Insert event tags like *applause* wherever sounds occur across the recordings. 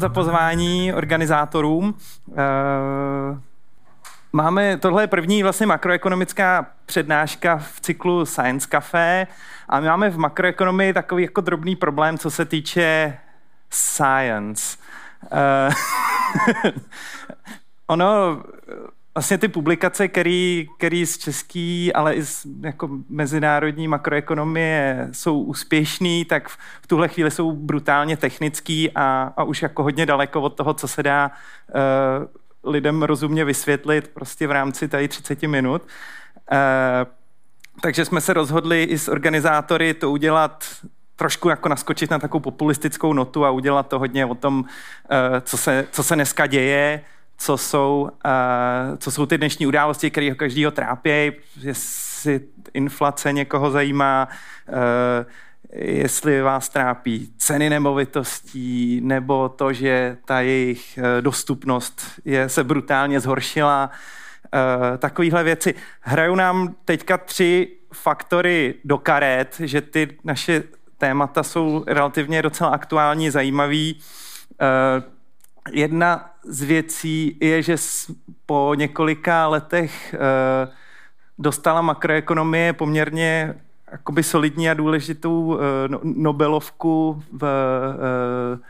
Moc za pozvání organizátorům. Eh, Máme, tohle je první vlastně makroekonomická přednáška v cyklu Science Café a my máme v makroekonomii takový jako drobný problém, co se týče science. Uh, *laughs* ono, vlastně ty publikace, který, který z český, ale i z jako mezinárodní makroekonomie jsou úspěšný, tak v, v tuhle chvíli jsou brutálně technický a, a už jako hodně daleko od toho, co se dá uh, lidem rozumně vysvětlit prostě v rámci tady 30 minut. E, takže jsme se rozhodli i s organizátory to udělat trošku jako naskočit na takovou populistickou notu a udělat to hodně o tom, e, co se, co se dneska děje, co jsou, e, co jsou ty dnešní události, které ho každýho trápí, jestli inflace někoho zajímá, e, jestli vás trápí ceny nemovitostí nebo to, že ta jejich eh, dostupnost je, se brutálně zhoršila, eh, takovéhle věci. Hrajou nám teďka tři faktory do karet, že ty naše témata jsou relativně docela aktuální, zajímavý. Eh, jedna z věcí je, že po několika letech dostala makroekonomie poměrně jakoby solidní a důležitou uh, Nobelovku v, uh,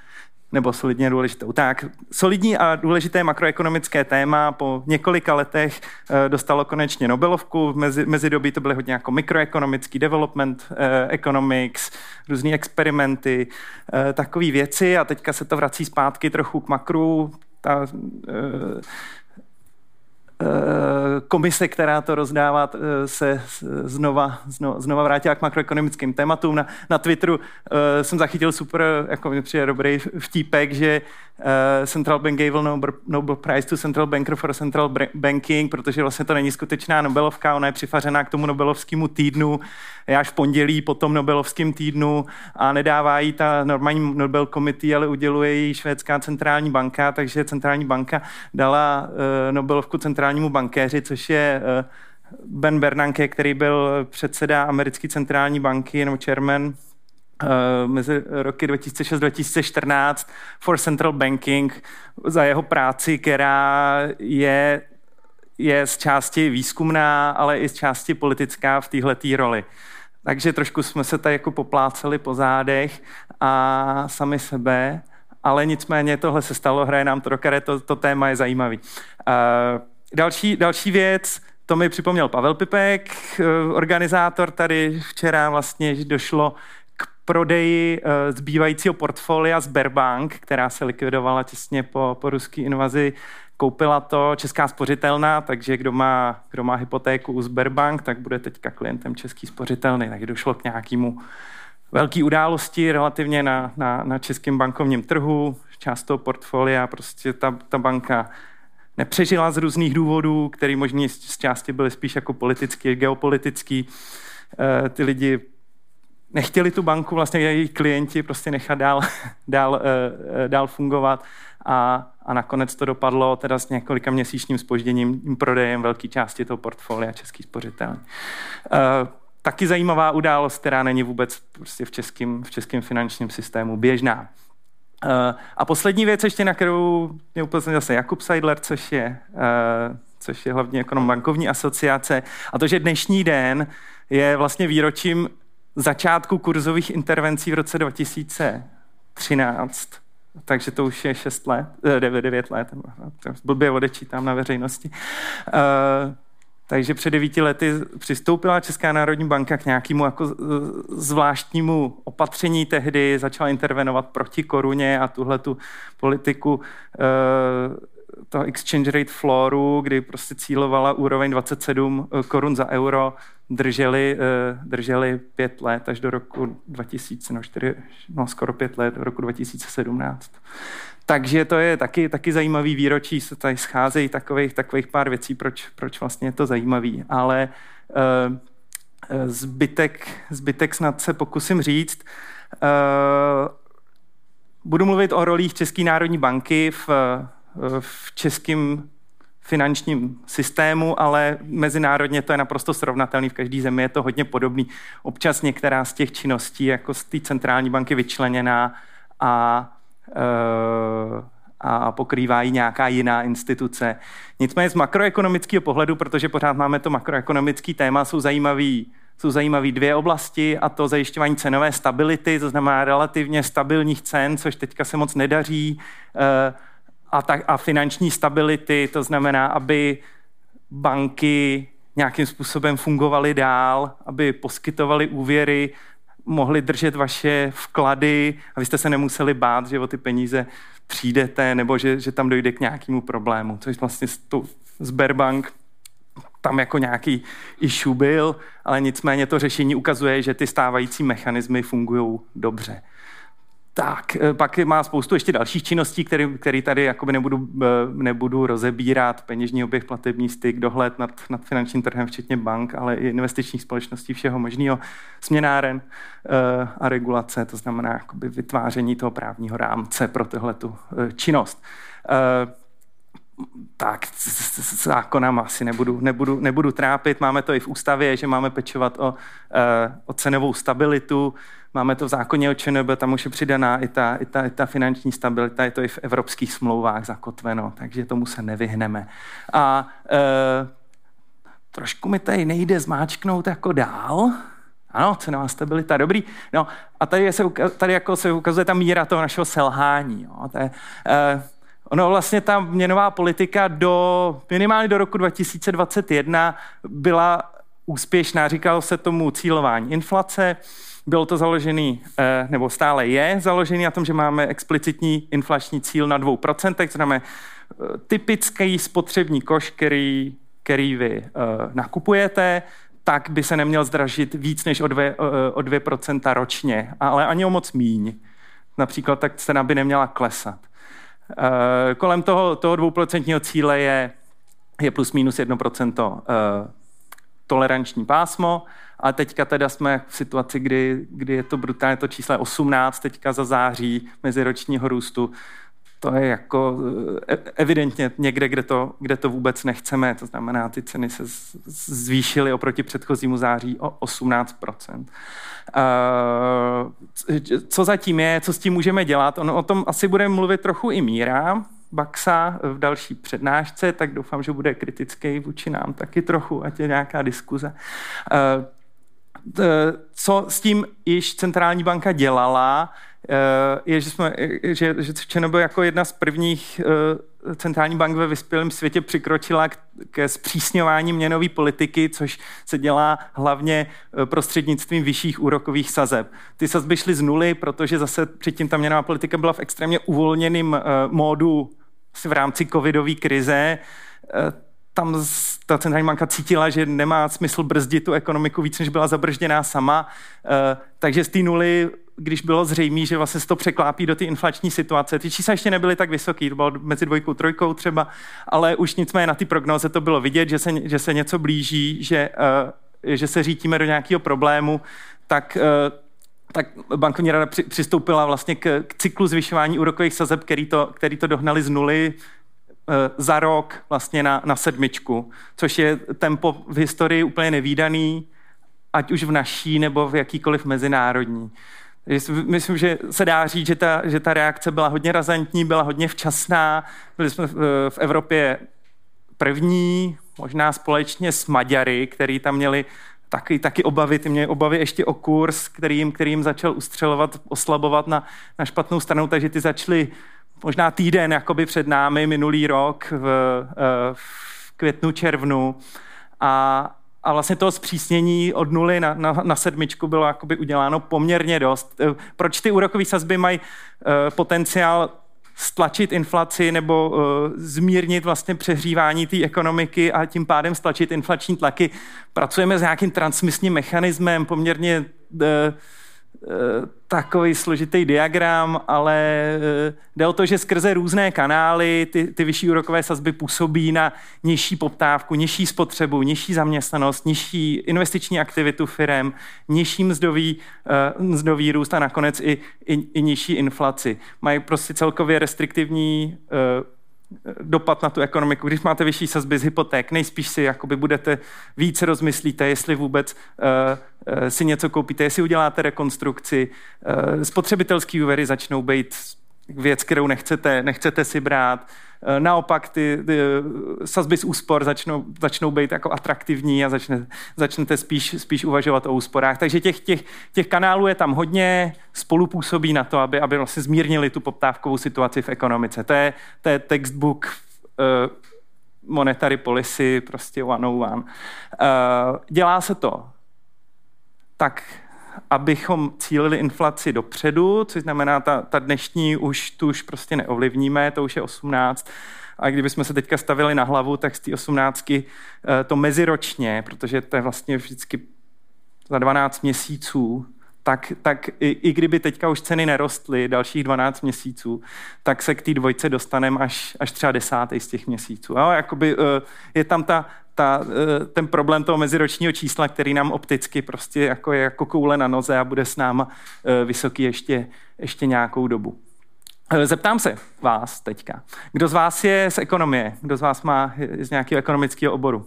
nebo solidně důležitou. Tak, solidní a důležité makroekonomické téma po několika letech uh, dostalo konečně Nobelovku. V mezi, mezidobí to byly hodně jako mikroekonomický development uh, economics, různé experimenty, uh, takové věci a teďka se to vrací zpátky trochu k makru. Ta, Eh, komise, která to rozdává, eh, se znova, znova vrátila k makroekonomickým tématům. Na, na Twitteru eh, jsem zachytil super, jako mi přijde dobrý vtípek, že Central Bank gave Nobel, Nobel Prize to Central Banker for Central Banking, protože vlastně to není skutečná Nobelovka, ona je přifařená k tomu Nobelovskému týdnu, je až v pondělí po tom Nobelovském týdnu a nedává jí ta normální Nobel Committee, ale uděluje jí švédská centrální banka, takže centrální banka dala Nobelovku centrální centrálnímu bankéři, což je eh, Ben Bernanke, který byl předseda americké centrální banky nebo chairman eh, mezi roky 2006-2014 for Central Banking za jeho práci, která je, je z části výzkumná, ale i z části politická v této roli. Takže trošku jsme se tady jako popláceli po zádech a sami sebe, ale nicméně tohle se stalo, hraje nám to do to, to téma je zajímavý. Uh, Další, další věc, to mi připomněl Pavel Pipek, eh, organizátor tady včera vlastně došlo k prodeji eh, zbývajícího portfolia Sberbank, která se likvidovala těsně po, po ruské invazi. Koupila to Česká spořitelná, takže kdo má, kdo má hypotéku u Sberbank, tak bude teďka klientem Český spořitelný. Takže došlo k nějakému velké události relativně na, na, na českém bankovním trhu. Část toho portfolia, prostě ta, ta banka nepřežila z různých důvodů, které možná z části byly spíš jako politický, geopolitický. Eh, ty lidi nechtěli tu banku, vlastně její klienti prostě nechat dál, *laughs* dál, eh, dál fungovat a, a nakonec to dopadlo teda s několika měsíčním spožděním prodejem velké části toho portfolia Český spořitelný. Eh, taky zajímavá událost, která není vůbec prostě v českém, v českém finančním systému běžná. Uh, a poslední věc ještě, na kterou mě upozornil zase Jakub Seidler, což je, uh, což je hlavně ekonom bankovní asociace, a to, že dnešní den je vlastně výročím začátku kurzových intervencí v roce 2013. takže to už je 6 let, 9, 9 let, blbě odečítám na veřejnosti. Takže před devíti lety přistoupila Česká národní banka k nějakému jako zvláštnímu opatření tehdy, začala intervenovat proti koruně a tuhle tu politiku toho exchange rate flooru, kdy prostě cílovala úroveň 27 eh, korun za euro, drželi, eh, drželi pět let až do roku 2000, no, čtyři, no skoro pět let, do roku 2017. Takže to je taky, taky zajímavý výročí, se tady scházejí takových, takových pár věcí, proč, proč vlastně je to zajímavý. Ale uh, zbytek, zbytek snad se pokusím říct. Uh, budu mluvit o rolích České národní banky v v českém finančním systému, ale mezinárodně to je naprosto srovnatelný. V každé zemi je to hodně podobný. Občas některá z těch činností, jako z té centrální banky vyčleněná a, a pokrývá ji nějaká jiná instituce. Nicméně z makroekonomického pohledu, protože pořád máme to makroekonomické téma, jsou zajímavý jsou zajímavé dvě oblasti, a to zajišťování cenové stability, to znamená relativně stabilních cen, což teďka se moc nedaří, eh, a, tak, a finanční stability, to znamená, aby banky nějakým způsobem fungovaly dál, aby poskytovaly úvěry, mohli držet vaše vklady a vy jste se nemuseli bát, že o ty peníze přijdete nebo že, že tam dojde k nějakému problému. Což vlastně tu Sberbank tam jako nějaký issue byl, ale nicméně to řešení ukazuje, že ty stávající mechanismy fungují dobře. Tak, eh, pak má spoustu ještě dalších činností, který, který tady jakoby nebudu, eh, nebudu rozebírat. Peněžní oběh, platební styk, dohled nad, nad finančním trhem, včetně bank, ale i investičních společností, všeho možného, směnáren eh, a regulace, to znamená jakoby vytváření toho právního rámce pro tuhle tu činnost. Tak, s zákonem asi nebudu, nebudu, nebudu trápit. Máme to i v ústavě, že máme pečovat o, o cenovou stabilitu, Máme to v zákoně o ČNB, tam už je přidaná i ta, i, ta, i ta finanční stabilita, je to i v evropských smlouvách zakotveno, takže tomu se nevyhneme. A e, trošku mi tady nejde zmáčknout jako dál. Ano, cenová stabilita, dobrý. No a tady, se, tady jako se ukazuje ta míra toho našeho selhání. Jo. To je, e, ono vlastně ta měnová politika do minimálně do roku 2021 byla úspěšná. Říkalo se tomu cílování inflace. Bylo to založený, eh, nebo stále je založený na tom, že máme explicitní inflační cíl na 2%, to znamená eh, typický spotřební koš, který, který vy eh, nakupujete, tak by se neměl zdražit víc než o 2%, o 2% ročně, ale ani o moc míň. Například tak cena by neměla klesat. Kolem toho, toho 2% cíle je, je plus minus 1% toleranční pásmo a teďka teda jsme v situaci, kdy, kdy je to brutálně, to číslo je 18 teďka za září meziročního růstu. To je jako e, evidentně někde, kde to, kde to vůbec nechceme. To znamená, ty ceny se zvýšily oproti předchozímu září o 18% Co zatím je, co s tím můžeme dělat? Ono o tom asi bude mluvit trochu i Míra, Baxa v další přednášce, tak doufám, že bude kritický vůči nám taky trochu, ať je nějaká diskuze co s tím již centrální banka dělala, eh, je, že, jsme, že, že ČNB jako jedna z prvních eh, centrální bank ve vyspělém světě přikročila ke zpřísňování měnové politiky, což se dělá hlavně eh, prostřednictvím vyšších úrokových sazeb. Ty sazby šly z nuly, protože zase předtím ta měnová politika byla v extrémně uvolněném módu v rámci covidové krize tam ta centrální banka cítila, že nemá smysl brzdit tu ekonomiku víc, než byla zabržděná sama. Eh, takže z té nuly, když bylo zřejmé, že vlastně se to překlápí do té inflační situace, ty čísla ještě nebyly tak vysoký, to bylo mezi dvojkou, trojkou třeba, ale už nicméně na ty prognoze to bylo vidět, že se, že se něco blíží, že, eh, že se řítíme do nějakého problému, tak eh, tak bankovní rada přistoupila vlastně k, k cyklu zvyšování úrokových sazeb, který to, který to dohnali z nuly Eh, za rok vlastně na, na sedmičku, což je tempo v historii úplně nevýdaný, ať už v naší nebo v jakýkoliv mezinárodní. Myslím, že se dá říct, že ta, že ta reakce byla hodně razantní, byla hodně včasná. Byli jsme v, v Evropě první, možná společně s Maďary, který tam měli taky, taky obavy, ty mě obavy ještě o kurz, kterým, kterým začal ustřelovat, oslabovat na, na špatnou stranu, takže ty začaly možná týden jakoby před námi minulý rok v, eh, v květnu, červnu. A, a vlastně toho zpřísnění od nuly na, na, na sedmičku bylo jakoby uděláno poměrně dost. Eh, proč ty úrokové sazby mají uh, potenciál stlačit inflaci nebo uh, zmírnit vlastně přehřívání té ekonomiky a tím pádem stlačit inflační tlaky. Pracujeme s nějakým transmisním mechanismem, poměrně uh, Eh, takový složitý diagram, ale eh, jde o to, že skrze různé kanály ty, ty vyšší úrokové sazby působí na nižší poptávku, nižší spotřebu, nižší zaměstnanost, nižší investiční aktivitu firm, nižší mzdový, uh, mzdový růst a nakonec i, i, i nižší inflaci. Mají prostě celkově restriktivní uh, dopad na tu ekonomiku. Když máte vyšší sazby z hypoték, nejspíš si jakoby budete víc rozmyslíte, jestli vůbec uh, uh, si něco koupíte, jestli uděláte rekonstrukci. Uh, spotřebitelský úvěry začnou být věc, kterou nechcete, nechcete si brát. Eh, naopak ty, ty eh, sazby z úspor začnou, začnou být jako atraktivní a začne, začnete spíš, spíš uvažovat o úsporách. Takže těch, těch, těch kanálů je tam hodně, spolupůsobí na to, aby, aby vlastně zmírnili tu poptávkovou situaci v ekonomice. To je, to je textbook uh, monetary policy, prostě one on one. Uh, dělá se to tak abychom cílili inflaci dopředu, což znamená, ta, ta dnešní už tu už prostě neovlivníme, to už je 18. A kdybychom se teďka stavili na hlavu, tak z té 18 eh, to meziročně, protože to je vlastně vždycky za 12 měsíců, tak, tak i, i kdyby teďka už ceny nerostly dalších 12 měsíců, tak se k té dvojce dostaneme až, až třeba desátý z těch měsíců. Jo? Jakoby, eh, je tam ta, ta, eh, ten problém toho meziročního čísla, který nám opticky prostě jako je jako koule na noze a bude s náma eh, vysoký ještě, ještě nějakou dobu. Zeptám se vás teďka. Kdo z vás je z ekonomie? Kdo z vás má z nějakého ekonomického oboru?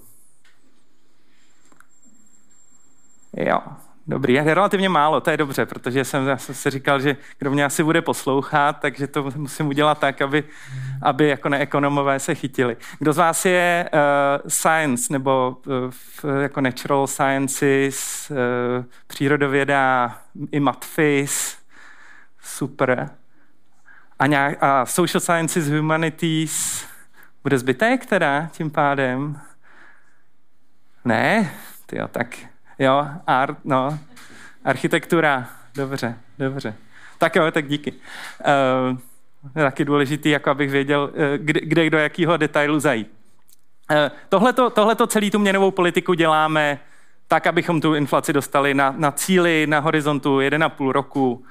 Jo, Dobrý, je relativně málo, to je dobře, protože jsem zase si říkal, že kdo mě asi bude poslouchat, takže to musím udělat tak, aby, aby jako neekonomové se chytili. Kdo z vás je uh, science nebo uh, jako natural sciences, uh, přírodověda i matfis? Super. A, nějak, a social sciences, humanities, bude zbytek teda tím pádem? Ne? Tyjo, tak Jo, art, no. Architektura, dobře, dobře. Tak jo, tak díky. Uh, taky důležitý, jako abych věděl, uh, kde, kde do jakého detailu zajít. Uh, tohleto, tohleto celý tu měnovou politiku děláme tak, abychom tu inflaci dostali na, na cíli na horizontu 1,5 roku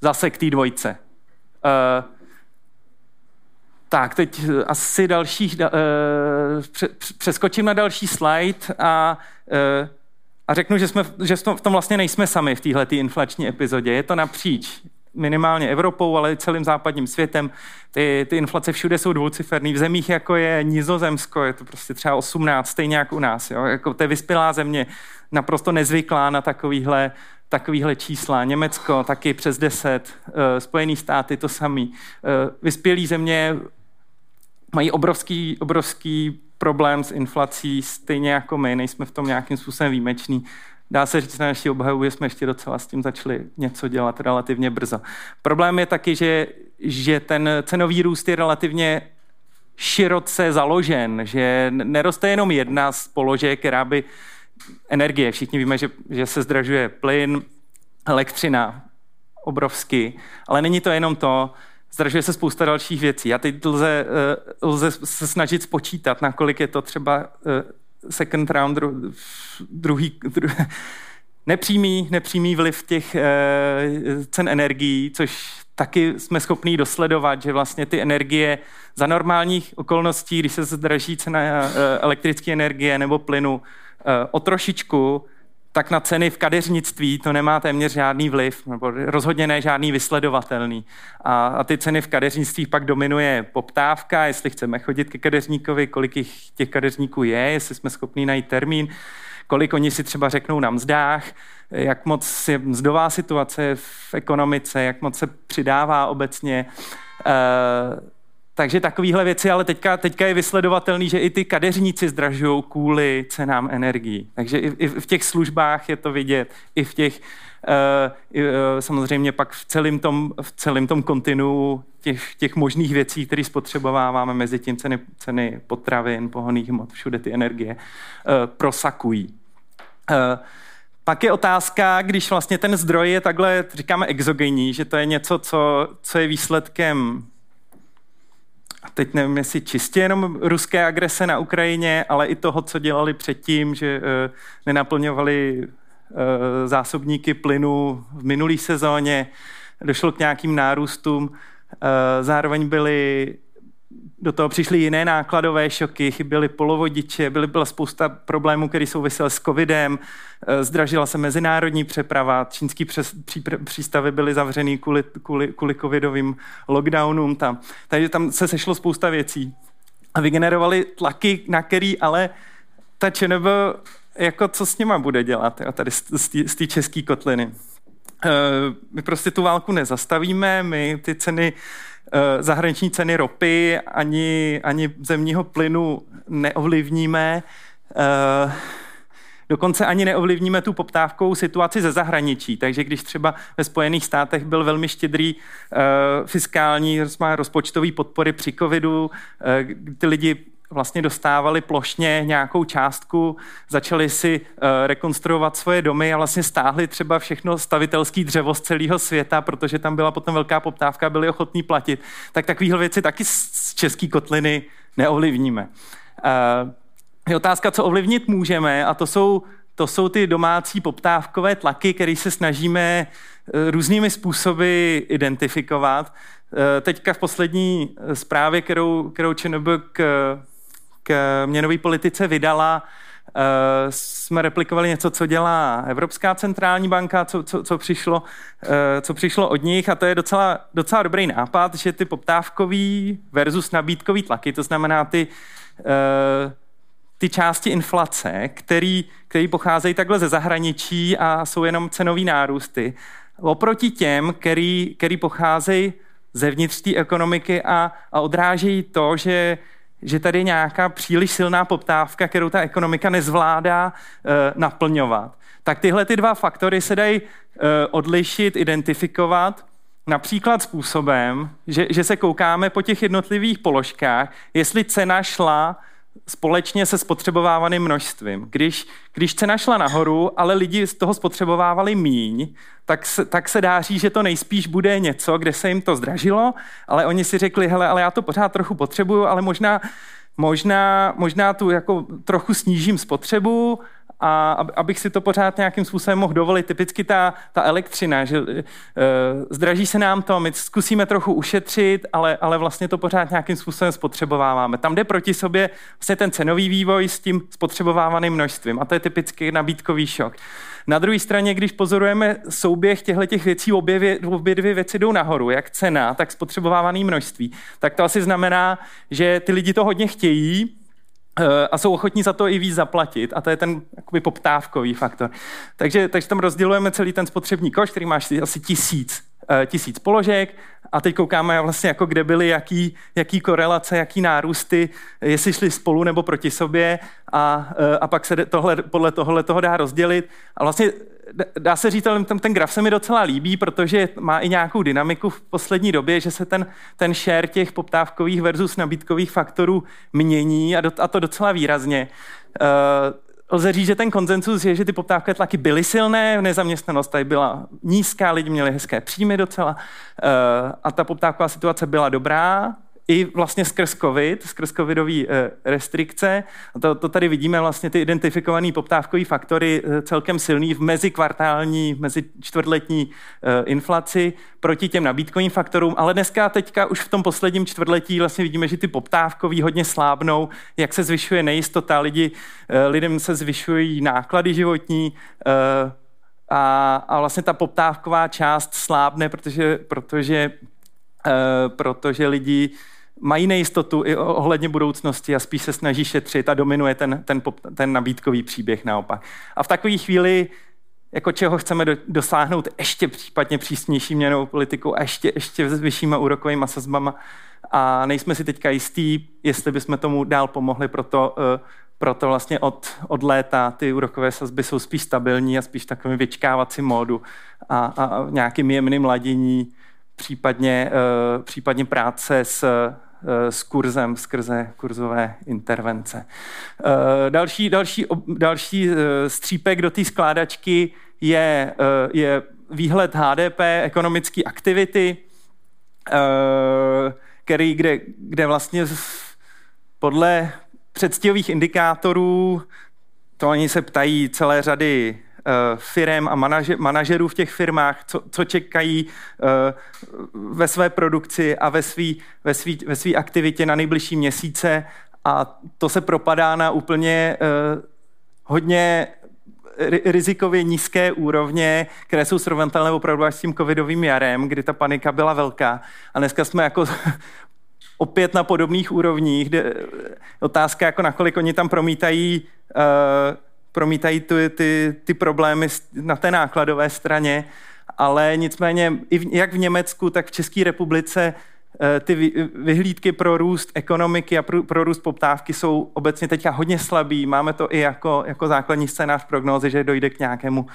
zase k té dvojce. Uh, tak, teď asi další, uh, přeskočím na další slide a uh, a řeknu, že, jsme, že v tom vlastně nejsme sami v téhle inflační epizodě. Je to napříč minimálně Evropou, ale i celým západním světem. Ty, ty inflace všude jsou dvouciferný. V zemích, jako je Nizozemsko, je to prostě třeba 18, stejně jako u nás. Jo? Jako to je vyspělá země, naprosto nezvyklá na takovýhle, takovýhle čísla. Německo taky přes 10, uh, eh, Spojené státy to samý. Uh, vyspělé země mají obrovský, obrovský problém s inflací stejně jako my, nejsme v tom nějakým způsobem výjimeční. Dá se říct na naší obhajobu, že jsme ještě docela s tím začali něco dělat relativně brzo. Problém je taky, že, že ten cenový růst je relativně široce založen, že neroste jenom jedna z položek, která by energie. Všichni víme, že, že se zdražuje plyn, elektřina obrovsky, ale není to jenom to, zdražuje se spousta dalších věcí. A teď lze, eh, lze se snažit spočítat, nakolik je to třeba eh, second round, druhý, druhý *laughs* nepřímý, nepřímý vliv těch eh, cen energií, což taky jsme schopní dosledovat, že vlastně ty energie za normálních okolností, když se zdraží cena elektrické energie nebo plynu o trošičku, tak na ceny v kadeřnictví to nemá téměř žádný vliv, nebo rozhodně ne žádný vysledovatelný. A, a ty ceny v kadeřnictví pak dominuje poptávka, jestli chceme chodit ke kadeřníkovi, kolik jich těch kadeřníků je, jestli jsme schopni najít termín, kolik oni si třeba řeknou na mzdách, jak moc je mzdová situace v ekonomice, jak moc se přidává obecně. Uh, takže takovéhle věci, ale teďka, teďka je vysledovatelný, že i ty kadeřníci zdražují kvůli cenám energií. Takže i, i v těch službách je to vidět, i v těch, uh, uh, samozřejmě pak v celém tom, v celém tom kontinu těch, těch možných věcí, které spotřebováváme mezi tím ceny, ceny potravin, pohoných hmot, všude ty energie uh, prosakují. Uh, pak je otázka, když vlastně ten zdroj je takhle, říkáme, exogenní, že to je něco, co, co je výsledkem teď nevím, jestli čistě jenom ruské agrese na Ukrajině, ale i toho, co dělali předtím, že e, nenaplňovali e, zásobníky plynu v minulé sezóně, došlo k nějakým nárůstům, e, zároveň byly do toho přišly jiné nákladové šoky, chyběly polovodiče, byly, byla spousta problémů, které souvisely s covidem, eh, zdražila se mezinárodní přeprava, čínský přes, pří, přístavy byly zavřený kvůli, kvůli, kvůli covidovým lockdownům tam. Takže tam se sešlo spousta věcí. A vygenerovali tlaky, na který ale ta ČNB, jako co s nima bude dělat, jo, tady z té české kotliny. Eh, my prostě tu válku nezastavíme, my ty ceny zahraniční ceny ropy ani, ani zemního plynu neovlivníme. Eh, dokonce ani neovlivníme tu poptávkou situaci ze zahraničí. Takže když třeba ve Spojených státech byl velmi štědrý uh, fiskální rozpočtový podpory při covidu, ty lidi vlastně dostávali plošně nějakou částku, začali si uh, rekonstruovat svoje domy a vlastně stáhli třeba všechno stavitelský dřevo z celého světa, protože tam byla potom velká poptávka, byli ochotní platit. Tak takovéhle věci taky z české kotliny neovlivníme. Uh, je otázka, co ovlivnit můžeme a to jsou, to jsou ty domácí poptávkové tlaky, které se snažíme uh, různými způsoby identifikovat. Teďka v poslední zprávě, kterou, kterou ČNB k měnové politice vydala, uh, jsme replikovali něco, co dělá Evropská centrální banka, co, co, co, přišlo, uh, co přišlo od nich. A to je docela, docela dobrý nápad, že ty poptávkový versus nabídkový tlaky, to znamená ty, ty části inflace, který, který pocházejí takhle ze zahraničí a jsou jenom cenový nárůsty, oproti těm, který, který pocházejí zevnitř té ekonomiky a, a odrážejí to, že že tady nějaká příliš silná poptávka, kterou ta ekonomika nezvládá e, naplňovat. Tak tyhle ty dva faktory se dají e, odlišit, identifikovat, například způsobem, že, že se koukáme po těch jednotlivých položkách, jestli cena šla společně se spotřebovávaným množstvím. Když, když cena šla nahoru, ale lidi z toho spotřebovávali míň, tak se, tak se dá říct, že to nejspíš bude něco, kde se jim to zdražilo, ale oni si řekli, hele, ale já to pořád trochu potřebuju, ale možná, možná, možná tu jako trochu snížím spotřebu a abych si to pořád nějakým způsobem mohl dovolit. Typicky ta, ta elektřina, že e, zdraží se nám to, my zkusíme trochu ušetřit, ale, ale vlastně to pořád nějakým způsobem spotřebováváme. Tam jde proti sobě vlastně ten cenový vývoj s tím spotřebovávaným množstvím a to je typicky nabídkový šok. Na druhé straně, když pozorujeme souběh těchto těch věcí, obě, obě dvě věci jdou nahoru, jak cena, tak spotřebovávané množství, tak to asi znamená, že ty lidi to hodně chtějí, a jsou ochotní za to i víc zaplatit. A to je ten jakoby, poptávkový faktor. Takže, takže tam rozdělujeme celý ten spotřební koš, který máš asi tisíc, eh, tisíc položek a teď koukáme vlastně, jako kde byly jaký, jaký korelace, jaký nárůsty, jestli šli spolu nebo proti sobě a, e, a pak se tohle, podle tohle toho dá rozdělit. A vlastně dá se říct, ten, ten graf se mi docela líbí, protože má i nějakou dynamiku v poslední době, že se ten, ten share těch poptávkových versus nabídkových faktorů mění a, do, a to docela výrazně. Uh, lze říct, že ten koncensus je, že ty poptávkové tlaky byly silné, nezaměstnanost tady byla nízká, lidi měli hezké příjmy docela eh, a ta poptávková situace byla dobrá, i vlastně skrz COVID, skrz covidové eh, restrikce. To, to tady vidíme vlastně ty identifikované poptávkové faktory eh, celkem silný v mezikvartální, mezi čtvrtletní eh, inflaci proti těm nabídkovým faktorům, ale dneska teďka už v tom posledním čtvrtletí vlastně vidíme, že ty poptávkový hodně slábnou, jak se zvyšuje nejistota, lidi, lidem se zvyšují náklady životní, a, a vlastně ta poptávková část slábne, protože, protože, protože lidi mají nejistotu i ohledně budoucnosti a spíš se snaží šetřit a dominuje ten, ten, ten nabídkový příběh naopak. A v takové chvíli jako čeho chceme do, dosáhnout ještě případně přísnější měnovou politikou a ještě, ještě s vyššíma úrokovými sazbama. A nejsme si teďka jistí, jestli bychom tomu dál pomohli, proto, uh, proto vlastně od, od léta ty úrokové sazby jsou spíš stabilní a spíš takovým vyčkávacím módu a, a nějakým jemným ladění, případně, uh, případně práce s Eh, s kurzem skrze kurzové intervence. Eh, další, další, další eh, střípek do té skládačky je, je výhled HDP, ekonomické aktivity, který, kde, kde vlastně podle předstihových indikátorů, to oni se ptají celé řady Eh, firem a manažer, manažerů v těch firmách, co, co čekají eh, ve své produkci a ve své ve svý, ve svý aktivitě na nejbližší měsíce a to se propadá na úplně eh, hodně rizikově nízké úrovně, které jsou srovnatelné opravdu až s tím covidovým jarem, kdy ta panika byla velká. A dneska jsme jako *laughs* opět na podobných úrovních, kde otázka, jako nakolik oni tam promítají uh, promítají ty, ty, ty problémy na té nákladové straně, ale nicméně i v, jak v Německu, tak v České republice ty vyhlídky pro růst ekonomiky a pro, růst poptávky jsou obecně teďka hodně slabý. Máme to i jako, jako základní scénář prognózy, že dojde k nějakému uh,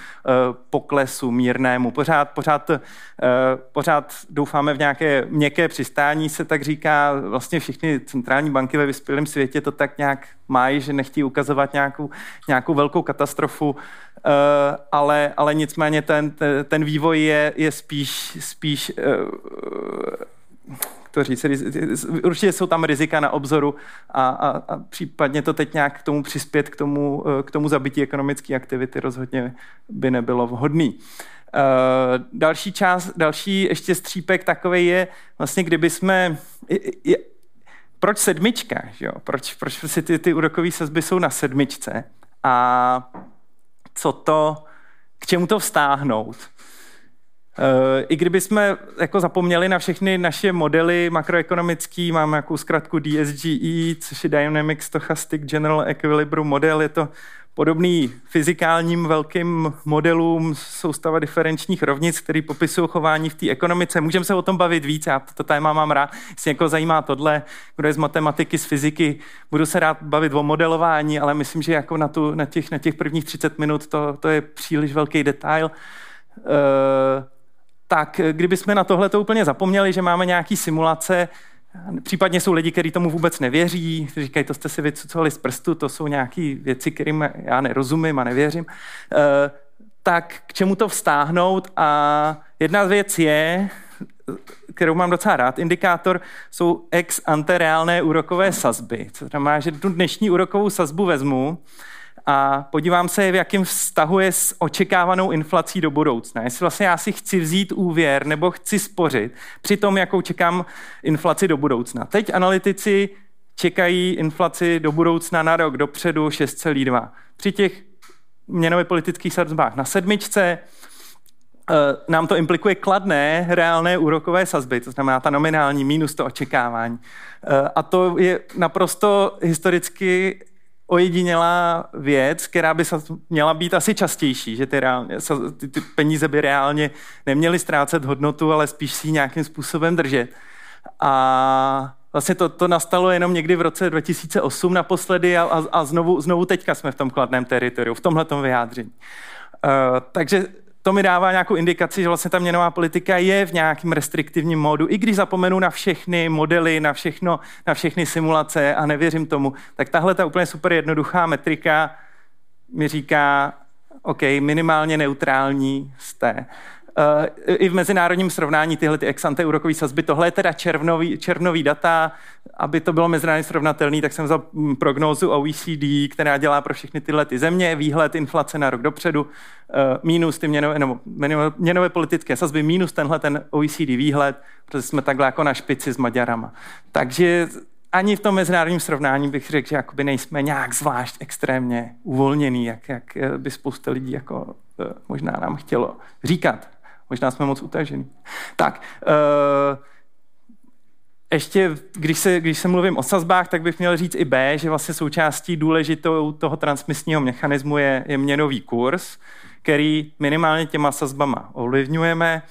poklesu mírnému. Pořád, pořád, uh, pořád doufáme v nějaké měkké přistání, se tak říká. Vlastně všechny centrální banky ve vyspělém světě to tak nějak mají, že nechtějí ukazovat nějakou, nějakou velkou katastrofu. Uh, ale, ale nicméně ten, ten vývoj je, je spíš, spíš to říct, určitě jsou tam rizika na obzoru a, a, a případně to teď nějak k tomu přispět, k tomu, eh, k tomu zabití ekonomické aktivity rozhodně by nebylo vhodný. Uh, další část, další ještě střípek takový je, vlastně kdyby jsme, je, je, proč sedmička, jo? Proč, proč si ty, ty úrokové sazby jsou na sedmičce a co to, k čemu to vztáhnout? I kdyby jsme jako zapomněli na všechny naše modely makroekonomický, máme jakou zkratku DSGE, což je Dynamic Stochastic General Equilibrium model, je to podobný fyzikálním velkým modelům soustava diferenčních rovnic, který popisují chování v té ekonomice. Můžeme se o tom bavit víc, já to téma mám rád. Jestli někoho zajímá tohle, kdo je z matematiky, z fyziky, budu se rád bavit o modelování, ale myslím, že jako na, tu, na, těch, na těch prvních 30 minut to, to je příliš velký detail. Uh, tak kdybychom na tohle to úplně zapomněli, že máme nějaký simulace, případně jsou lidi, kteří tomu vůbec nevěří, říkají, to jste si vycucovali z prstu, to jsou nějaké věci, kterým já nerozumím a nevěřím, eh, tak k čemu to vztáhnout? A jedna věc je, kterou mám docela rád, indikátor, jsou ex ante reálné úrokové sazby. Co znamená, že tu dnešní úrokovou sazbu vezmu a podívám se, v jakém vztahu je s očekávanou inflací do budoucna. Jestli vlastně já si chci vzít úvěr nebo chci spořit při tom, jakou čekám inflaci do budoucna. Teď analytici čekají inflaci do budoucna na rok dopředu 6,2. Při těch měnově politických sazbách na sedmičce eh, nám to implikuje kladné reálné úrokové sazby, to znamená ta nominální mínus to očekávání. Eh, a to je naprosto historicky ojedinělá věc, která by měla být asi častější, že ty, reálně, ty, ty peníze by reálně neměly ztrácet hodnotu, ale spíš si ji nějakým způsobem držet. A vlastně to, to nastalo jenom někdy v roce 2008 naposledy a, a, a znovu, znovu teďka jsme v tom kladném teritoriu, v tomhle vyjádření. Uh, takže to mi dává nějakou indikaci, že vlastně ta měnová politika je v nějakém restriktivním módu. I když zapomenu na všechny modely, na, všechno, na všechny simulace a nevěřím tomu, tak tahle ta úplně super jednoduchá metrika mi říká, OK, minimálně neutrální jste. Eh, i v mezinárodním srovnání tyhle ty ex ante úrokové sazby. Tohle je teda červnový, červnový data. Aby to bylo mezinárodně srovnatelný, tak jsem vzal mm, prognózu OECD, která dělá pro všechny tyhle ty země, výhled inflace na rok dopředu, eh, minus ty měnové, nebo měnové politické sazby, minus tenhle ten OECD výhled, protože jsme takhle jako na špici s Maďarama. Takže ani v tom mezinárodním srovnání bych řekl, že jakoby nejsme nějak zvlášť extrémně uvolněný, jak, jak eh, by spousta lidí jako možná nám chtělo říkat. Možná jsme moc utažený. Tak, uh, ještě, když se, když se mluvím o sazbách, tak bych měl říct i B, že vlastně součástí důležitou toho transmisního mechanismu je, je měnový kurz, který minimálně těma sazbama ovlivňujeme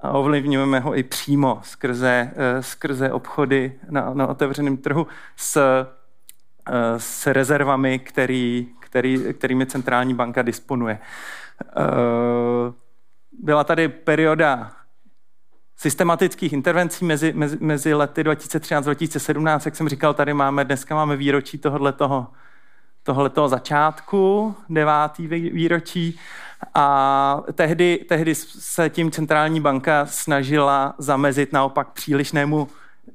a ovlivňujeme ho i přímo skrze, eh, skrze obchody na, na otevřeném trhu s, eh, s rezervami, který, který, kterými centrální banka disponuje. Eh, byla tady perioda systematických intervencí mezi, mezi, mezi lety 2013 a 2017, jak jsem říkal, tady máme, dneska máme výročí tohoto tohletoho začátku, devátý výročí. A tehdy, tehdy se tím centrální banka snažila zamezit naopak přílišnému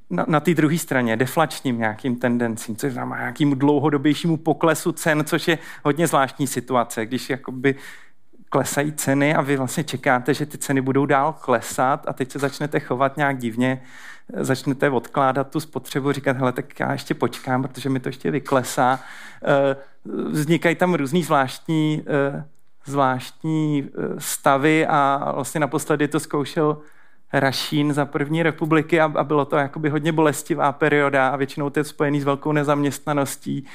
na, na té druhé straně, deflačním nějakým tendencím, což znamená nějakým dlouhodobějšímu poklesu cen, což je hodně zvláštní situace, když jakoby klesají ceny a vy vlastně čekáte, že ty ceny budou dál klesat a teď se začnete chovat nějak divně, začnete odkládat tu spotřebu, říkat, hele, tak já ještě počkám, protože mi to ještě vyklesá. Eh, vznikají tam různý zvláštní, eh, zvláštní eh, stavy a vlastně naposledy to zkoušel Rašín za první republiky a, bylo to jakoby hodně bolestivá perioda a většinou to je spojený s velkou nezaměstnaností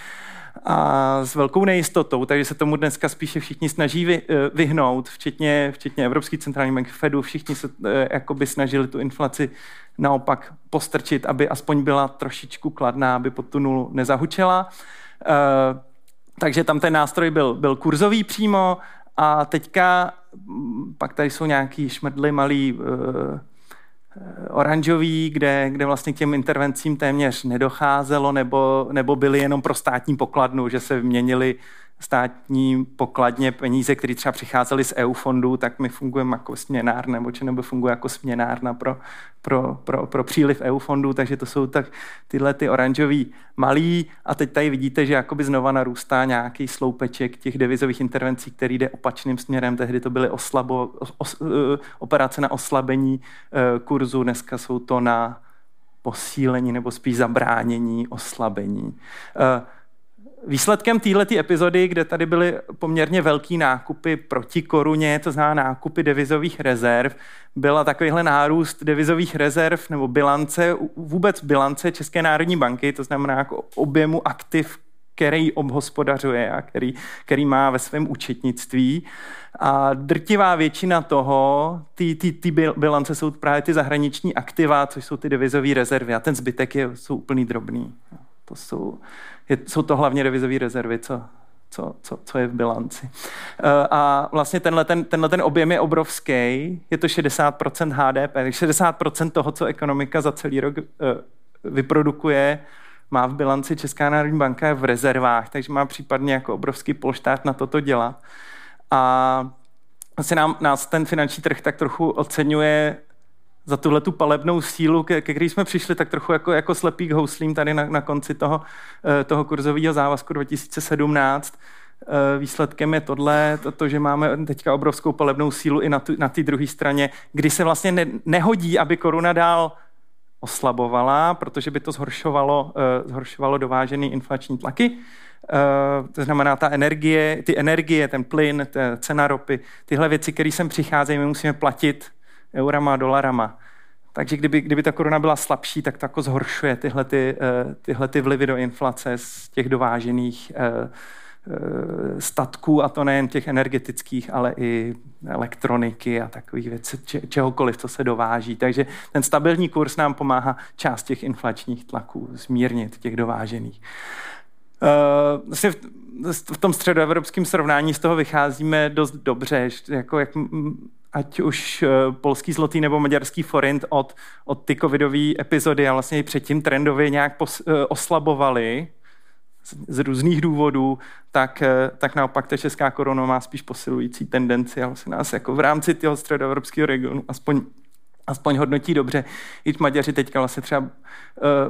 a s velkou nejistotou, takže se tomu dneska spíše všichni snaží vy, eh, vyhnout, včetně, včetně Evropský centrální bank Fedu, všichni se eh, jakoby snažili tu inflaci naopak postrčit, aby aspoň byla trošičku kladná, aby pod tu nulu nezahučela. Eh, takže tam ten nástroj byl, byl kurzový přímo a teďka pak tady jsou nějaký šmrdly malý oranžový, kde, kde vlastně k těm intervencím téměř nedocházelo, nebo, nebo byly jenom pro státní pokladnu, že se vyměnili státní pokladně peníze, které třeba přicházely z EU fondů, tak my fungujeme jako směnár, nebo či nebo funguje jako směnárna pro, pro, pro, pro příliv EU fondů, takže to jsou tak tyhle ty oranžový malý a teď tady vidíte, že jakoby znova narůstá nějaký sloupeček těch devizových intervencí, který jde opačným směrem. Tehdy to byly oslabo, os, uh, operace na oslabení uh, kurzu, dneska jsou to na posílení nebo spíš zabránění oslabení. Uh, Výsledkem této epizody, kde tady byly poměrně velký nákupy proti koruně, to znamená nákupy devizových rezerv, byla takovýhle nárůst devizových rezerv nebo bilance, vůbec bilance České národní banky, to znamená jako objemu aktiv, který obhospodařuje a který, který má ve svém účetnictví. A drtivá většina toho, ty, ty, ty bilance jsou právě ty zahraniční aktiva, což jsou ty devizové rezervy a ten zbytek je, jsou úplný drobný. To jsou, je, jsou to hlavně devizové rezervy, co, co, co, co je v bilanci. Eh, a vlastně tenhle ten, tenhle ten objem je obrovský, je to 60% HDP, 60% toho, co ekonomika za celý rok eh, vyprodukuje, má v bilanci Česká národní banka v rezervách, takže má případně jako obrovský polštát na toto dělat. A asi nám, nás ten finanční trh tak trochu oceňuje za tuhle tu palebnou sílu, ke, ke který jsme přišli tak trochu jako, jako slepý k houslím tady na, na konci toho, eh, toho kurzového závazku 2017. Eh, výsledkem je tohle, to, to, že máme teďka obrovskou palebnou sílu i na, tu, na té druhé straně, kdy se vlastně ne, nehodí, aby koruna dál oslabovala, protože by to zhoršovalo, uh, zhoršovalo dovážený inflační tlaky. Uh, to znamená, ta energie, ty energie, ten plyn, ta cena ropy, tyhle věci, které sem přicházejí, my musíme platit eurama, dolarama. Takže kdyby, kdyby ta koruna byla slabší, tak to jako zhoršuje tyhle, ty, eh, tyhle ty vlivy do inflace z těch dovážených eh, eh, statků, a to nejen těch energetických, ale i elektroniky a takových věcí, čehokoliv, co se dováží. Takže ten stabilní kurz nám pomáhá část těch inflačních tlaků zmírnit, těch dovážených. Vlastně v tom středoevropském srovnání z toho vycházíme dost dobře, jako jak ať už eh, polský zlotý nebo maďarský forint od, od ty covidové epizody a vlastně i předtím trendově nějak pos, eh, oslabovali z, z různých důvodů, tak, eh, tak naopak ta česká koruna má spíš posilující tendenci a vlastně nás jako v rámci toho středoevropského regionu aspoň aspoň hodnotí dobře. I Maďaři teďka vlastně třeba uh,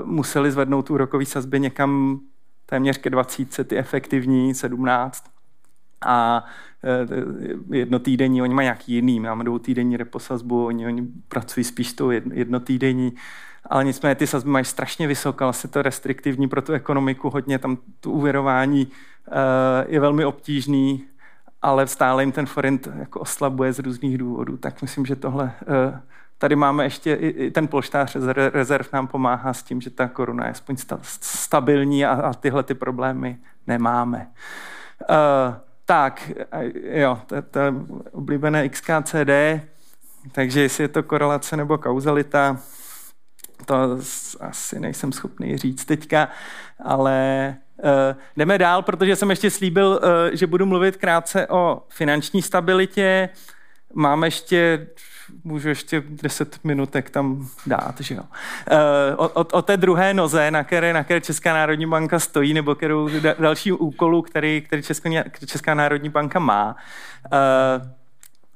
museli zvednout tu rokový sazby někam téměř ke 20, ty efektivní 17 a e, jednotýdenní, oni mají nějaký jiný, máme dvoutýdenní reposazbu, oni, oni pracují spíš tou jednotýdenní, ale nicméně ty sazby mají strašně vysoké, ale se to restriktivní pro tu ekonomiku, hodně tam to uvěrování e, je velmi obtížný ale stále jim ten forint jako oslabuje z různých důvodů. Tak myslím, že tohle Tady máme ještě i ten polštář rezerv nám pomáhá s tím, že ta koruna je aspoň stabilní a, tyhle ty problémy nemáme. Tak, jo, to, to oblíbené XKCD, takže jestli je to korelace nebo kauzalita, to asi nejsem schopný říct teďka, ale uh, jdeme dál, protože jsem ještě slíbil, uh, že budu mluvit krátce o finanční stabilitě. Mám ještě můžu ještě 10 minutek tam dát, že jo. Eh, o, o, o té druhé noze, na které, na které Česká národní banka stojí, nebo kterou další úkolu, který, který Česká, Česká národní banka má. Uh,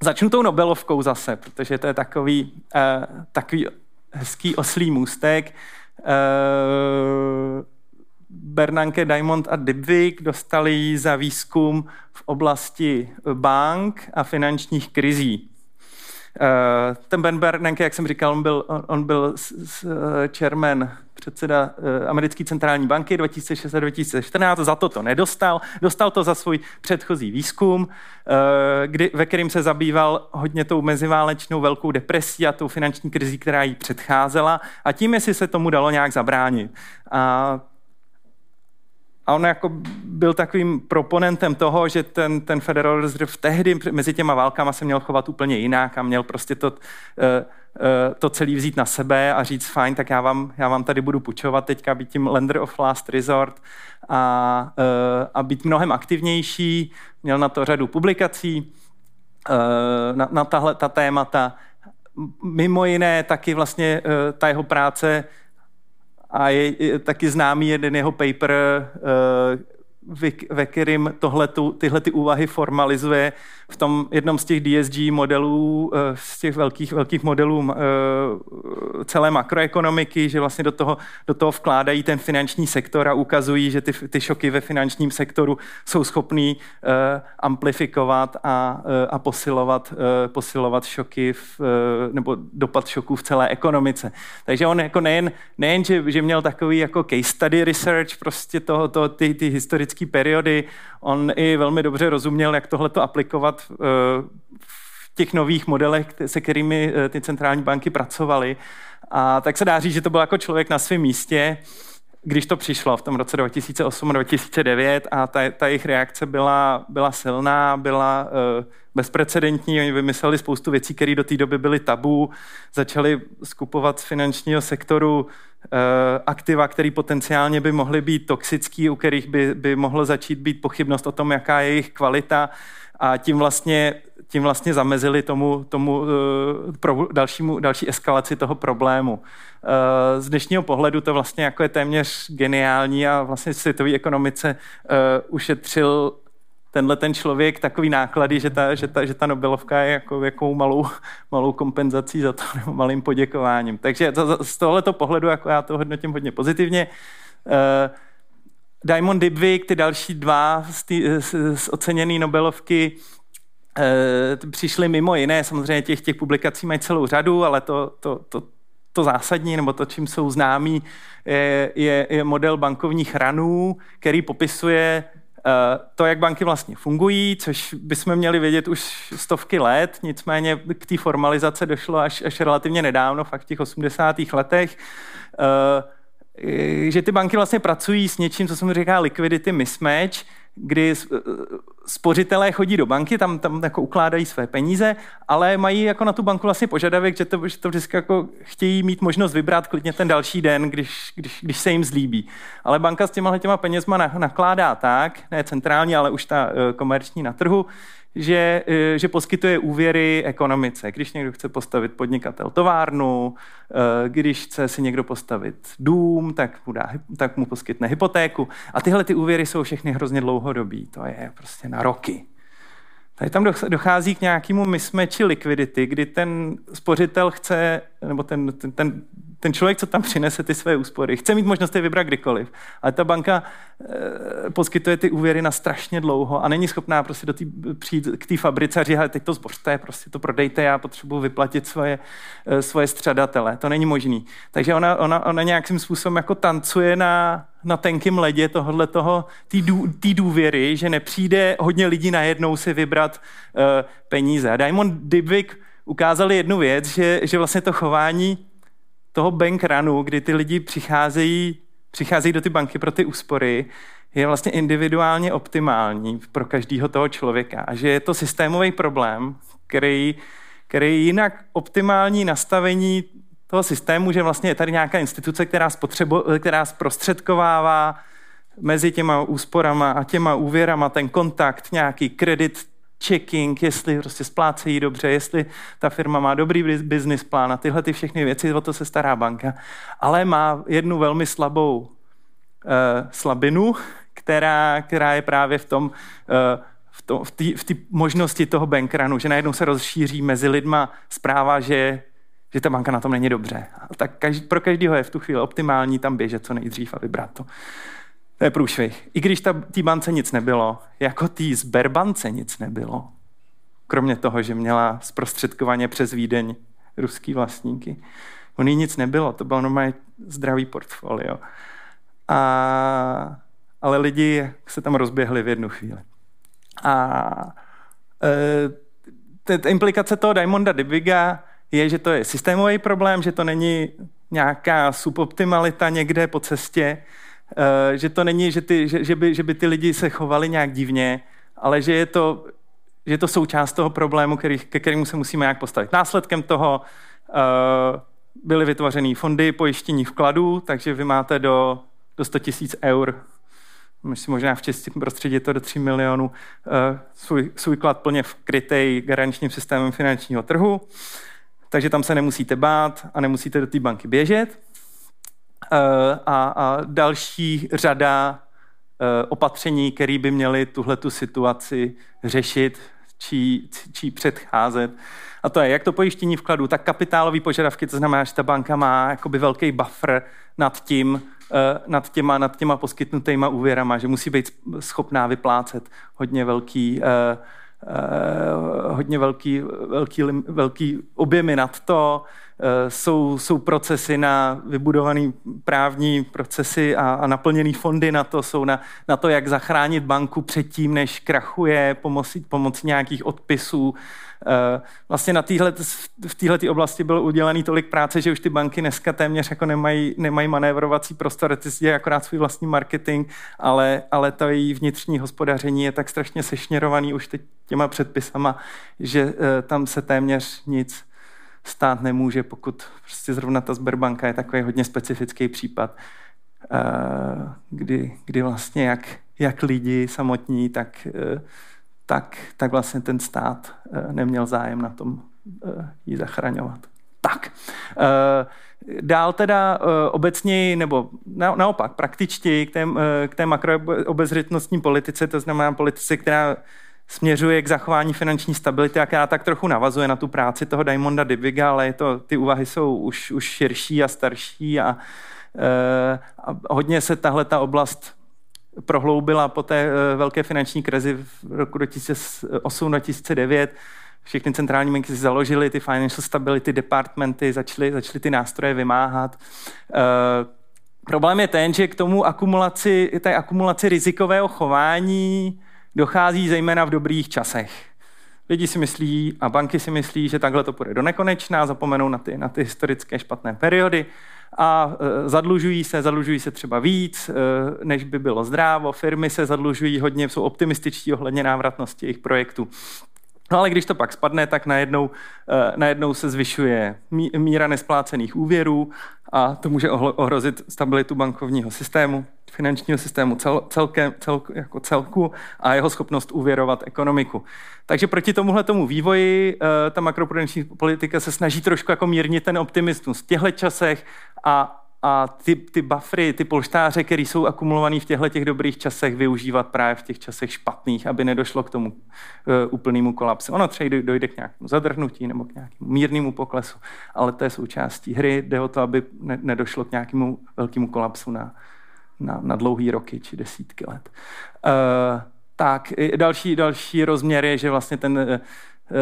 začnu tou Nobelovkou zase, protože to je takový, uh, takový hezký oslý můstek. Bernanke, Diamond a Dybvik dostali za výzkum v oblasti bank a finančních krizí. Eh, ten Ben Bernanke, jak jsem říkal, on byl, on byl eh, chairman, předseda eh, americké centrální banky 2006-2014, za to to nedostal. Dostal to za svůj předchozí výzkum, kdy, ve kterým se zabýval hodně tou meziválečnou velkou depresí a tou finanční krizí, která jí předcházela a tím, jestli se tomu dalo nějak zabránit. A a on jako byl takovým proponentem toho, že ten, ten Federal Reserve tehdy mezi těma válkama se měl chovat úplně jinak a měl prostě to, eh, eh, to celý vzít na sebe a říct fajn, tak já vám, já vám tady budu půjčovat teďka, být tím lender of last resort a, eh, a být mnohem aktivnější. Měl na to řadu publikací na, na tahle ta témata. Mimo jiné taky vlastně ta jeho práce a je, je taky známý jeden jeho paper, uh, ve kterým tohletu, tyhle ty úvahy formalizuje v tom jednom z těch DSG modelů, eh, z těch velkých, velkých modelů eh, celé makroekonomiky, že vlastně do toho, do toho vkládají ten finanční sektor a ukazují, že ty, ty šoky ve finančním sektoru jsou schopný eh, amplifikovat a, a posilovat, posilovat šoky v, nebo dopad šoků v celé ekonomice. Takže on jako nejen, nejen že, že měl takový jako case study research prostě toho, to, ty, ty historické periody, on i velmi dobře rozuměl, jak tohle to aplikovat Eh, v těch nových modelech, se kterými eh, ty centrální banky pracovaly. A tak se dá říct, že to byl jako člověk na svém místě, když to přišlo v tom roce 2008-2009 a ta, ta jejich reakce byla, byla silná, byla uh, bezprecedentní. Oni vymysleli spoustu věcí, které do té doby byly tabu. Začali skupovat z finančního sektoru uh, aktiva, které potenciálně by mohly být toxický, u kterých by, by mohlo začít být pochybnost o tom, jaká je jejich kvalita a tím vlastně, tím vlastně zamezili tomu, tomu uh, pro, dalšímu, další eskalaci toho problému. Uh, z dnešního pohledu to vlastně jako je téměř geniální a vlastně světové ekonomice uh, ušetřil tenhle ten člověk takový náklady, že ta, že ta, že ta Nobelovka je jako, jako malou, *laughs* malou kompenzací za to, *laughs* nebo malým poděkováním. Takže to, z tohoto pohledu jako já to hodnotím hodně pozitivně. Uh, Diamond Dybvik, ty další dva z, tý, z, z oceněné Nobelovky, e, přišly mimo jiné, samozřejmě těch, těch publikací mají celou řadu, ale to, to, to, to zásadní, nebo to, čím jsou známí, je, je, je model bankovních ranů, který popisuje e, to, jak banky vlastně fungují, což bychom měli vědět už stovky let, nicméně k té formalizace došlo až, až relativně nedávno, fakt v těch 80. letech. Eh, že ty banky vlastně pracují s něčím, co se mu říká liquidity mismatch, kdy eh, spořitelé chodí do banky, tam, tam jako ukládají své peníze, ale mají jako na tu banku vlastně požadavek, že to, že to vždycky jako chtějí mít možnost vybrat klidně ten další den, když, když, když se jim zlíbí. Ale banka s těma těma penězma nakládá tak, ne centrálně, ale už ta eh, komerční na trhu, že, eh, že poskytuje úvěry ekonomice. Když někdo chce postavit podnikatel továrnu, eh, když chce si někdo postavit dům, tak mu, dá, tak mu poskytne hypotéku. A tyhle ty úvěry jsou všechny hrozně dlouhodobí. To je prostě na roky. Tady tam dochází k nějakému mismeči likvidity, kdy ten spořitel chce, nebo ten, ten, ten ten člověk, co tam přinese ty své úspory, chce mít možnost je vybrat kdykoliv, ale ta banka e, poskytuje ty úvěry na strašně dlouho a není schopná prostě do tý, přijít k té fabrice a říct, teď to zbořte, prostě to prodejte, já potřebuji vyplatit svoje, e, svoje střadatele. To není možný. Takže ona, ona, ona nějakým způsobem jako tancuje na, na tenkým ledě tohohle toho, té důvěry, že nepřijde hodně lidí najednou si vybrat uh, peníze. Diamond Dybvik ukázali jednu věc, že, že vlastně to chování toho bank runu, kdy ty lidi přicházejí, přicházejí do ty banky pro ty úspory, je vlastně individuálně optimální pro každého toho člověka. A že je to systémový problém, který, který jinak optimální nastavení toho systému, že vlastně je tady nějaká instituce, která, spotřebo, která zprostředkovává mezi těma úsporama a těma úvěrama ten kontakt, nějaký kredit checking, jestli prostě splácejí dobře, jestli ta firma má dobrý business plán a tyhle ty všechny věci, o to se stará banka. Ale má jednu velmi slabou uh, slabinu, která, která je právě v tom, uh, v té v v možnosti toho bankranu, že najednou se rozšíří mezi lidma zpráva, že, že ta banka na tom není dobře. Tak každý, pro každého je v tu chvíli optimální tam běžet co nejdřív a vybrat to. To je průšvih. I když té bance nic nebylo, jako té Sberbance nic nebylo. Kromě toho, že měla zprostředkovaně přes Vídeň ruský vlastníky. Ní nic nebylo, to bylo normálně zdravý portfolio. A, ale lidi se tam rozběhli v jednu chvíli. A e, ta implikace toho Diamonda Dibiga je, že to je systémový problém, že to není nějaká suboptimalita někde po cestě, že to není, že, ty, že, že, by, že by ty lidi se chovali nějak divně, ale že je to, že je to součást toho problému, který, ke kterému se musíme nějak postavit. Následkem toho uh, byly vytvořeny fondy pojištění vkladů, takže vy máte do, do 100 tisíc eur, myslím možná v českém prostředí to do 3 milionů, uh, svůj, svůj klad plně vkrytej garančním systémem finančního trhu, takže tam se nemusíte bát a nemusíte do té banky běžet. Eh, a, a další řada eh, opatření, které by měly tuhle tu situaci řešit či, či předcházet. A to je jak to pojištění vkladu, tak kapitálové požadavky, to znamená, že ta banka má jakoby velký buffer nad tím, eh, nad těma, nad těma poskytnutýma úvěrama, že musí být schopná vyplácet hodně velký, hodně velký, velký, velký objemy nad to, Eh, jsou, jsou procesy na vybudované právní procesy a, a naplněné fondy na to, jsou na, na to, jak zachránit banku předtím, než krachuje, pomocí, pomocí nějakých odpisů. Eh, vlastně na týhle, v této oblasti bylo udělané tolik práce, že už ty banky dneska téměř jako nemají, nemají manévrovací prostor, ty si akorát svůj vlastní marketing, ale, ale to její vnitřní hospodaření je tak strašně sešněrovaný už teď těma předpisama, že eh, tam se téměř nic stát nemůže, pokud prostě zrovna ta Sberbanka je takový hodně specifický případ, eh, kdy, kdy vlastně jak, jak lidi samotní, tak, tak, tak vlastně ten stát eh, neměl zájem na tom ji zachraňovat. Tak. Dál teda obecně, nebo naopak praktičtěji k té, k té makroobezřetnostní politice, to znamená politice, která směřuje k zachování finanční stability, jaká tak trochu navazuje na tu práci toho Diamonda Dibiga, ale je to, ty úvahy jsou už, už širší a starší a, a hodně se tahle ta oblast prohloubila po té e, velké finanční krizi v roku 2008-2009. Všechny centrální banky si založily ty financial stability departmenty, začaly, začaly ty nástroje vymáhat. E, problém je ten, že k tomu akumulaci, té akumulaci rizikového chování dochází zejména v dobrých časech. Lidi si myslí a banky si myslí, že takhle to půjde do nekonečna, zapomenou na ty, na ty historické špatné periody a e, zadlužují se, zadlužují se třeba víc, e, než by bylo zdrávo. Firmy se zadlužují hodně, jsou optimističtí ohledně návratnosti jejich projektů. No ale když to pak spadne, tak najednou, e, najednou se zvyšuje míra nesplácených úvěrů a to může ohrozit stabilitu bankovního systému finančního systému cel, celkem, cel, jako celku a jeho schopnost uvěrovat ekonomiku. Takže proti tomuhle tomu vývoji uh, ta makroprudenční politika se snaží trošku jako mírnit ten optimismus v těchto časech a a ty, ty buffery, ty polštáře, které jsou akumulované v těchto těch dobrých časech, využívat právě v těch časech špatných, aby nedošlo k tomu uh, úplnému kolapsu. Ono třeba dojde k nějakému zadrhnutí nebo k nějakému mírnému poklesu, ale to je součástí hry. Jde o to, aby ne, nedošlo k nějakému velkému kolapsu na, na, na dlouhé roky či desítky let. Uh, tak, další, další rozměr je, že vlastně ten Eh,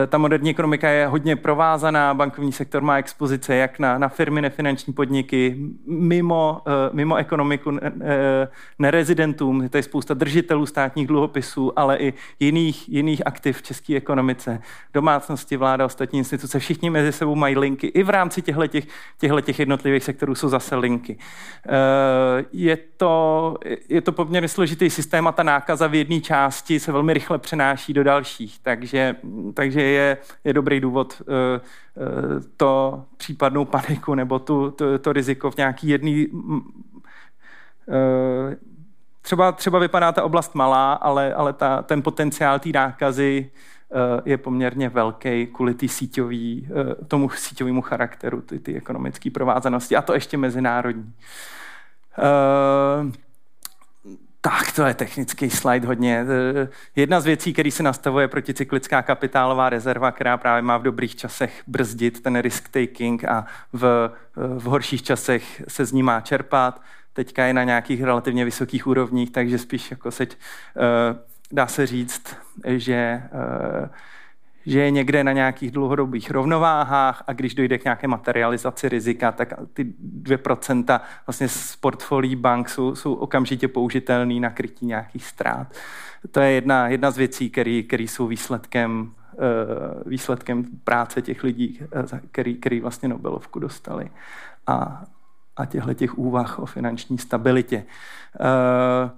ta moderní ekonomika je hodně provázaná, bankovní sektor má expozice jak na, na firmy, nefinanční podniky, mimo, eh, mimo ekonomiku eh, nerezidentům, to je spousta držitelů státních dluhopisů, ale i jiných, jiných aktiv v české ekonomice, domácnosti, vláda, ostatní instituce, všichni mezi sebou mají linky. I v rámci těchto těch jednotlivých sektorů jsou zase linky. Je to, je to poměrně složitý systém a ta nákaza v jedné části se velmi rychle přenáší do dalších, takže, takže že je, je dobrý důvod uh, uh, to případnou paniku nebo tu, to, to riziko v nějaký jedný uh, třeba, třeba vypadá ta oblast malá, ale, ale ta, ten potenciál té nákazy je poměrně velký kvůli tý síťový, tomu síťovému charakteru, ty, ty ekonomické provázanosti, a to ještě mezinárodní. Tak, to je technický slide hodně. Eh, jedna z věcí, který se nastavuje proticyklická kapitálová rezerva, která právě má v dobrých časech brzdit ten risk taking a v, v horších časech se z ní má čerpat. Teďka je na nějakých relativně vysokých úrovních, takže spíš jako se, eh, dá se říct, že eh, že je někde na nějakých dlouhodobých rovnováhách a když dojde k nějaké materializaci rizika, tak ty 2% vlastně z portfolií bank jsou, jsou okamžitě použitelný na krytí nějakých ztrát. To je jedna, jedna z věcí, které jsou výsledkem, eh, výsledkem práce těch lidí, eh, který, který vlastně Nobelovku dostali a, a těchto těch úvah o finanční stabilitě. Uh,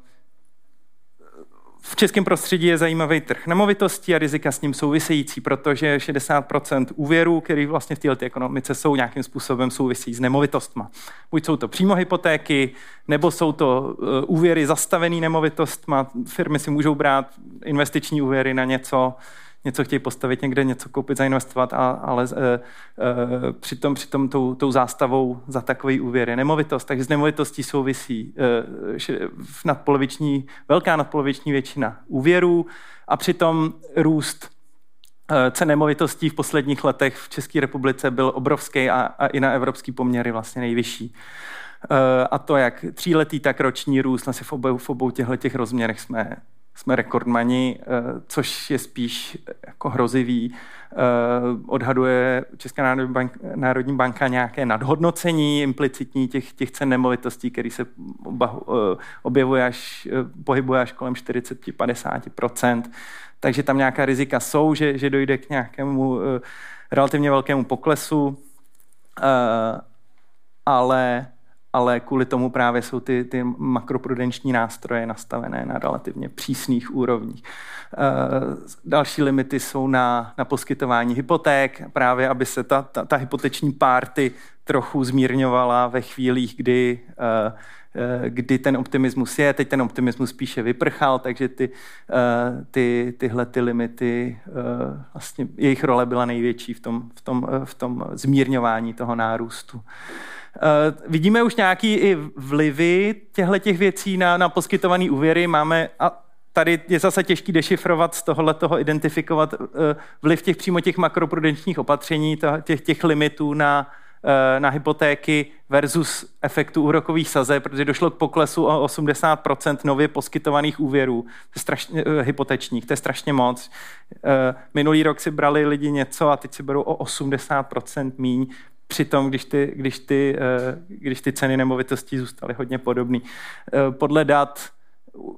v českém prostředí je zajímavý trh nemovitostí a rizika s ním související, protože 60% úvěrů, které vlastně v této ekonomice jsou, nějakým způsobem souvisí s nemovitostma. Buď jsou to přímo hypotéky, nebo jsou to eh, úvěry zastavený nemovitostma. Firmy si můžou brát investiční úvěry na něco, něco chtějí postavit někde, něco koupit, zainvestovat, a, ale e, e, přitom, přitom tou, tou zástavou za takový úvěr je nemovitost. Takže z nemovitostí souvisí e, nadpoloviční, velká nadpoloviční většina úvěrů a přitom růst cen nemovitostí v posledních letech v České republice byl obrovský a, a i na evropský poměry vlastně nejvyšší. A to jak tříletý, tak roční růst, vlastně v obou, v obou těchto těch rozměrech jsme jsme rekordmani, eh, což je spíš jako hrozivý. Eh, odhaduje Česká národní, bank, národní banka nějaké nadhodnocení implicitní těch, těch cen nemovitostí, který se eh, objevuje až, pohybuje až kolem 40-50%. Takže tam nějaká rizika jsou, že, že dojde k nějakému relativně velkému poklesu, ale ale kvůli tomu právě jsou ty, ty makroprudenční nástroje nastavené na relativně přísných úrovních. Uh, další limity jsou na, na poskytování hypoték, právě aby se ta, ta, ta hypoteční párty trochu zmírňovala ve chvílích, kdy, uh, kdy ten optimismus je. Teď ten optimismus spíše vyprchal, takže ty, ty, tyhle ty limity, vlastně jejich role byla největší v tom, v tom, v tom zmírňování toho nárůstu. Uh, vidíme už nějaký i vlivy těchto těch věcí na, na poskytované úvěry. Máme, a tady je zase těžký dešifrovat z tohohle toho identifikovat uh, vliv těch přímo těch makroprudenčních opatření, těch, těch limitů na, uh, na hypotéky versus efektu úrokových saze, protože došlo k poklesu o 80% nově poskytovaných úvěrů to strašně, hypotečních. To je strašně moc. Minulý rok si brali lidi něco a teď si berou o 80% míň. Přitom, když ty, když ty, eh, když ty ceny nemovitostí zůstaly hodně podobné. Eh, podle dat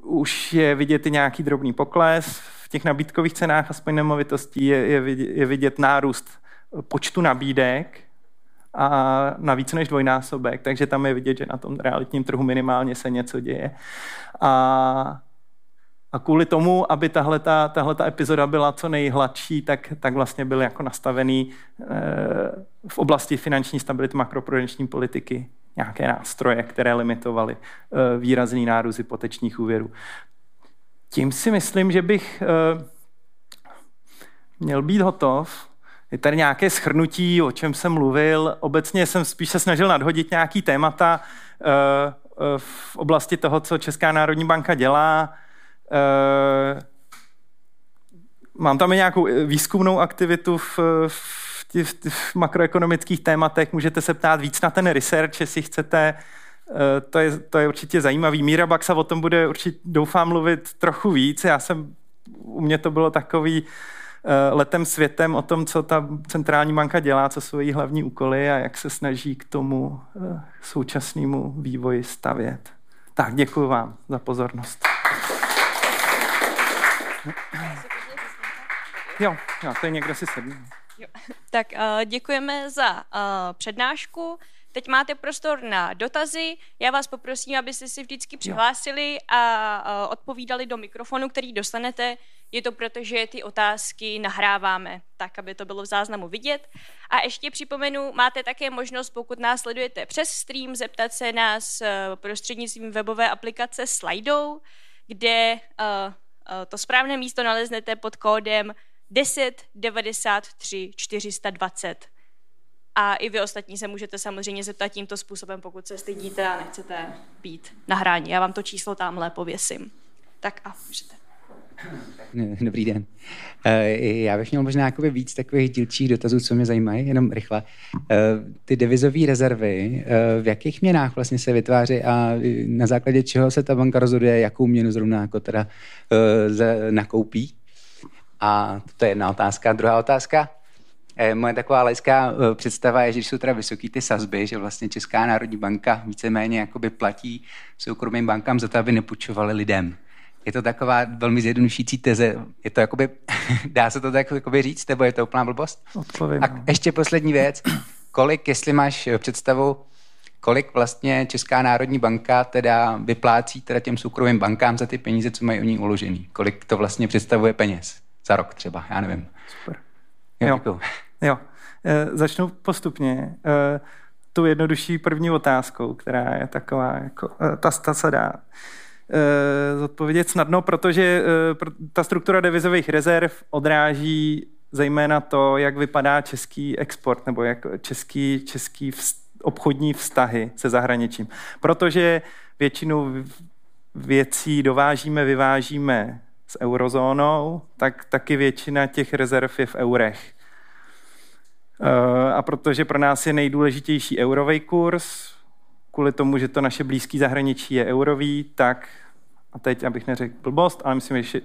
už je vidět i nějaký drobný pokles. V těch nabídkových cenách aspoň nemovitostí je, je, vidět, je vidět nárůst počtu nabídek a na více než dvojnásobek, takže tam je vidět, že na tom realitním trhu minimálně se něco děje. A a kvůli tomu, aby tahle ta epizoda byla co nejhladší, tak, tak vlastně byl jako nastavený e, v oblasti finanční stability makroprudenční politiky nějaké nástroje, které limitovaly e, výrazný nárůst hypotečních úvěrů. Tím si myslím, že bych e, měl být hotov. je tady nějaké schrnutí, o čem jsem mluvil. Obecně jsem spíš se snažil nadhodit nějaký témata v oblasti toho, co Česká národní banka dělá. Uh, mám tam i nějakou výzkumnou aktivitu v, v, v, v makroekonomických tématech. Můžete se ptát víc na ten research, jestli chcete. To je, to je určitě zajímavý. Míra Baxa o tom bude určitě, doufám, mluvit trochu víc. Já jsem, u mě to bylo takový, Eh, letem světem o tom, co ta centrální banka dělá, co jsou její hlavní úkoly a jak se snaží k tomu eh, současnému vývoji stavět. Tak, děkuji vám za pozornost. Jo, jo, to je někdo si sedí. Tak uh, děkujeme za uh, přednášku. Teď máte prostor na dotazy. Já vás poprosím, abyste si vždycky přihlásili a odpovídali do mikrofonu, který dostanete. Je to proto, že ty otázky nahráváme tak, aby to bylo v záznamu vidět. A ještě připomenu, máte také možnost, pokud nás sledujete přes stream, zeptat se nás eh, prostřednictvím webové aplikace Slido, kde eh, eh, to správné místo naleznete pod kódem 10 93 420. A i vy ostatní se můžete samozřejmě zeptat tímto způsobem, pokud se stydíte a nechcete být nahrání. Já vám to číslo tamhle pověsím. Tak a můžete. Dobrý den. Eh, já bych měl možná víc takových dílčích dotazů, co mě zajímají, jenom rychle. Eh, ty devizové rezervy, eh, v jakých měnách vlastně se vytváří a na základě čeho se ta banka rozhoduje, jakou měnu zrovna jako teda nakoupí? A to je jedna otázka. Druhá otázka, Moje taková laická představa je, že jsou teda vysoký ty sazby, že vlastně Česká národní banka víceméně jakoby platí soukromým bankám za to, aby nepůjčovali lidem je to taková velmi zjednodušící teze. Je to jakoby, *laughs* dá se to tak jakoby říct, nebo je to úplná blbost? Odpovím. A no. ještě poslední věc. *clears throat* Kolik, jestli máš představu, kolik vlastně Česká národní banka teda vyplácí teda těm soukromým bankám za ty peníze, co mají u ní uložený? Kolik to vlastně představuje peněz? Za rok třeba, já nevím. Super. Jo, jo. *laughs* jo. E, začnu postupně. E, tu jednodušší první otázkou, která je taková, jako, e, ta, ta se dá Eh, zodpovědět snadno, protože eh, ta struktura devizových rezerv odráží zejména to, jak vypadá český export nebo jak český, český obchodní vztahy se zahraničím. Protože většinu věcí dovážíme, vyvážíme s eurozónou, tak taky většina těch rezerv je v eurech. Eh, a protože pro nás je nejdůležitější eurový kurz, kvůli tomu, že to naše blízké zahraničí je eurový, tak, a teď abych neřekl blbost, ale myslím, že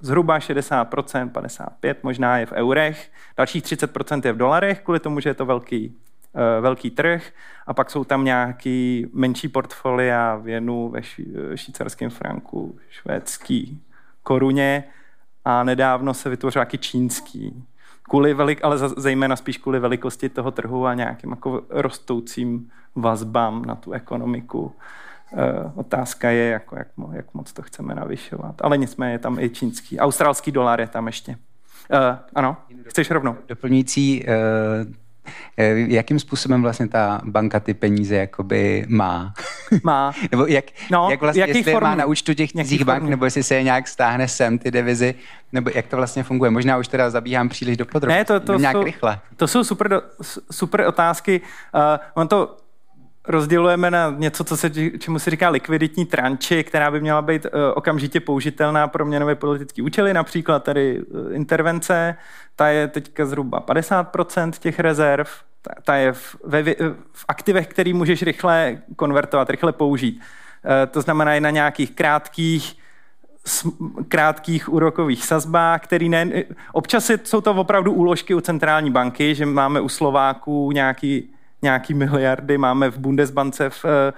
zhruba 60%, 55% možná je v eurech, dalších 30% je v dolarech, kvůli tomu, že je to velký, uh, velký trh. A pak jsou tam nějaký menší portfolia v jenu, ve švýcarském franku, švédský koruně. A nedávno se vytvořil nějaký čínský kvůli velik, ale zejména spíš kvůli velikosti toho trhu a nějakým jako rostoucím vazbám na tu ekonomiku. E, otázka je, jako jak, jak moc to chceme navyšovat. Ale nicméně je tam i čínský. Australský dolar je tam ještě. E, ano, chceš rovnou. Doplňující, e, jakým způsobem vlastně ta banka ty peníze jakoby má? Má. *laughs* nebo jak, no, jak vlastně, jestli form, má na účtu těch cizích bank, nebo jestli se je nějak stáhne sem ty devizy, nebo jak to vlastně funguje? Možná už teda zabíhám příliš do podrobností. Ne, to, to, nějak jsou, rychle. to jsou super, super otázky. Uh, on to rozdělujeme na něco, co se, čemu se říká likviditní tranči, která by měla být uh, okamžitě použitelná pro měnové politické účely, například tady uh, intervence, ta je teďka zhruba 50% těch rezerv, ta, ta je v, ve, v aktivech, který můžeš rychle konvertovat, rychle použít. Uh, to znamená i na nějakých krátkých krátkých úrokových sazbách, který ne, občas jsou to opravdu úložky u centrální banky, že máme u Slováků nějaký nějaký miliardy, máme v Bundesbance, v, eh,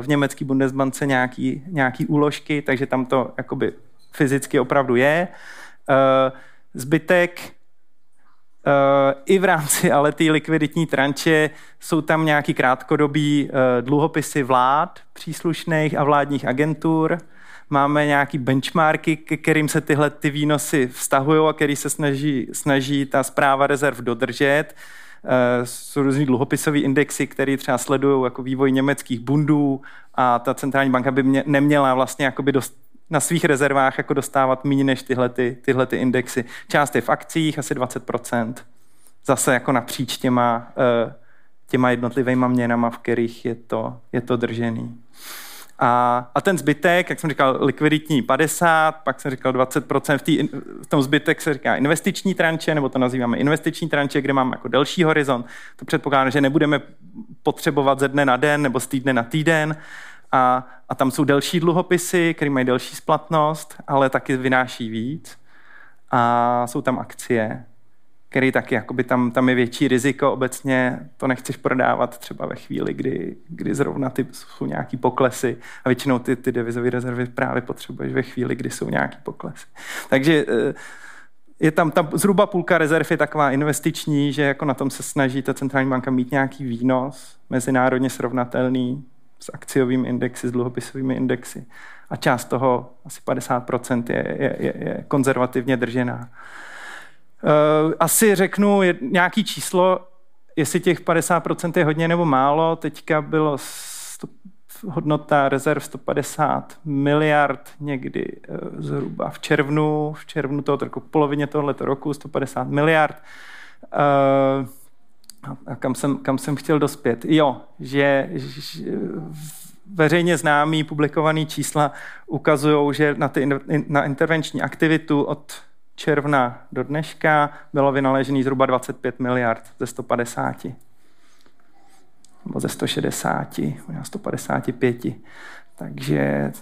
v německé Bundesbance nějaký, nějaký úložky, takže tam to jakoby fyzicky opravdu je. Eh, zbytek eh, i v rámci *laughs* ale té likviditní tranče jsou tam nějaký krátkodobý dluhopisy vlád příslušných a vládních agentur. Máme nějaký benchmarky, ke kterým se tyhle ty výnosy vztahují a který se snaží, snaží ta zpráva rezerv dodržet. Eh, jsou různý dluhopisové indexy, které třeba sledují jako vývoj německých bundů a ta centrální banka by mě, neměla vlastně jakoby dost, na svých rezervách jako dostávat méně než tyhle, ty, tyhle ty indexy. Část je v akcích, asi 20%, zase jako napříč těma, eh, těma jednotlivými měnama, v kterých je to, je to držený. A, a ten zbytek, jak jsem říkal, likviditní 50, pak jsem říkal 20%, v, tý, v tom zbytek se říká investiční tranče, nebo to nazýváme investiční tranče, kde máme jako delší horizont. To předpokládá, že nebudeme potřebovat ze dne na den nebo z týdne na týden. A, a tam jsou delší dluhopisy, které mají delší splatnost, ale taky vynáší víc. A jsou tam akcie který taky jakoby tam, tam je větší riziko obecně, to nechceš prodávat třeba ve chvíli, kdy, kdy zrovna ty jsou nějaký poklesy a většinou ty, ty devizové rezervy právě potřebuješ ve chvíli, kdy jsou nějaký poklesy. Takže eh, je tam, tam zhruba půlka rezerv je taková investiční, že jako na tom se snaží ta centrální banka mít nějaký výnos, mezinárodně srovnatelný s akciovými indexy, s dluhopisovými indexy. A část toho, asi 50%, je, je, je, je konzervativně držená. Uh, asi řeknu nějaký číslo, jestli těch 50% je hodně nebo málo. Teďka bylo hodnota rezerv 150 miliard někdy uh, zhruba v červnu, v červnu toho roku, polovině tohoto roku 150 miliard. Uh, a kam jsem, kam jsem chtěl dospět? Jo, že, že veřejně známý publikovaný čísla ukazují, že na, ty, na intervenční aktivitu od června do dneška bylo vynaležený zhruba 25 miliard ze 150. Nebo ze 160, možná 155. Takže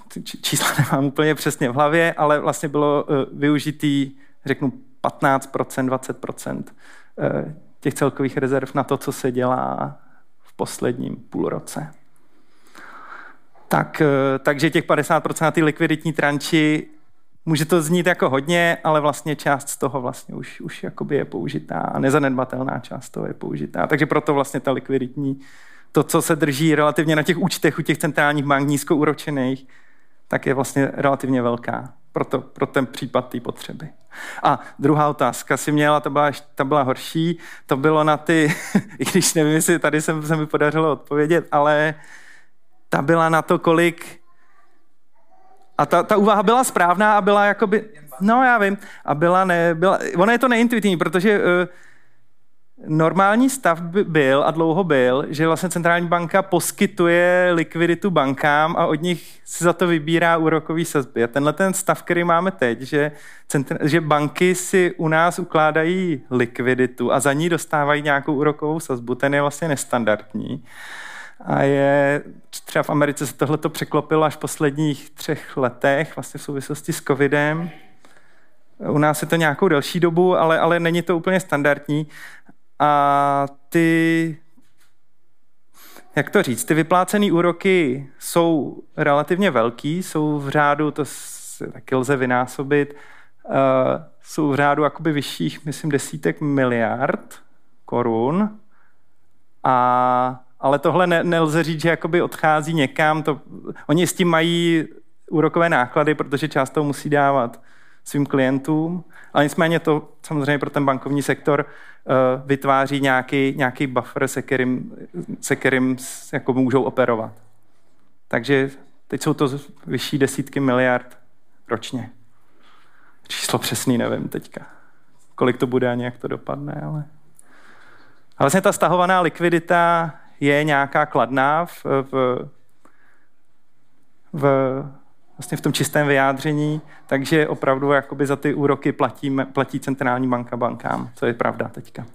čísla *laughs* nemám úplně přesně v hlavě, ale vlastně bylo uh, využitý, řeknu, 15%, 20% uh, těch celkových rezerv na to, co se dělá v posledním půlroce. Tak, uh, takže těch 50% na ty likviditní tranči Může to znít jako hodně, ale vlastně část z toho vlastně už, už jakoby je použitá a nezanedbatelná část toho je použitá. Takže proto vlastně ta likviditní, to, co se drží relativně na těch účtech u těch centrálních bank nízkouročených, tak je vlastně relativně velká pro, pro ten případ té potřeby. A druhá otázka si měla, ta byla, ta byla horší, to bylo na ty, *laughs* i když nevím, jestli tady se, se mi podařilo odpovědět, ale ta byla na to, kolik a ta, ta úvaha byla správná a byla jakoby, no já vím, a byla ne, byla, ona je to neintuitivní, protože uh, normální stav by byl a dlouho byl, že vlastně centrální banka poskytuje likviditu bankám a od nich si za to vybírá úrokový sazby. A tenhle ten stav, který máme teď, že, centr, že banky si u nás ukládají likviditu a za ní dostávají nějakou úrokovou sazbu, ten je vlastně nestandardní. A je, třeba v Americe se tohle to překlopilo až v posledních třech letech, vlastně v souvislosti s covidem. U nás je to nějakou delší dobu, ale, ale není to úplně standardní. A ty, jak to říct, ty vyplácené úroky jsou relativně velký, jsou v řádu, to se taky lze vynásobit, uh, jsou v řádu jakoby vyšších, myslím, desítek miliard korun. A ale tohle ne, nelze říct, že jakoby odchází někam. To, oni s tím mají úrokové náklady, protože část toho musí dávat svým klientům, ale nicméně to samozřejmě pro ten bankovní sektor uh, vytváří nějaký, nějaký buffer, se kterým, se kterým jako můžou operovat. Takže teď jsou to vyšší desítky miliard ročně. Číslo přesný nevím teďka, kolik to bude ani jak to dopadne, ale... A vlastně ta stahovaná likvidita je nějaká kladná v, v, v, vlastně v tom čistém vyjádření, takže opravdu jakoby za ty úroky platíme, platí centrální banka bankám, co je pravda teďka.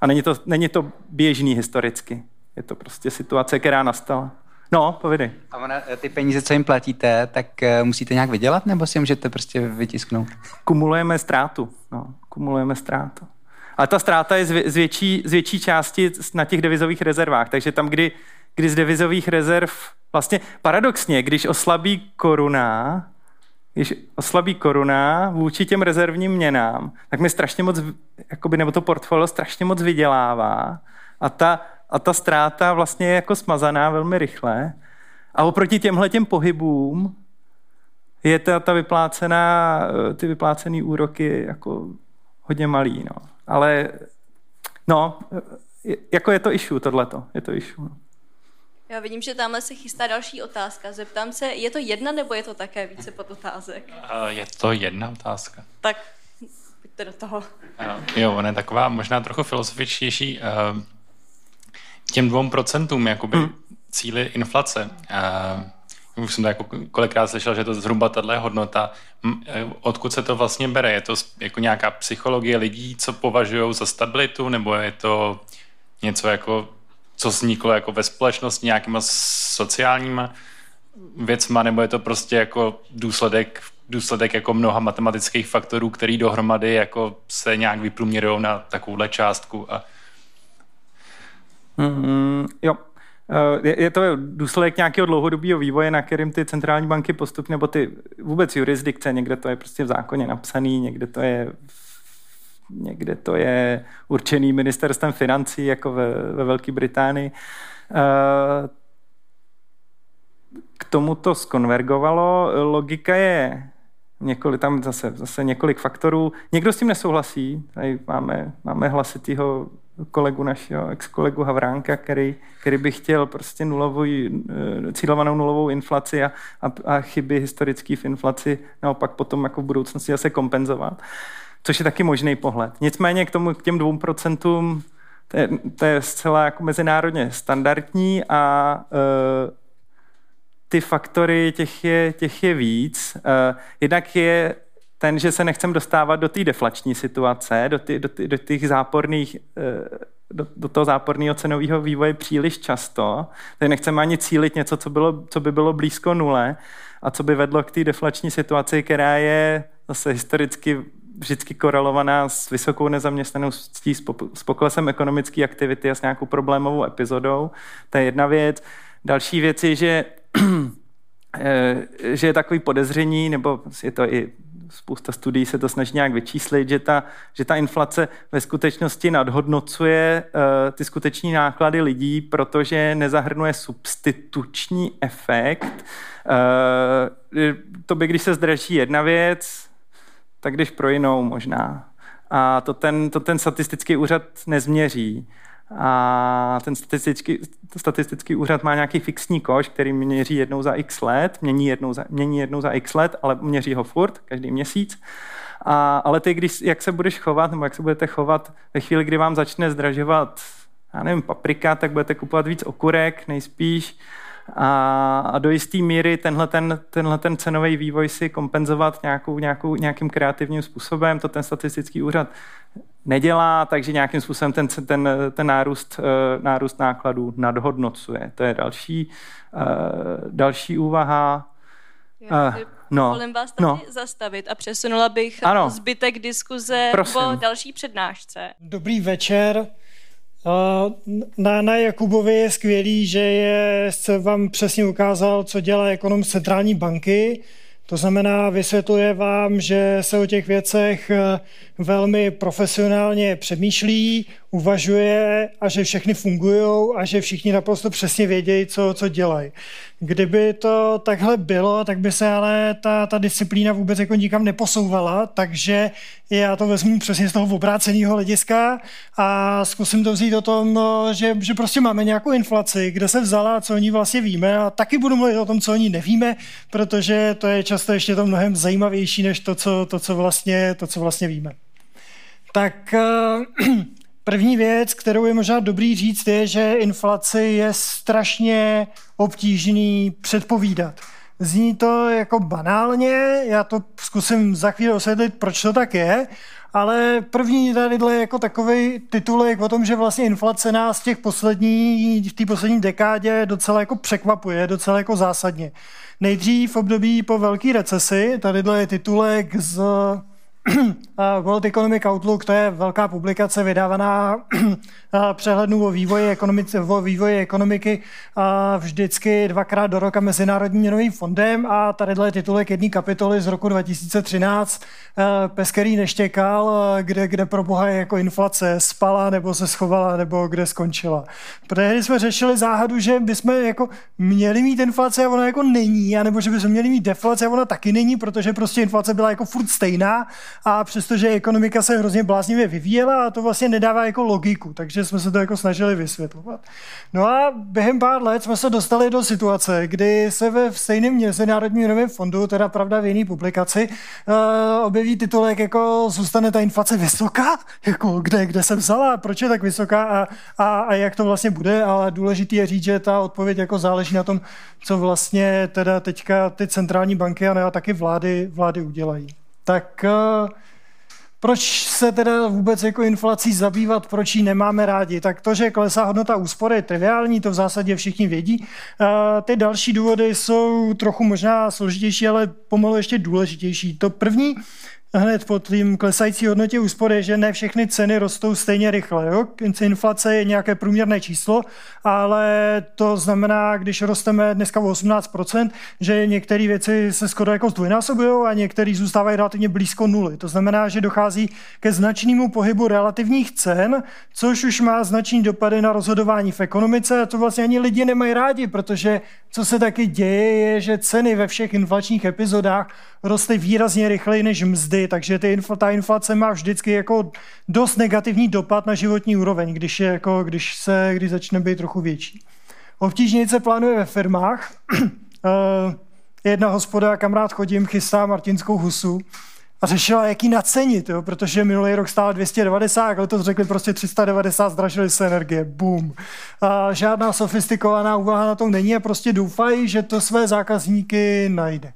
A není to, není to běžný historicky. Je to prostě situace, která nastala. No, povědej. A ona, ty peníze, co jim platíte, tak uh, musíte nějak vydělat, nebo si je můžete prostě vytisknout? Kumulujeme ztrátu. No, kumulujeme ztrátu. Ale ta ztráta je z větší, z větší části na těch devizových rezervách. Takže tam, kdy, kdy z devizových rezerv, vlastně paradoxně, když oslabí koruna, když oslabí koruna vůči těm rezervním měnám, tak mi strašně moc, jakoby, nebo to portfolio strašně moc vydělává a ta, a ta ztráta vlastně je jako smazaná velmi rychle. A oproti těmhle těm pohybům je ta, ta vyplácená, ty vyplácené úroky jako hodně malý. No ale no, jako je to issue tohleto, je to issue. No. Já vidím, že tamhle se chystá další otázka. Zeptám se, je to jedna nebo je to také více pod otázek? Je to jedna otázka. Tak do toho. Jo, ona je taková možná trochu filozofičtější. Uh, těm dvou procentům jakoby hmm. cíly inflace. Už jsem to jako kolikrát slyšel, že to zhruba tahle hodnota. E, odkud se to vlastně bere? Je to jako nějaká psychologie lidí, co považují za stabilitu, nebo je to něco jako, co vzniklo jako ve společnosti nějakýma sociálníma věcma, nebo je to prostě jako důsledek, důsledek jako mnoha matematických faktorů, který dohromady jako se nějak vyprůměrují na takovouhle částku a Mm, jo, eh, je, je to důsledek nějakého dlouhodobého vývoje, na kterým ty centrální banky postupně, nebo ty vůbec jurisdikce, někde to je prostě v zákoně napsaný, někde to je někde to je určený ministerstvem financí, jako ve, ve Velké Británii. Eh, k tomu to skonvergovalo. Logika je několik, tam zase, zase několik faktorů. Někdo s tím nesouhlasí. Tady máme, máme hlasitýho kolegu našeho, ex-kolegu Havránka, který, který by chtěl prostě nulovou, eh, cílovanou nulovou inflaci a, a, a chyby historické v inflaci naopak potom jako v budoucnosti zase kompenzovat. Což je taky možný pohled. Nicméně k tomu, k těm dvou procentům, to je, to je zcela jako mezinárodně standardní a e, ty faktory, těch je, těch je víc. E, jednak je ten, že se nechcem dostávat do té deflační situace, do, ty, do, ty, do těch záporných, eh, do, do toho záporného cenového vývoje příliš často. Tady nechceme ani cílit něco, co, bylo, co by bylo blízko nule a co by vedlo k té deflační situaci, která je zase historicky vždycky korelovaná s vysokou nezaměstnaností, s poklesem ekonomické aktivity a s nějakou problémovou epizodou. To je jedna věc. Další věc je, že *clears throat* eh, že je takový podezření, nebo je to i spousta studií se to snaží nějak vyčíslit, že ta, že ta inflace ve skutečnosti nadhodnocuje uh, ty skuteční náklady lidí, protože nezahrnuje substituční efekt. Uh, to by, když se zdraží jedna věc, tak když pro jinou možná. A to ten, to ten statistický úřad nezměří a ten statistický, statistický úřad má nějaký fixní koš, který měří jednou za x let, mění jednou za, mění jednou za x let, ale měří ho furt, každý měsíc. A, ale ty, když, jak se budeš chovat, nebo jak se budete chovat ve chvíli, kdy vám začne zdražovat, já nevím, paprika, tak budete kupovat víc okurek, nejspíš. A, a do jisté míry tenhle ten, tenhle ten cenový vývoj si kompenzovat nějakou, nějakou, nějakým kreativním způsobem, to ten statistický úřad nedělá, takže nějakým způsobem ten, ten, ten nárůst, eh, nárůst nákladů nadhodnocuje. To je další, eh, další úvaha. Já si no, volím vás tady no. zastavit a přesunula bych ano. zbytek diskuze Prosím. po další přednášce. Dobrý večer. Na, na Jakubovi je skvělý, že je, se vám přesně ukázal, co dělá ekonom centrální banky. To znamená, vysvětluje vám, že se o těch věcech eh, velmi profesionálně přemýšlí, uvažuje a že všechny fungují a že všichni naprosto přesně vědějí, co, co dělají. Kdyby to takhle bylo, tak by se ale ta, ta disciplína vůbec jako nikam neposouvala, takže já to vezmu přesně z toho obráceného hlediska a zkusím to vzít o tom, no, že, že prostě máme nějakou inflaci, kde se vzala, co o ní vlastně víme a taky budu mluvit o tom, co o ní nevíme, protože to je často ještě to mnohem zajímavější, než to, co, to, co, vlastně, to, co vlastně víme. Tak eh, *clears throat* První věc, kterou je možná dobrý říct, je, že inflaci je strašně obtížný předpovídat. Zní to jako banálně, já to zkusím za chvíli osvětlit, proč to tak je, ale první tady je jako takový titulek o tom, že vlastně inflace nás těch poslední, v té poslední dekádě docela jako překvapuje, docela jako zásadně. Nejdřív v období po velké recesi, tady je titulek z World Economic Outlook, to je velká publikace vydávaná přehlednu o vývoji, ekonomice, o vývoji ekonomiky vždycky dvakrát do roka Mezinárodním měnovým fondem a tady je titulek jedné kapitoly z roku 2013 Pes, který neštěkal, kde, kde pro boha je jako inflace spala nebo se schovala nebo kde skončila. Protože jsme řešili záhadu, že bychom jako měli mít inflaci a ona jako není, anebo že bychom měli mít deflaci a ona taky není, protože prostě inflace byla jako furt stejná a přestože ekonomika se hrozně bláznivě vyvíjela a to vlastně nedává jako logiku, takže jsme se to jako snažili vysvětlovat. No a během pár let jsme se dostali do situace, kdy se ve stejném Mezinárodním měnovém fondu, teda pravda v jiné publikaci, uh, objeví titulek jako zůstane ta inflace vysoká? Jako kde, kde se vzala? Proč je tak vysoká a, a, a jak to vlastně bude? Ale důležité je říct, že ta odpověď jako záleží na tom, co vlastně teda teďka ty centrální banky a ne a taky vlády, vlády udělají. Tak uh, proč se teda vůbec jako inflací zabývat, proč ji nemáme rádi? Tak to, že klesá hodnota úspory je triviální, to v zásadě všichni vědí. Ty další důvody jsou trochu možná složitější, ale pomalu ještě důležitější. To první, hned pod tím klesající hodnotě úspory, že ne všechny ceny rostou stejně rychle. Jo? Inflace je nějaké průměrné číslo, ale to znamená, když rosteme dneska o 18%, že některé věci se skoro jako zdvojnásobují a některé zůstávají relativně blízko nuly. To znamená, že dochází ke značnému pohybu relativních cen, což už má značný dopady na rozhodování v ekonomice a to vlastně ani lidi nemají rádi, protože co se taky děje, je, že ceny ve všech inflačních epizodách rostly výrazně rychleji než mzdy, takže ty, ta inflace má vždycky jako dost negativní dopad na životní úroveň, když, je jako, když, se, když začne být trochu větší. Obtížně se plánuje ve firmách. *clears throat* Eh, jedna hospoda, kam rád chodím, chystá martinskou husu a řešila, jaký nacenit, jo? protože minulý rok stál 290, ale to řekli prostě 390, zdražily se energie, boom. A žádná sofistikovaná úvaha na tom není a prostě doufají, že to své zákazníky najde.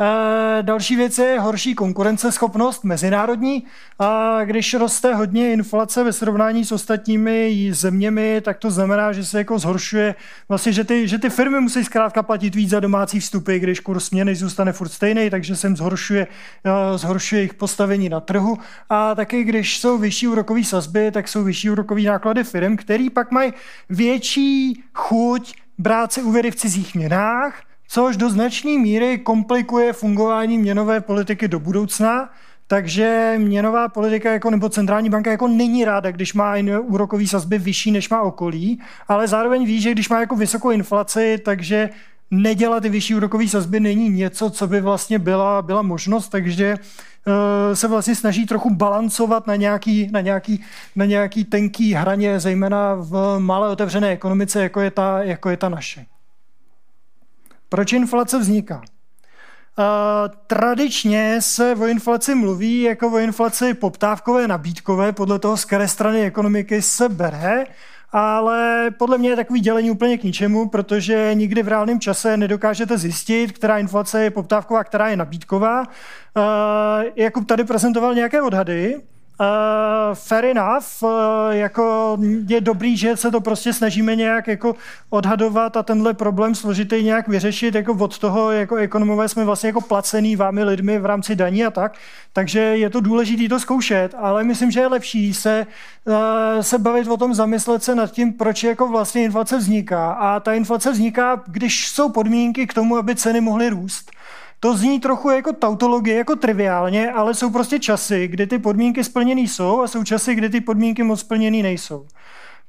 E, další věc je horší konkurenceschopnost mezinárodní. A když roste hodně inflace ve srovnání s ostatními zeměmi, tak to znamená, že se jako zhoršuje, vlastně, že ty, že ty firmy musí zkrátka platit víc za domácí vstupy, když kurz měny zůstane furt stejný, takže se jim zhoršuje, e, zhoršuje jejich postavení na trhu. A taky, když jsou vyšší úrokové sazby, tak jsou vyšší úrokové náklady firm, který pak mají větší chuť brát si úvěry v cizích měnách, což do značné míry komplikuje fungování měnové politiky do budoucna, takže měnová politika jako, nebo centrální banka jako není ráda, když má úrokový sazby vyšší, než má okolí, ale zároveň ví, že když má jako vysokou inflaci, takže nedělat ty vyšší úrokové sazby není něco, co by vlastně byla, byla možnost, takže uh, se vlastně snaží trochu balancovat na nějaký, na nějaký, na nějaký tenký hraně, zejména v malé otevřené ekonomice, jako je ta, jako je ta naše. Proč inflace vzniká? Uh, tradičně se o inflaci mluví jako o inflaci poptávkové, nabídkové, podle toho, z které strany ekonomiky se bere, ale podle mě je takový dělení úplně k ničemu, protože nikdy v reálném čase nedokážete zjistit, která inflace je poptávková, která je nabídková. Uh, Jakub tady prezentoval nějaké odhady, Uh, fair enough, uh, jako je dobrý, že se to prostě snažíme nějak jako odhadovat a tenhle problém složitý nějak vyřešit, jako od toho, jako ekonomové jsme vlastně jako placený vámi lidmi v rámci daní a tak, takže je to důležité to zkoušet, ale myslím, že je lepší se, uh, se bavit o tom, zamyslet se nad tím, proč jako vlastně inflace vzniká a ta inflace vzniká, když jsou podmínky k tomu, aby ceny mohly růst. To zní trochu jako tautologie, jako triviálně, ale jsou prostě časy, kdy ty podmínky splněné jsou a jsou časy, kdy ty podmínky moc splněné nejsou.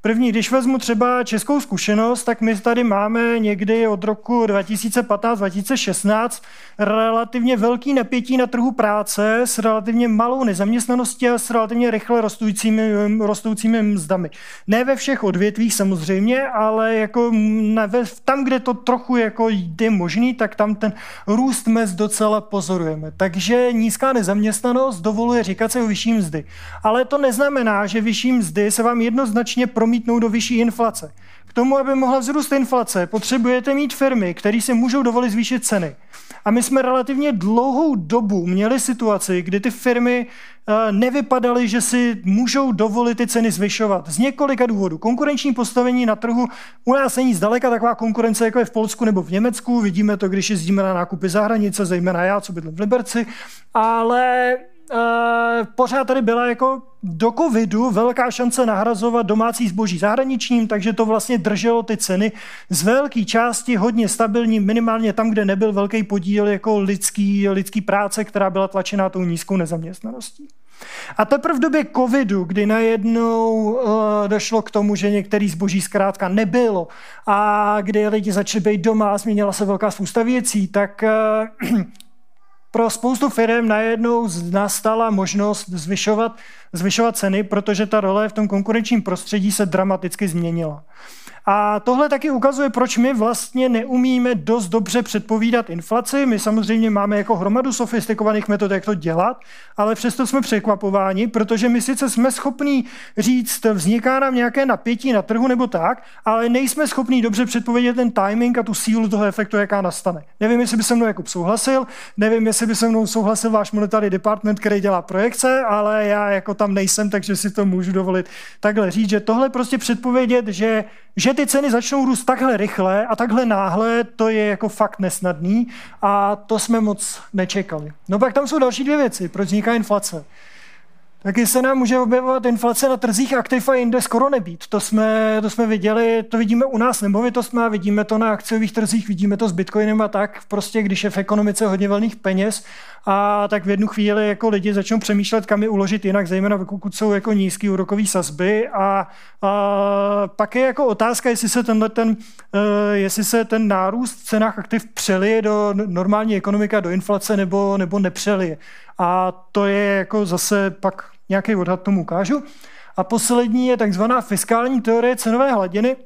První, když vezmu třeba českou zkušenost, tak my tady máme někdy od roku 2015-2016 relativně velký napětí na trhu práce s relativně malou nezaměstnaností a s relativně rychle rostoucími, rostoucími mzdami. Ne ve všech odvětvích samozřejmě, ale jako tam, kde to trochu jako jde možný, tak tam ten růst mest docela pozorujeme. Takže nízká nezaměstnanost dovoluje říkat se o vyšší mzdy. Ale to neznamená, že vyšší mzdy se vám jednoznačně promítnou do vyšší inflace. K tomu, aby mohla vzrůst inflace, potřebujete mít firmy, které si můžou dovolit zvýšit ceny. A my jsme relativně dlouhou dobu měli situaci, kdy ty firmy eh, nevypadaly, že si můžou dovolit ty ceny zvyšovat. Z několika důvodů. Konkurenční postavení na trhu u nás není zdaleka taková konkurence, jako je v Polsku nebo v Německu. Vidíme to, když jezdíme na nákupy za hranice, zejména já, co bydlím v Liberci. Ale pořád tady byla jako do covidu velká šance nahrazovat domácí zboží zahraničním, takže to vlastně drželo ty ceny z velké části hodně stabilní, minimálně tam, kde nebyl velký podíl jako lidský, lidský práce, která byla tlačená tou nízkou nezaměstnaností. A teprve v době covidu, kdy najednou uh, došlo k tomu, že některý zboží zkrátka nebylo a kdy lidi začali být doma a změnila se velká spousta věcí, tak uh, pro spoustu firm najednou nastala možnost zvyšovat, zvyšovat ceny, protože ta role v tom konkurenčním prostředí se dramaticky změnila. A tohle taky ukazuje, proč my vlastně neumíme dost dobře předpovídat inflaci. My samozřejmě máme jako hromadu sofistikovaných metod, jak to dělat, ale přesto jsme překvapováni, protože my sice jsme schopní říct, vzniká nám nějaké napětí na trhu nebo tak, ale nejsme schopní dobře předpovědět ten timing a tu sílu toho efektu, jaká nastane. Nevím, jestli by se mnou jako souhlasil, nevím, jestli by se mnou souhlasil váš monetary department, který dělá projekce, ale já jako tam nejsem, takže si to můžu dovolit takhle říct, že tohle prostě předpovědět, že že ty ceny začnou růst takhle rychle a takhle náhle, to je jako fakt nesnadný a to jsme moc nečekali. No pak tam jsou další dvě věci, proč vzniká inflace. Taky se nám může objevovat inflace na trzích aktiv a jinde skoro nebýt. To jsme, to jsme viděli, to vidíme u nás nemovitostná, vidíme to na akciových trzích, vidíme to s bitcoinem a tak. Prostě když je v ekonomice hodně velných peněz a tak v jednu chvíli jako lidi začnou přemýšlet, kam je uložit jinak, zejména pokud jsou jako nízký úrokový sazby a, a pak je jako otázka, jestli se tenhle ten, uh, jestli se ten nárůst v cenách aktiv přelije do normální ekonomika, do inflace nebo, nebo nepřelije. A to je jako zase pak nějaký odhad tomu ukážu. A poslední je takzvaná fiskální teorie cenové hladiny,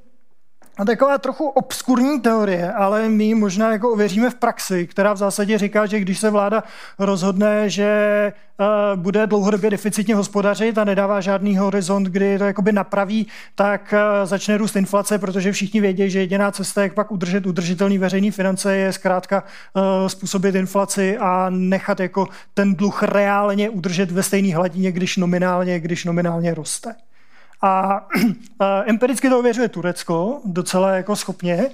a taková trochu obskurní teorie, ale my ji možná jako ověříme v praxi, která v zásadě říká, že když se vláda rozhodne, že uh, bude dlouhodobě deficitně hospodařit a nedává žádný horizont, kdy to jakoby napraví, tak uh, začne růst inflace, protože všichni vědí, že jediná cesta, jak pak udržet udržitelný veřejný finance, je zkrátka uh, způsobit inflaci a nechat jako ten dluh reálně udržet ve stejné hladině, když nominálně, když nominálně roste. *clears throat* A, empiricky to ověřuje Turecko docela jako schopně.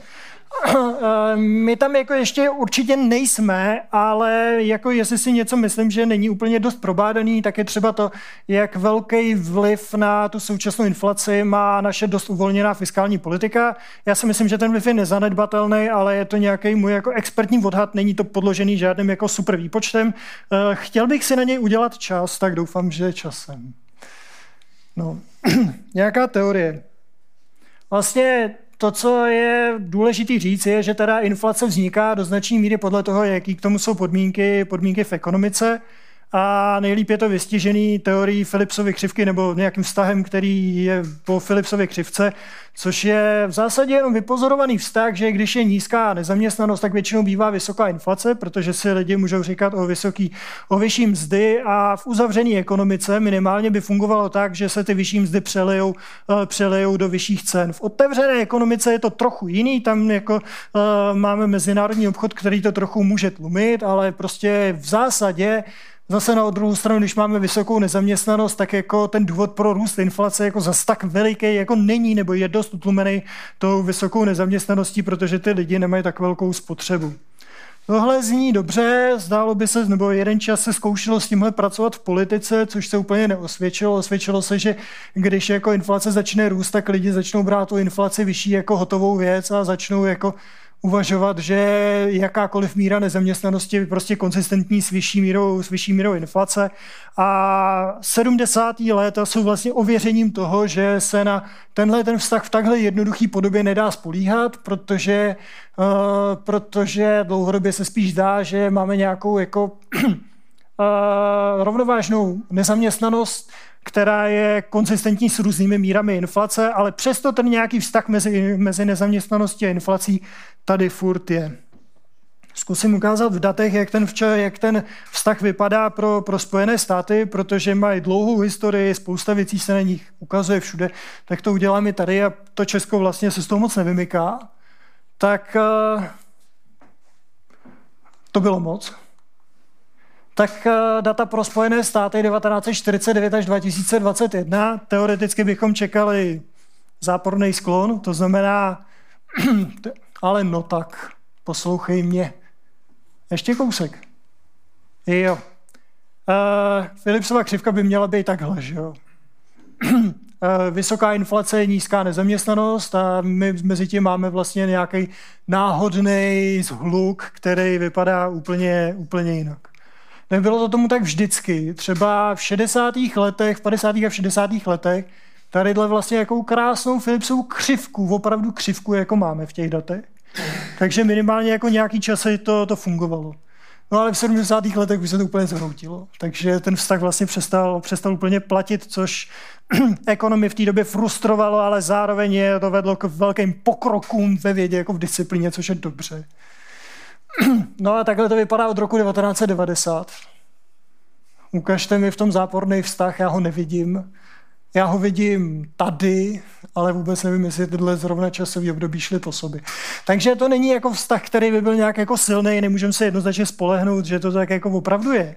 *clears throat* My tam jako ještě určitě nejsme, ale jako jestli si něco myslím, že není úplně dost probádaný, tak je třeba to, jak velký vliv na tu současnou inflaci má naše dost uvolněná fiskální politika. Já si myslím, že ten vliv je nezanedbatelný, ale je to nějaký můj jako expertní odhad, není to podložený žádným jako super výpočtem. Chtěl bych si na něj udělat čas, tak doufám, že časem. No, *clears throat* nějaká teorie. Vlastně to, co je důležité říct, je, že teda inflace vzniká do značné míry podle toho, jaký k tomu jsou podmínky, podmínky v ekonomice a nejlíp je to vystižený teorií Philipsovy křivky nebo nějakým vztahem, který je po Philipsově křivce, což je v zásadě jenom vypozorovaný vztah, že když je nízká nezaměstnanost, tak většinou bývá vysoká inflace, protože si lidi můžou říkat o, vysoký, o vyšší mzdy a v uzavřené ekonomice minimálně by fungovalo tak, že se ty vyšší mzdy přelijou, eh, přelijou do vyšších cen. V otevřené ekonomice je to trochu jiný, tam jako uh, máme mezinárodní obchod, který to trochu může tlumit, ale prostě v zásadě Zase na druhou stranu, když máme vysokou nezaměstnanost, tak jako ten důvod pro růst inflace jako zas tak veliký jako není, nebo je dost utlumený tou vysokou nezaměstnaností, protože ty lidi nemají tak velkou spotřebu. Tohle zní dobře, zdálo by se, nebo jeden čas se zkoušelo s tímhle pracovat v politice, což se úplně neosvědčilo. Osvědčilo se, že když jako inflace začne růst, tak lidi začnou brát tu inflaci vyšší jako hotovou věc a začnou jako uvažovat, že jakákoliv míra nezaměstnanosti je prostě konsistentní s vyšší mírou, s vyšší mírou inflace. A 70. léta jsou vlastně ověřením toho, že se na tenhle ten vztah v takhle jednoduché podobě nedá spolíhat, protože, uh, protože dlouhodobě se spíš dá, že máme nějakou jako uh, *clears throat* rovnovážnou nezaměstnanost, která je konzistentní s různými mírami inflace, ale přesto ten nějaký vztah mezi, mezi nezaměstnaností a inflací tady furt je. Zkusím ukázat v datech, jak ten, jak ten vztah vypadá pro, pro Spojené státy, protože mají dlouhou historii, spousta věcí se na nich ukazuje všude, tak to udělám i tady a to Česko vlastně se z toho moc nevymyká. Tak uh, to bylo moc tak eh, data pro Spojené státy 1949 až 2021, teoreticky bychom čekali záporný sklon, to znamená, *clears throat* ale no tak, poslouchej mě. Ještě kousek. Jo. Uh, Philipsova křivka by měla být takhle, že jo. uh, *clears throat* vysoká inflace, nízká nezaměstnanost a my mezi tím máme vlastně nějaký náhodný zhluk, který vypadá úplně, úplně jinak. Nebylo to tomu tak vždycky. Třeba v 60. letech, v 50. a v 60. letech tadyhle vlastně jakou krásnou Philipsovou křivku, opravdu křivku, jako máme v těch datech. Takže minimálně jako nějaký časy to, to fungovalo. No ale v 70. letech už se to úplně zhroutilo, takže ten vztah vlastně přestal, přestal úplně platit, což *clears throat* ekonomy v té době frustrovalo, ale zároveň je to vedlo k velkým pokrokům ve vědě, jako v disciplíně, což je dobře. *clears throat* No a takhle to vypadá od roku 1990. Ukažte mi v tom záporný vztah, já ho nevidím. Já ho vidím tady, ale vůbec nevím, jestli tyhle zrovna časový období šly po sobě. Takže to není jako vztah, který by byl nějak jako silný, nemůžeme se jednoznačně spolehnout, že to tak jako opravdu je.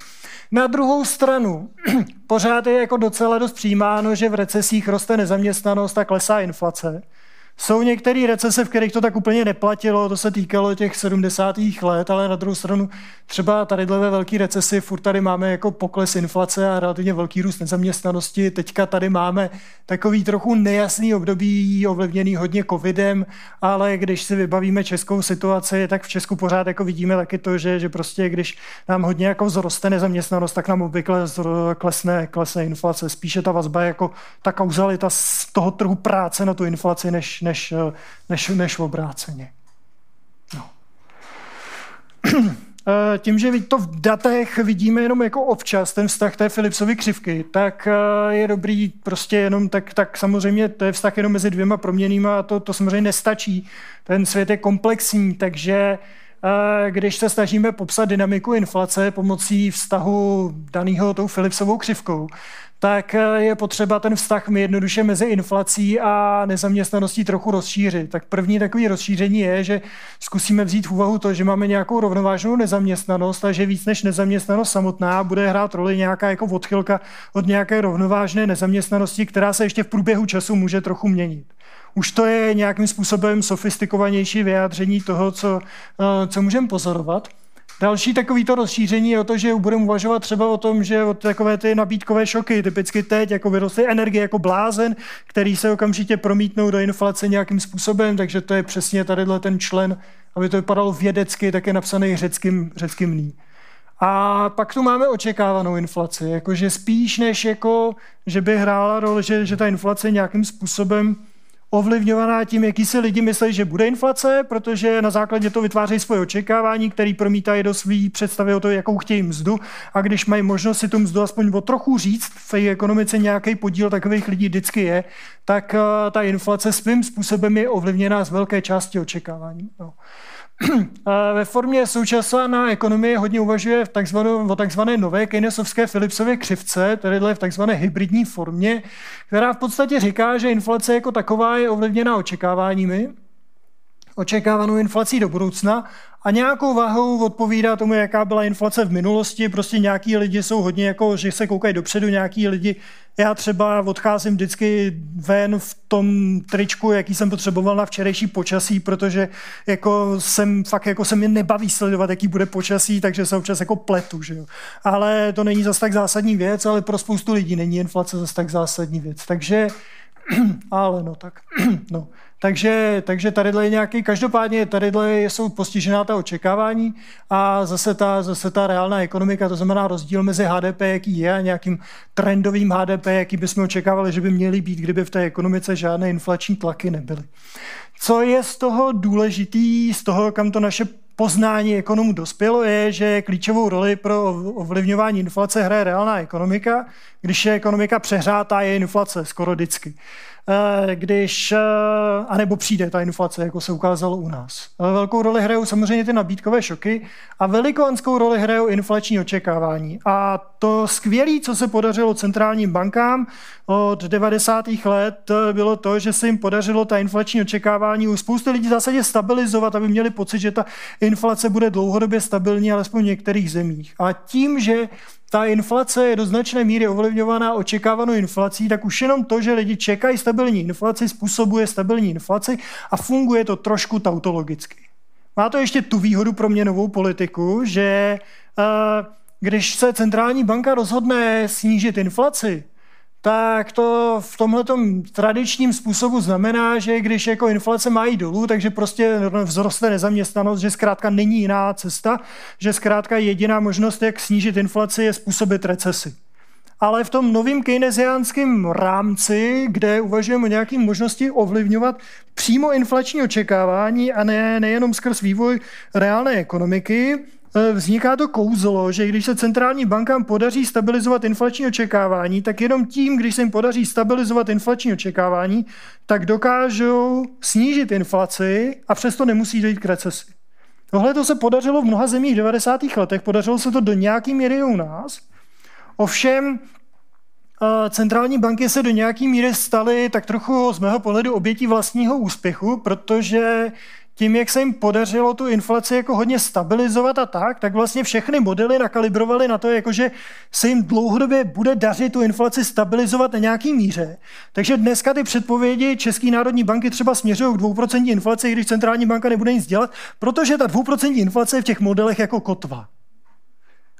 Na druhou stranu, *clears throat* pořád je jako docela dost přijímáno, že v recesích roste nezaměstnanost a klesá inflace. Jsou některé recese, v kterých to tak úplně neplatilo, to se týkalo těch 70. let, ale na druhou stranu třeba tady ve velké recesi furt tady máme jako pokles inflace a relativně velký růst nezaměstnanosti. Teďka tady máme takový trochu nejasný období ovlivněný hodně covidem, ale když si vybavíme českou situaci, tak v Česku pořád jako vidíme taky to, že, že prostě když nám hodně jako vzroste nezaměstnanost, tak nám obvykle klesne, klesne inflace. Spíše ta vazba jako ta kauzalita z toho trhu práce na tu inflaci, než, než, než, než obráceně. No. *clears throat* Eh, tím, že to v datech vidíme jenom jako občas, ten vztah té Philipsovy křivky, tak eh, je dobrý prostě jenom, tak, tak samozřejmě to je vztah jenom mezi dvěma proměnýma a to, to samozřejmě nestačí. Ten svět je komplexní, takže eh, když se snažíme popsat dynamiku inflace pomocí vztahu daného tou Philipsovou křivkou, tak eh, je potřeba ten vztah jednoduše mezi inflací a nezaměstnaností trochu rozšířit. Tak první takový rozšíření je, že zkusíme vzít v úvahu to, že máme nějakou rovnovážnou nezaměstnanost a že víc než nezaměstnanost samotná bude hrát roli nějaká jako odchylka od nějaké rovnovážné nezaměstnanosti, která se ještě v průběhu času může trochu měnit. Už to je nějakým způsobem sofistikovanější vyjádření toho, co, eh, co můžeme pozorovat. Další takovýto rozšíření je o to, že budeme uvažovat třeba o tom, že od takové ty nabídkové šoky, typicky teď, jako vyrostly energie jako blázen, který se okamžitě promítnou do inflace nějakým způsobem, takže to je přesně tady ten člen, aby to vypadalo vědecky, tak je napsaný řeckým, řeckým ní. A pak tu máme očekávanou inflaci, jakože spíš než jako, že by hrála roli, že, že ta inflace nějakým způsobem ovlivňovaná tím, jaký si lidi myslí, že bude inflace, protože na základě to vytvářejí svoje očekávání, který promítají do své představy o to, jakou chtějí mzdu. A když mají možnost si tu mzdu aspoň o trochu říct, v její ekonomice nějaký podíl takových lidí vždycky je, tak uh, ta inflace svým způsobem je ovlivněná z velké části očekávání. No. *clears throat* Ve formě současná ekonomie hodně uvažuje v takzvanou, o takzvané nové Keynesovské Philipsově křivce, tedy v takzvané hybridní formě, která v podstatě říká, že inflace jako taková je ovlivněna očekáváními, očekávanou inflací do budoucna a nějakou váhou odpovídá tomu, jaká byla inflace v minulosti. Prostě nějaký lidi jsou hodně jako, že se koukají dopředu, nějaký lidi, já třeba odcházím vždycky ven v tom tričku, jaký jsem potřeboval na včerejší počasí, protože jako jsem fakt jako se mě nebaví sledovat, jaký bude počasí, takže se občas jako pletu, že jo. Ale to není zas tak zásadní věc, ale pro spoustu lidí není inflace zas tak zásadní věc. Takže *clears throat* ale no tak, *clears throat* no. Takže, takže tadyhle je nějaký, každopádně tadyhle jsou postižená ta očekávání a zase ta, zase ta reálná ekonomika, to znamená rozdíl mezi HDP, jaký je a nějakým trendovým HDP, jaký bychom očekávali, že by měly být, kdyby v té ekonomice žádné inflační tlaky nebyly. Co je z toho důležitý, z toho, kam to naše poznání ekonomů dospělo, je, že klíčovou roli pro ovlivňování inflace hraje reálná ekonomika. Když je ekonomika přehrátá, je inflace skoro vždycky. Eh, když, eh, anebo přijde ta inflace, jako se ukázalo u nás. Velkou roli hrajou samozřejmě ty nabídkové šoky a velikonskou roli hrajou inflační očekávání. A to skvělé, co se podařilo centrálním bankám od 90. let, bylo to, že se jim podařilo ta inflační očekávání u spousty lidí zásadě stabilizovat, aby měli pocit, že ta inflace bude dlouhodobě stabilní, alespoň v některých zemích. A tím, že ta inflace je do značné míry ovlivňovaná očekávanou inflací, tak už jenom to, že lidi čekají stabilní inflaci, způsobuje stabilní inflaci a funguje to trošku tautologicky. Má to ještě tu výhodu pro měnovou politiku, že uh, když se centrální banka rozhodne snížit inflaci, tak to v tomhle tradičním způsobu znamená, že když jako inflace má jít dolů, takže prostě vzroste nezaměstnanost, že zkrátka není jiná cesta, že zkrátka jediná možnost, jak snížit inflaci, je způsobit recesi. Ale v tom novém keynesiánském rámci, kde uvažujeme o nějaké možnosti ovlivňovat přímo inflační očekávání a ne, nejenom skrz vývoj reálné ekonomiky, vzniká to kouzlo, že když se centrální bankám podaří stabilizovat inflační očekávání, tak jenom tím, když se jim podaří stabilizovat inflační očekávání, tak dokážou snížit inflaci a přesto nemusí dojít k recesi. Tohle to se podařilo v mnoha zemích v 90. letech, podařilo se to do nějaký míry u nás. Ovšem, centrální banky se do nějaký míry staly tak trochu z mého pohledu obětí vlastního úspěchu, protože tím, jak se jim podařilo tu inflaci jako hodně stabilizovat a tak, tak vlastně všechny modely nakalibrovaly na to, jakože se jim dlouhodobě bude dařit tu inflaci stabilizovat na nějaký míře. Takže dneska ty předpovědi České národní banky třeba směřují k 2% inflaci, když centrální banka nebude nic dělat, protože ta 2% inflace je v těch modelech jako kotva.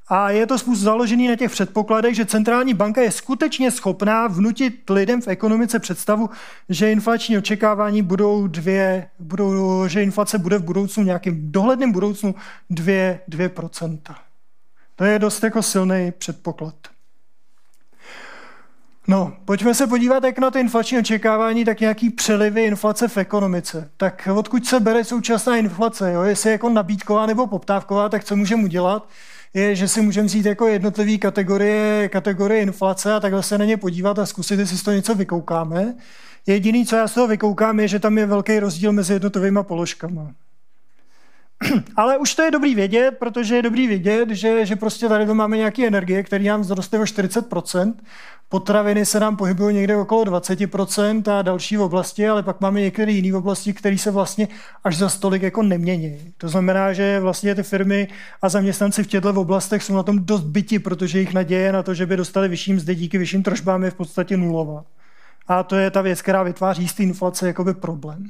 A je to způsob založený na těch předpokladech, že centrální banka je skutečně schopná vnutit lidem v ekonomice představu, že inflační očekávání budou dvě, budou, že inflace bude v budoucnu nějakým dohledným budoucnu 2, 2%. To je dost jako silný předpoklad. No, pojďme se podívat jak na ty inflační očekávání, tak nějaký přelivy inflace v ekonomice. Tak odkud se bere současná inflace? Jo? Jestli je jako nabídková nebo poptávková, tak co můžeme udělat? Je, že si můžeme vzít jako jednotlivé kategorie, kategorie inflace a takhle se na ně podívat a zkusit, jestli z toho něco vykoukáme. Jediný, co já z toho vykoukám, je, že tam je velký rozdíl mezi jednotlivými položkami. *clears throat* Ale už to je dobrý vědět, protože je dobrý vědět, že, že prostě tady to máme nějaké energie, které nám vzroste o 40%. Potraviny se nám pohybují někde okolo 20% a další v oblasti, ale pak máme některé jiné oblasti, které se vlastně až za stolik jako nemění. To znamená, že vlastně ty firmy a zaměstnanci v těchto oblastech jsou na tom dost byti, protože jejich naděje na to, že by dostali vyšší mzdy díky vyšším tržbám je v podstatě nulová. A to je ta věc, která vytváří z té inflace jakoby problém.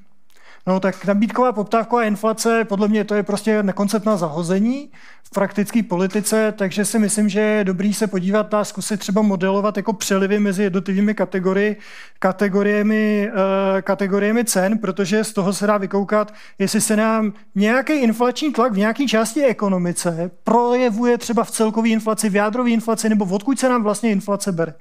No tak nabídková poptávková inflace, podle mě to je prostě nekoncept na zahození v praktické politice, takže si myslím, že je dobrý se podívat a zkusit třeba modelovat jako přelivy mezi jednotlivými kategorii, kategoriemi, uh, kategoriemi cen, protože z toho se dá vykoukat, jestli se nám nějaký inflační tlak v nějaké části ekonomice projevuje třeba v celkové inflaci, v jádrové inflaci, nebo odkud se nám vlastně inflace bere.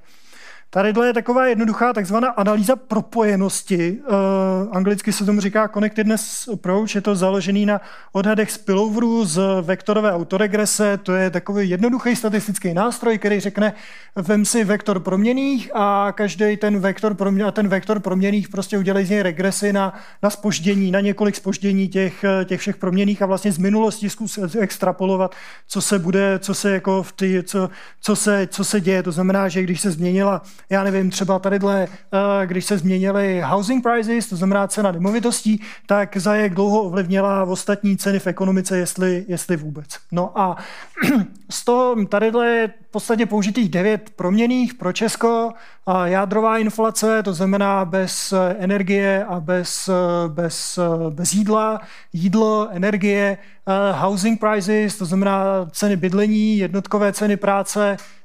Tady je taková jednoduchá takzvaná analýza propojenosti. Uh, anglicky se tomu říká connectedness approach. Je to založený na odhadech spilloverů z vektorové autoregrese. To je takový jednoduchý statistický nástroj, který řekne, vem si vektor proměných a každý ten vektor, promě, a ten vektor proměných prostě udělej z něj regresy na, na spoždění, na několik spoždění těch, těch všech proměných a vlastně z minulosti zkus extrapolovat, co se bude, co se jako v ty, co, co, se, co se děje. To znamená, že když se změnila já nevím, třeba tadyhle, eh, když se změnily housing prices, to znamená cena nemovitostí, tak za jak dlouho ovlivnila ostatní ceny v ekonomice, jestli, jestli vůbec. No a *clears throat* z toho tadyhle je v podstatě použitých devět proměných pro Česko. A jádrová inflace, to znamená bez energie a bez, bez, bez jídla, jídlo, energie, eh, housing prices, to znamená ceny bydlení, jednotkové ceny práce, Eh,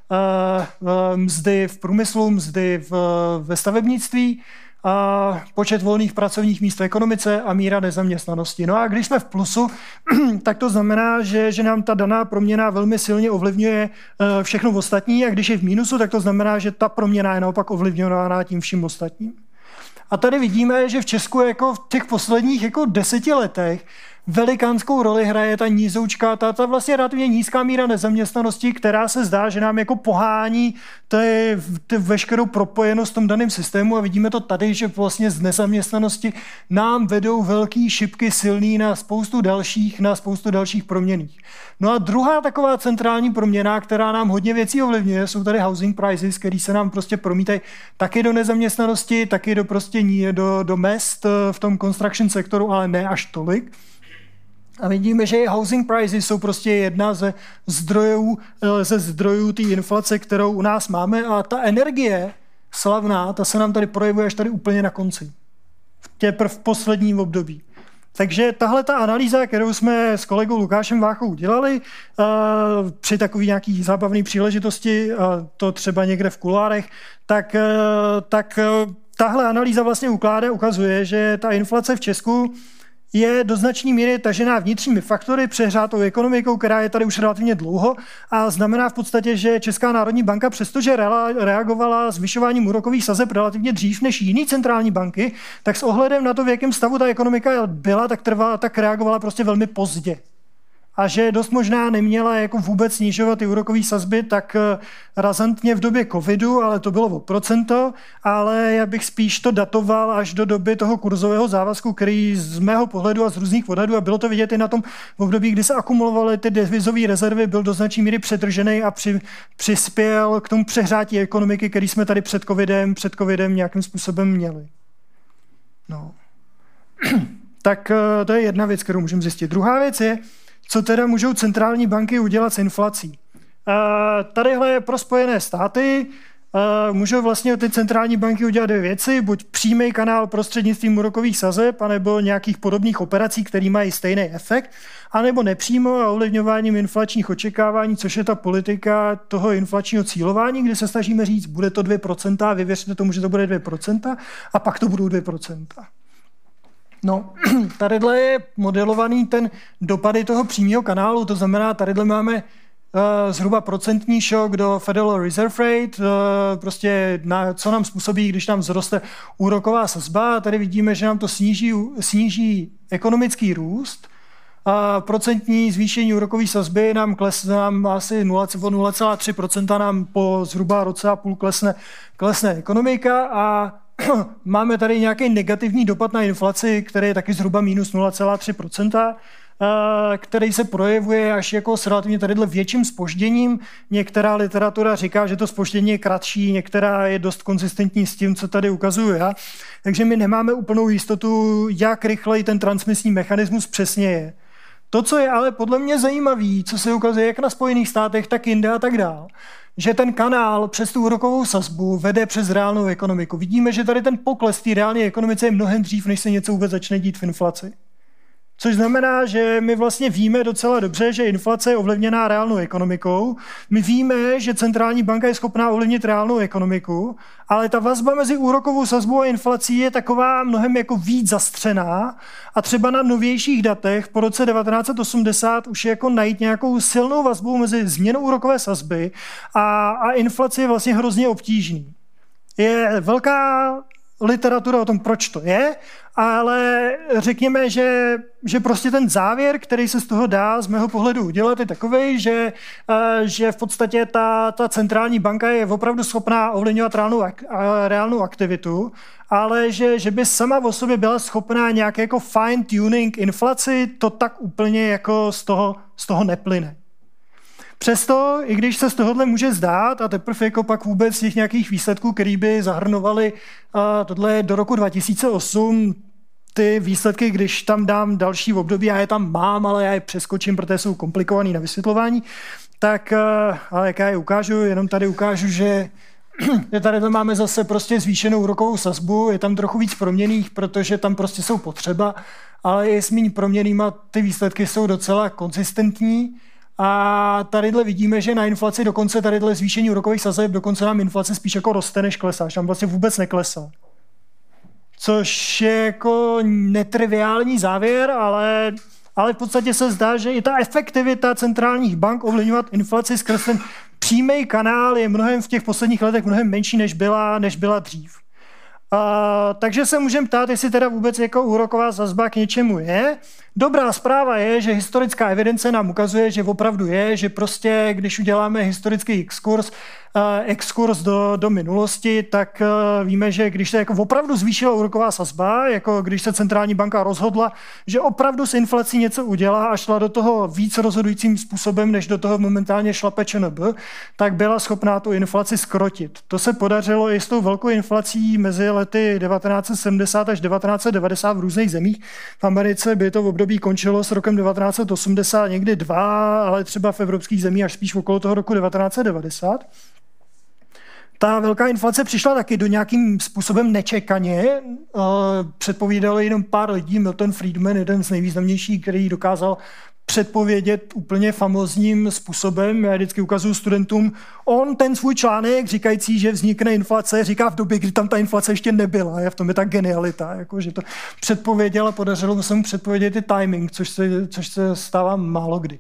mzdy v průmyslu, mzdy v, ve stavebnictví, a počet volných pracovních míst v ekonomice a míra nezaměstnanosti. No a když jsme v plusu, *clears throat* tak to znamená, že, že nám ta daná proměna velmi silně ovlivňuje eh, všechno ostatní a když je v mínusu, tak to znamená, že ta proměna je naopak ovlivňována tím vším ostatním. A tady vidíme, že v Česku jako v těch posledních jako deseti letech velikánskou roli hraje ta nízoučka, ta, ta vlastně relativně nízká míra nezaměstnanosti, která se zdá, že nám jako pohání ty, ty veškerou propojenost v tom daném systému a vidíme to tady, že vlastně z nezaměstnanosti nám vedou velký šipky silný na spoustu dalších, na spoustu dalších proměných. No a druhá taková centrální proměna, která nám hodně věcí ovlivňuje, jsou tady housing prices, který se nám prostě promítají taky do nezaměstnanosti, taky do prostě do, do mest v tom construction sektoru, ale ne až tolik. A vidíme, že housing prices jsou prostě jedna ze zdrojů, eh, ze zdrojů té inflace, kterou u nás máme a ta energie slavná, ta se nám tady projevuje až tady úplně na konci. Teprve v posledním období. Takže tahle ta analýza, kterou jsme s kolegou Lukášem Váchou dělali uh, při takové nějaký zábavné příležitosti, uh, to třeba někde v kulárech, tak, uh, tak tahle analýza vlastně ukládá, ukazuje, že ta inflace v Česku je do značné míry tažená vnitřními faktory, přehřátou ekonomikou, která je tady už relativně dlouho a znamená v podstatě, že Česká národní banka, přestože reagovala zvyšováním úrokových sazeb relativně dřív než jiné centrální banky, tak s ohledem na to, v jakém stavu ta ekonomika byla, tak, trvala, tak reagovala prostě velmi pozdě. A že dost možná neměla jako vůbec snižovat ty úrokové sazby tak eh, razantně v době covidu, ale to bylo o procento, ale já bych spíš to datoval až do doby toho kurzového závazku, který z mého pohledu a z různých odhadů, a bylo to vidět i na tom v období, kdy se akumulovaly ty devizové rezervy, byl do značné míry přetržený a při, přispěl k tomu přehrátí ekonomiky, který jsme tady před covidem, před covidem nějakým způsobem měli. No. *clears throat* tak eh, to je jedna věc, kterou můžeme zjistit. Druhá věc je, co teda můžou centrální banky udělat s inflací. Eh, tadyhle je pro Spojené státy eh, můžou vlastně ty centrální banky udělat dvě věci, buď přímý kanál prostřednictvím úrokových sazeb, anebo nějakých podobných operací, které mají stejný efekt, anebo nepřímo a ovlivňováním inflačních očekávání, což je ta politika toho inflačního cílování, kde se snažíme říct, bude to 2%, vy věřte tomu, že to bude 2%, a pak to budou 2%. No, *clears throat* tadyhle je modelovaný ten dopady toho přímého kanálu, to znamená, tadyhle máme uh, zhruba procentní šok do Federal Reserve Rate, uh, prostě na, co nám způsobí, když nám vzroste úroková sazba. Tady vidíme, že nám to sníží, sníží ekonomický růst, a procentní zvýšení úrokové sazby nám klesne nám asi 0,3% nám po zhruba roce a půl klesne, klesne ekonomika a *clears throat* máme tady nějaký negativní dopad na inflaci, který je taky zhruba minus 0,3%, eh, který se projevuje až jako s relativně tadyhle větším spožděním. Některá literatura říká, že to spoždění je kratší, některá je dost konzistentní s tím, co tady ukazuju já. Takže my nemáme úplnou jistotu, jak rychle ten transmisní mechanismus přesně je. To, co je ale podle mě zajímavé, co se ukazuje jak na Spojených státech, tak jinde a tak dál, že ten kanál přes tu úrokovou sazbu vede přes reálnou ekonomiku. Vidíme, že tady ten pokles té reálné ekonomice je mnohem dřív, než se něco vůbec začne dít v inflaci. Což znamená, že my vlastně víme docela dobře, že inflace je ovlivněná reálnou ekonomikou. My víme, že centrální banka je schopná ovlivnit reálnou ekonomiku, ale ta vazba mezi úrokovou sazbou a inflací je taková mnohem jako víc zastřená a třeba na novějších datech po roce 1980 už je jako najít nějakou silnou vazbu mezi změnou úrokové sazby a, a inflaci je vlastně hrozně obtížný. Je velká literatura o tom, proč to je, ale řekněme, že, že prostě ten závěr, který se z toho dá z mého pohledu udělat, je takový, že, eh, že v podstatě ta, ta centrální banka je opravdu schopná ovlivňovat reálnou, reálnou aktivitu, ale že, že by sama o sobě byla schopná nějaké jako fine tuning inflaci, to tak úplně jako z toho, z toho neplyne. Přesto, i když se z tohohle může zdát, a teprve jako pak vůbec těch nějakých výsledků, který by zahrnovali uh, tohle do roku 2008, ty výsledky, když tam dám další období, já je tam mám, ale já je přeskočím, protože jsou komplikovaný na vysvětlování, tak, uh, ale jak já je ukážu, jenom tady ukážu, že *clears throat* tady to máme zase prostě zvýšenou úrokovou sazbu, je tam trochu víc proměných, protože tam prostě jsou potřeba, ale je s méně proměnýma, ty výsledky jsou docela konzistentní. A tadyhle vidíme, že na inflaci dokonce tadyhle zvýšení úrokových sazeb, dokonce nám inflace spíš jako roste, než klesá, že tam vlastně vůbec neklesá. Což je jako netriviální závěr, ale, ale v podstatě se zdá, že i ta efektivita centrálních bank ovlivňovat inflaci skrz ten přímý kanál je mnohem v těch posledních letech mnohem menší, než byla, než byla dřív. A, takže se můžeme ptát, jestli teda vůbec jako úroková sazba k něčemu je. Dobrá zpráva je, že historická evidence nám ukazuje, že opravdu je, že prostě, když uděláme historický exkurs, exkurs do, do minulosti, tak víme, že když se jako opravdu zvýšila úroková sazba, jako když se centrální banka rozhodla, že opravdu s inflací něco udělá a šla do toho víc rozhodujícím způsobem, než do toho momentálně šla PČNB, tak byla schopná tu inflaci skrotit. To se podařilo i s tou velkou inflací mezi lety 1970 až 1990 v různých zemích. V Americe by to v období končilo s rokem 1980 někdy dva, ale třeba v evropských zemích až spíš okolo toho roku 1990 ta velká inflace přišla taky do nějakým způsobem nečekaně. Předpovídalo jenom pár lidí, Milton Friedman, jeden z nejvýznamnějších, který dokázal předpovědět úplně famozním způsobem. Já vždycky ukazuju studentům, on ten svůj článek říkající, že vznikne inflace, říká v době, kdy tam ta inflace ještě nebyla. Je v tom je ta genialita, jako, že to předpověděl a podařilo se mu předpovědět i timing, což se, což se stává málo kdy.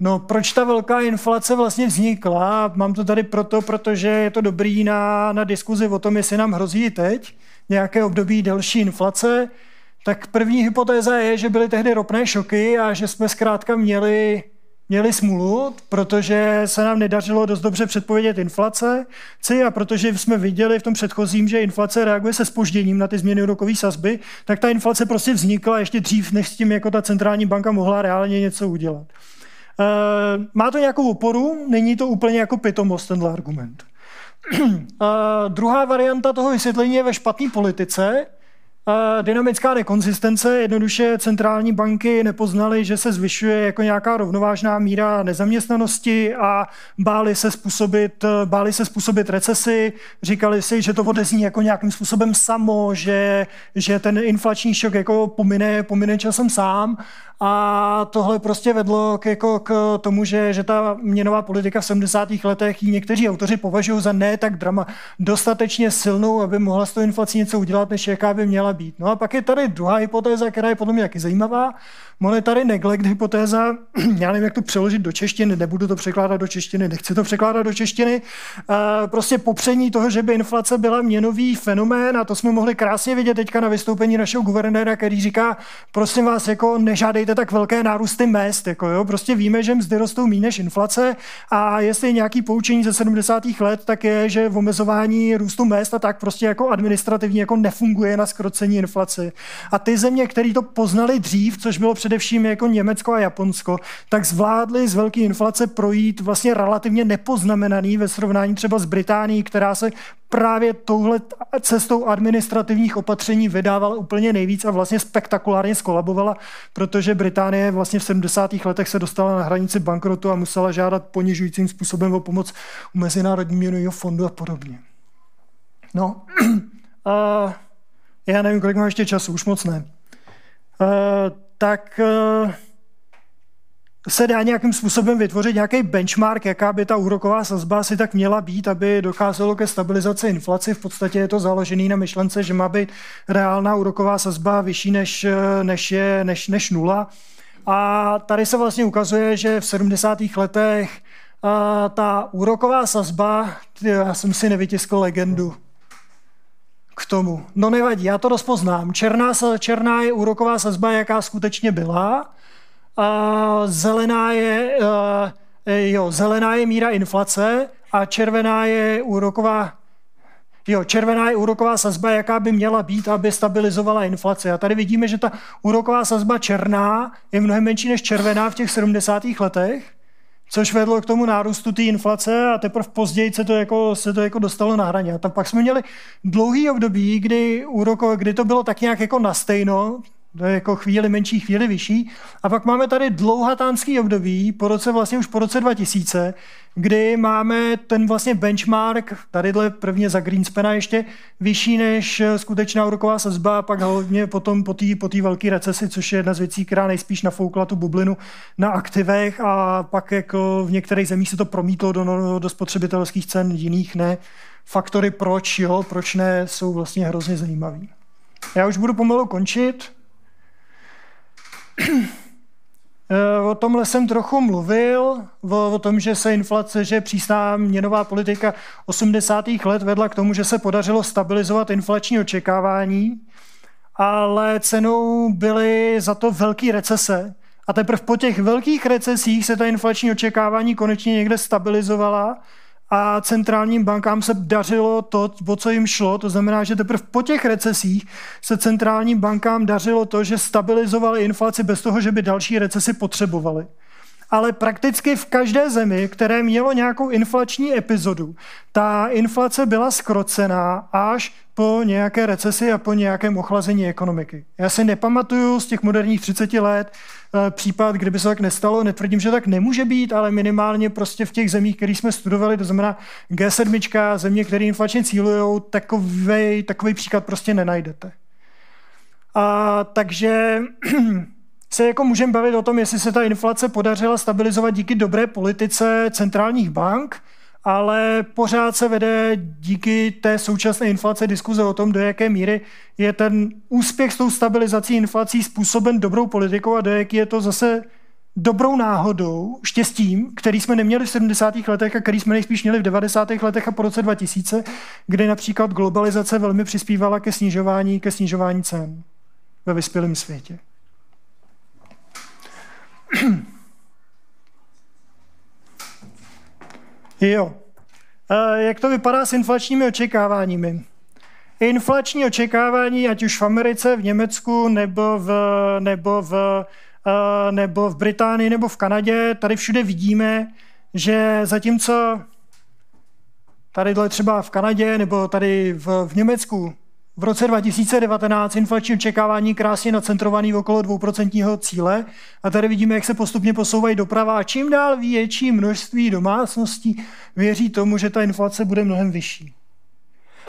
No, proč ta velká inflace vlastně vznikla? Mám to tady proto, protože je to dobrý na, na diskuzi o tom, jestli nám hrozí teď nějaké období delší inflace. Tak první hypotéza je, že byly tehdy ropné šoky a že jsme zkrátka měli měli smůlu, protože se nám nedařilo dost dobře předpovědět inflace a protože jsme viděli v tom předchozím, že inflace reaguje se spožděním na ty změny úrokové sazby, tak ta inflace prostě vznikla ještě dřív, než s tím jako ta centrální banka mohla reálně něco udělat. E, má to nějakou oporu, není to úplně jako pitomost tenhle argument. e, *clears throat* druhá varianta toho vysvětlení je ve špatné politice, Dynamická nekonzistence, jednoduše centrální banky nepoznaly, že se zvyšuje jako nějaká rovnovážná míra nezaměstnanosti a báli se způsobit, báli se způsobit recesi, říkali si, že to odezní jako nějakým způsobem samo, že, že ten inflační šok jako pomine, pomine časem sám a tohle prostě vedlo k, jako k tomu, že, že ta měnová politika v 70. letech ji někteří autoři považují za ne tak drama, dostatečně silnou, aby mohla s tou inflací něco udělat, než jaká by měla být. No a pak je tady druhá hypotéza, která je podle mě taky zajímavá. Monetary neglect hypotéza, *clears throat* já nevím, jak to přeložit do češtiny, nebudu to překládat do češtiny, nechci to překládat do češtiny. Prostě popření toho, že by inflace byla měnový fenomén a to jsme mohli krásně vidět teďka na vystoupení našeho guvernéra, který říká, prosím vás, jako nežádejte tak velké nárůsty mest, jako jo, prostě víme, že mzdy rostou méně než inflace a jestli nějaký poučení ze 70. let, tak je, že v omezování růstu mest a tak prostě jako administrativně jako nefunguje na skrocení inflace. A ty země, které to poznali dřív, což bylo před především jako Německo a Japonsko, tak zvládli z velké inflace projít vlastně relativně nepoznamenaný ve srovnání třeba s Británií, která se právě touhle cestou administrativních opatření vydávala úplně nejvíc a vlastně spektakulárně skolabovala, protože Británie vlastně v 70. letech se dostala na hranici bankrotu a musela žádat ponižujícím způsobem o pomoc u Mezinárodního měnového fondu a podobně. No, *clears throat* a já nevím, kolik mám ještě času, už moc ne. Uh, tak eh, se dá nějakým způsobem vytvořit nějaký benchmark, jaká by ta úroková sazba si tak měla být, aby docházelo ke stabilizaci inflace. V podstatě je to založené na myšlence, že má být reálná úroková sazba vyšší než, eh, než, je, než, než nula. A tady se vlastně ukazuje, že v 70. letech eh, ta úroková sazba, já jsem si nevytiskl legendu, k tomu. No nevadí, já to rozpoznám. Černá, černá je úroková sazba, jaká skutečně byla. A zelená je, uh, jo, zelená je míra inflace a červená je úroková Jo, červená je úroková sazba, jaká by měla být, aby stabilizovala inflaci. A tady vidíme, že ta úroková sazba černá je mnohem menší než červená v těch 70. letech což vedlo k tomu nárůstu té inflace a teprve později se to, jako, se to jako dostalo na hraně. A tak pak jsme měli dlouhý období, kdy, úroko, kdy to bylo tak nějak jako na stejno, to je jako chvíli menší, chvíli vyšší. A pak máme tady dlouhatánský období, po roce, vlastně už po roce 2000, kdy máme ten vlastně benchmark, tadyhle prvně za Greenspena ještě, vyšší než skutečná úroková sazba, a pak hlavně potom po té po velké recesi, což je jedna z věcí, která nejspíš nafoukla tu bublinu na aktivech a pak jako v některých zemích se to promítlo do, do spotřebitelských cen, jiných ne. Faktory proč, jo, proč ne, jsou vlastně hrozně zajímavý. Já už budu pomalu končit. Eh, o tomhle jsem trochu mluvil, o, o tom, že se inflace, že přísná měnová politika 80. let vedla k tomu, že se podařilo stabilizovat inflační očekávání, ale cenou byly za to velké recese. A teprve po těch velkých recesích se ta inflační očekávání konečně někde stabilizovala a centrálním bankám se dařilo to, o co jim šlo. To znamená, že teprve po těch recesích se centrálním bankám dařilo to, že stabilizovali inflaci bez toho, že by další recesi potřebovali. Ale prakticky v každé zemi, které mělo nějakou inflační epizodu, ta inflace byla skrocená až po nějaké recesi a po nějakém ochlazení ekonomiky. Já si nepamatuju z těch moderních 30 let případ, kdyby se tak nestalo. Netvrdím, že tak nemůže být, ale minimálně prostě v těch zemích, které jsme studovali, to znamená G7, země, které inflačně cílují, takový, takový příklad prostě nenajdete. A, takže *clears throat* se jako můžeme bavit o tom, jestli se ta inflace podařila stabilizovat díky dobré politice centrálních bank, ale pořád se vede díky té současné inflace diskuze o tom, do jaké míry je ten úspěch s tou stabilizací inflací způsoben dobrou politikou a do jaké je to zase dobrou náhodou, štěstím, který jsme neměli v 70. letech a který jsme nejspíš měli v 90. letech a po roce 2000, kdy například globalizace velmi přispívala ke snižování, ke snižování cen. ve vyspělém světě. Jo. Jak to vypadá s inflačními očekáváními? Inflační očekávání, ať už v Americe, v Německu, nebo v, nebo v, nebo v Británii, nebo v Kanadě, tady všude vidíme, že zatímco tady třeba v Kanadě nebo tady v, v Německu v roce 2019 inflační očekávání krásně nacentrovaný okolo 2% cíle a tady vidíme, jak se postupně posouvají doprava a čím dál větší množství domácností věří tomu, že ta inflace bude mnohem vyšší.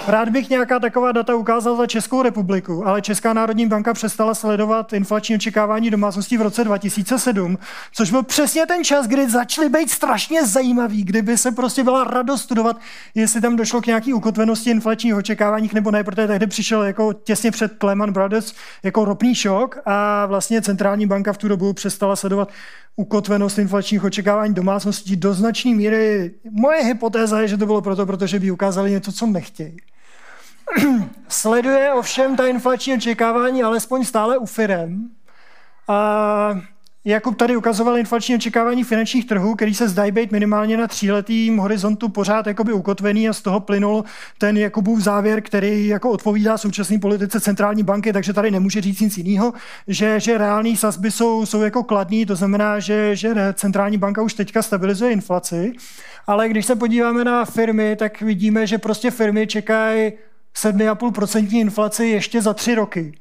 Rád bych nějaká taková data ukázal za Českou republiku, ale Česká národní banka přestala sledovat inflační očekávání domácností v roce 2007, což byl přesně ten čas, kdy začaly být strašně zajímavý, kdyby se prostě byla radost studovat, jestli tam došlo k nějaký ukotvenosti inflačních očekáváních nebo ne, protože tehdy přišel jako těsně před Lehman Brothers jako ropný šok a vlastně centrální banka v tu dobu přestala sledovat ukotvenost inflačních očekávání domácností do značné míry. Moje hypotéza je, že to bylo proto, protože by ukázali něco, co nechtějí. *clears throat* Sleduje ovšem ta inflační očekávání alespoň stále u firem. A Jakub tady ukazoval inflační očekávání finančních trhů, který se zdají být minimálně na tříletým horizontu pořád jakoby ukotvený a z toho plynul ten Jakubův závěr, který jako odpovídá současné politice centrální banky, takže tady nemůže říct nic jiného, že, že reální sazby jsou, jsou jako kladný, to znamená, že, že centrální banka už teďka stabilizuje inflaci, ale když se podíváme na firmy, tak vidíme, že prostě firmy čekají 7,5% inflaci ještě za tři roky.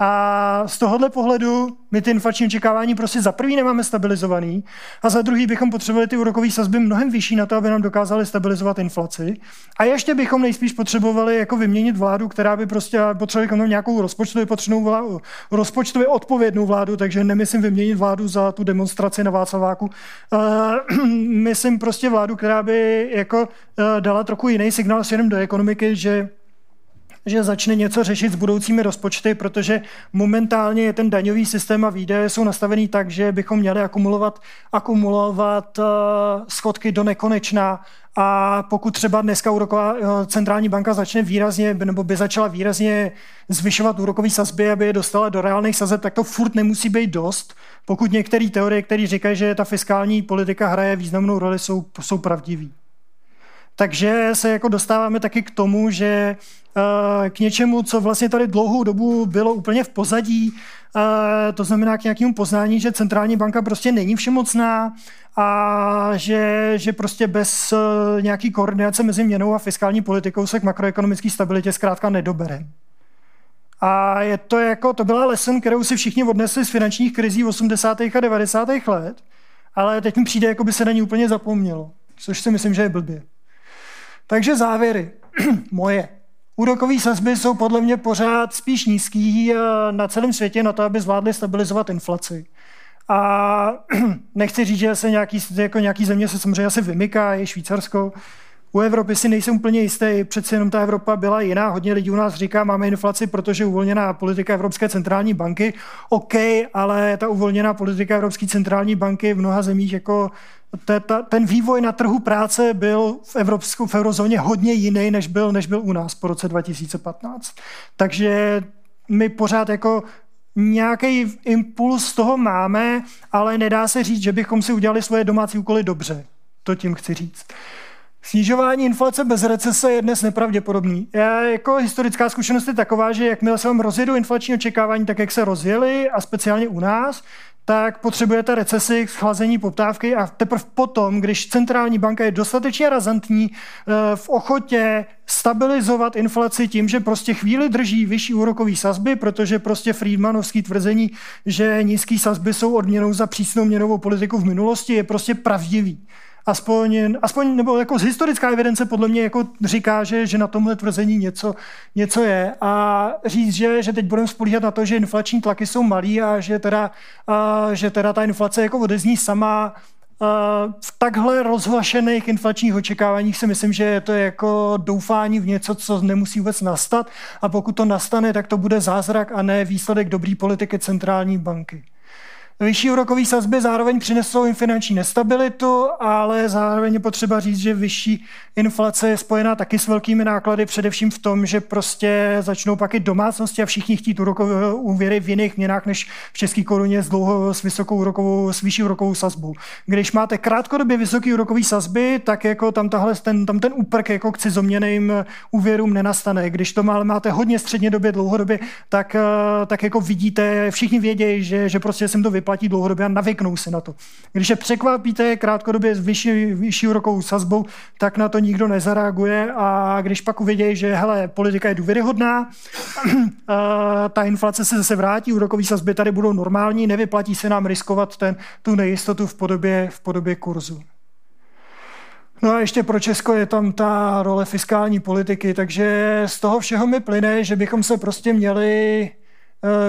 A z tohohle pohledu my ty inflační očekávání prostě za prvý nemáme stabilizovaný a za druhý bychom potřebovali ty úrokové sazby mnohem vyšší na to, aby nám dokázali stabilizovat inflaci. A ještě bychom nejspíš potřebovali jako vyměnit vládu, která by prostě potřebovali nějakou rozpočtově potřebnou vládu, rozpočtově odpovědnou vládu, takže nemyslím vyměnit vládu za tu demonstraci na Václaváku. Uh, *clears throat* myslím prostě vládu, která by jako uh, dala trochu jiný signál směrem do ekonomiky, že že začne něco řešit s budoucími rozpočty, protože momentálně ten daňový systém a výdaje jsou nastavený tak, že bychom měli akumulovat, akumulovat uh, schodky do nekonečna a pokud třeba dneska úroková uh, centrální banka začne výrazně, nebo by začala výrazně zvyšovat úrokové sazby, aby je dostala do reálných sazeb, tak to furt nemusí být dost, pokud některé teorie, které říkají, že ta fiskální politika hraje významnou roli, jsou, jsou pravdivý. Takže se jako dostáváme taky k tomu, že eh, k něčemu, co vlastně tady dlouhou dobu bylo úplně v pozadí, eh, to znamená k nějakému poznání, že centrální banka prostě není všemocná a že, že prostě bez eh, nějaký koordinace mezi měnou a fiskální politikou se k makroekonomické stabilitě zkrátka nedobere. A je to jako, to byla lesson, kterou si všichni odnesli z finančních krizí 80. a 90. let, ale teď mi přijde, jako by se na ní úplně zapomnělo, což si myslím, že je blbě. Takže závěry *clears throat* moje. Úrokové sazby jsou podle mě pořád spíš nízký eh, na celém světě na to, aby zvládly stabilizovat inflaci. A *clears throat* nechci říct, že se nějaký, jako nějaký země se samozřejmě asi vymyká, je Švýcarsko. U Evropy si nejsem úplně jistý, přece jenom ta Evropa byla jiná. Hodně lidí u nás říká, máme inflaci, protože uvolněná politika Evropské centrální banky. OK, ale ta uvolněná politika Evropské centrální banky v mnoha zemích jako ten vývoj na trhu práce byl v, Evropskou, v eurozóně hodně jiný, než byl, než byl u nás po roce 2015. Takže my pořád jako nějaký impuls z toho máme, ale nedá se říct, že bychom si udělali svoje domácí úkoly dobře. To tím chci říct. Snižování inflace bez recese je dnes nepravděpodobný. Já jako historická zkušenost je taková, že jakmile se vám rozjedou inflační očekávání tak, jak se rozjeli, a speciálně u nás, tak potřebujete recesi, schlazení poptávky a teprve potom, když centrální banka je dostatečně razantní eh, v ochotě stabilizovat inflaci tím, že prostě chvíli drží vyšší úrokový sazby, protože prostě Friedmanovský tvrzení, že nízké sazby jsou odměnou za přísnou měnovou politiku v minulosti, je prostě pravdivý aspoň, aspoň nebo jako z historická evidence podle mě jako říká, že, že na tomhle tvrzení něco, něco je. A říct, že, že teď budeme spolíhat na to, že inflační tlaky jsou malý a že teda, a, že teda ta inflace jako odezní sama, v takhle rozhlašených inflačních očekáváních si myslím, že to je jako doufání v něco, co nemusí vůbec nastat a pokud to nastane, tak to bude zázrak a ne výsledek dobrý politiky centrální banky. Vyšší úrokové sazby zároveň přinesou jim finanční nestabilitu, ale zároveň je potřeba říct, že vyšší inflace je spojená taky s velkými náklady, především v tom, že prostě začnou pak i domácnosti a všichni chtít úrokové úvěry v jiných měnách než v české koruně s, dlouho, s vysokou úrokovou, s vyšší úrokovou sazbou. Když máte krátkodobě vysoké úrokové sazby, tak jako tam, tahle, ten, tam ten úprk jako k cizoměným úvěrům nenastane. Když to máte hodně středně době, dlouhodobě, tak, eh, tak jako vidíte, všichni vědějí, že, že prostě jsem to vypadá platí dlouhodobě a navyknou si na to. Když je překvapíte krátkodobě s vyšší, vyšší úrokovou sazbou, tak na to nikdo nezareaguje a když pak uvidějí, že hele, politika je důvěryhodná, *clears throat* ta inflace se zase vrátí, úrokové sazby tady budou normální, nevyplatí se nám riskovat ten, tu nejistotu v podobě, v podobě kurzu. No a ještě pro Česko je tam ta role fiskální politiky, takže z toho všeho mi plyne, že bychom se prostě měli Eh,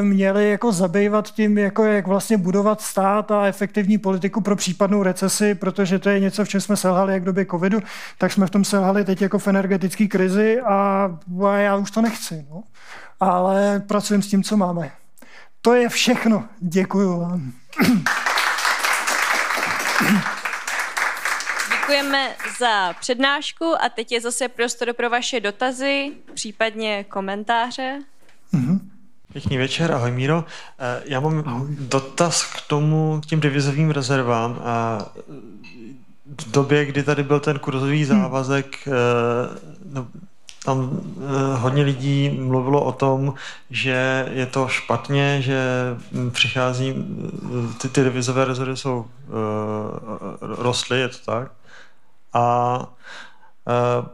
měli jako zabývat tím, jako jak vlastně budovat stát a efektivní politiku pro případnou recesi, protože to je něco, v čem jsme selhali jak v době covidu, tak jsme v tom selhali teď jako v energetické krizi a, a já už to nechci. No. Ale pracujeme s tím, co máme. To je všechno. Děkuju vám. Děkujeme za přednášku a teď je zase prostor pro vaše dotazy, případně komentáře. Mm-hmm. Pěkný večer, ahoj Míro. Eh, já mám ahoj. dotaz k tomu, k těm devizovým rezervám. A v době, kdy tady byl ten kurzový hmm. závazek, hmm. no, tam eh, hodně lidí mluvilo o tom, že je to špatně, že přichází, ty, ty devizové rezervy jsou rostly, je to tak. A Eh,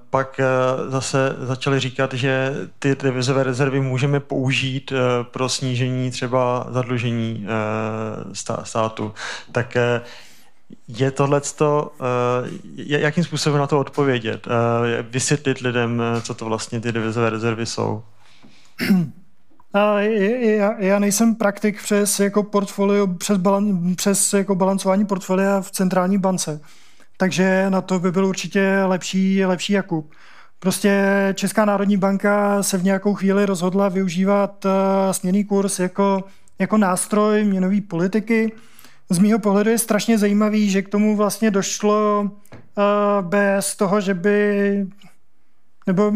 pak eh, zase začali říkat, že ty devizové rezervy můžeme použít eh, pro snížení třeba zadlužení státu. Tak je tohleto, jakým způsobem na to odpovědět? Vysvětlit lidem, co to vlastně ty devizové rezervy jsou? Já, já nejsem praktik přes jako portfolio, přes, balan, přes jako balancování portfolia v centrální bance. Takže na to by byl určitě lepší, lepší Jakub. Prostě Česká národní banka se v nějakou chvíli rozhodla využívat eh, směný kurz jako, jako nástroj měnové politiky. Z mýho pohledu je strašně zajímavý, že k tomu vlastně došlo uh, bez toho, že by nebo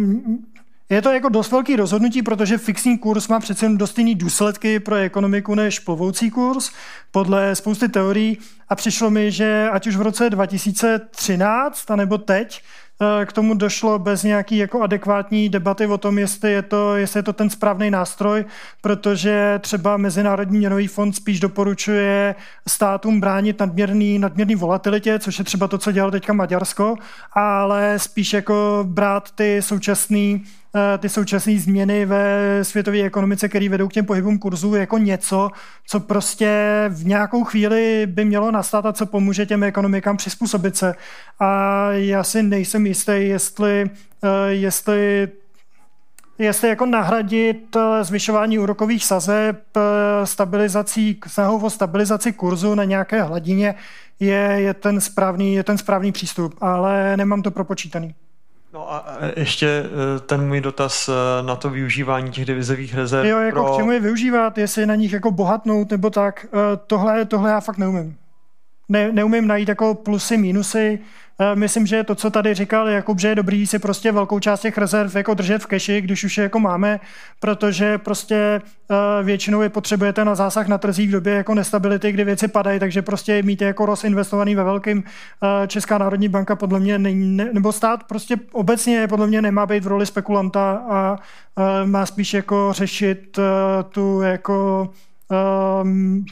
je to jako dost velký rozhodnutí, protože fixní kurz má přece jen dost jiný důsledky pro ekonomiku než plovoucí kurz, podle spousty teorií. A přišlo mi, že ať už v roce 2013, anebo teď, eh, k tomu došlo bez nějaký jako adekvátní debaty o tom, jestli je to, jestli je to ten správný nástroj, protože třeba Mezinárodní měnový fond spíš doporučuje státům bránit nadměrný, nadměrný volatilitě, což je třeba to, co dělalo teďka Maďarsko, ale spíš jako brát ty současné ty současné změny ve světové ekonomice, které vedou k těm pohybům kurzů, jako něco, co prostě v nějakou chvíli by mělo nastat a co pomůže těm ekonomikám přizpůsobit se. A já si nejsem jistý, jestli, eh, jestli jestli jako nahradit eh, zvyšování úrokových sazeb stabilizací, snahou o stabilizaci kurzu na nějaké hladině je, je, ten správný, je ten správný přístup, ale nemám to propočítaný. No a ještě eh, ten můj dotaz eh, na to využívání těch devizových rezerv. Jo, jako pro... k čemu je využívat, jestli na nich jako bohatnout nebo tak, eh, tohle, tohle já fakt neumím. Ne, neumím najít jako plusy, minusy. Eh, myslím, že to, co tady říkal Jakub, že je dobrý si prostě velkou část těch rezerv jako držet v keši, když už je jako máme, protože prostě eh, většinou je potřebujete na zásah na trzích v době jako nestability, kdy věci padají, takže prostě mít jako rozinvestovaný ve velkým eh, Česká národní banka podle mě není, nebo stát prostě obecně podle mě nemá být v roli spekulanta a má spíš jako řešit tu jako um,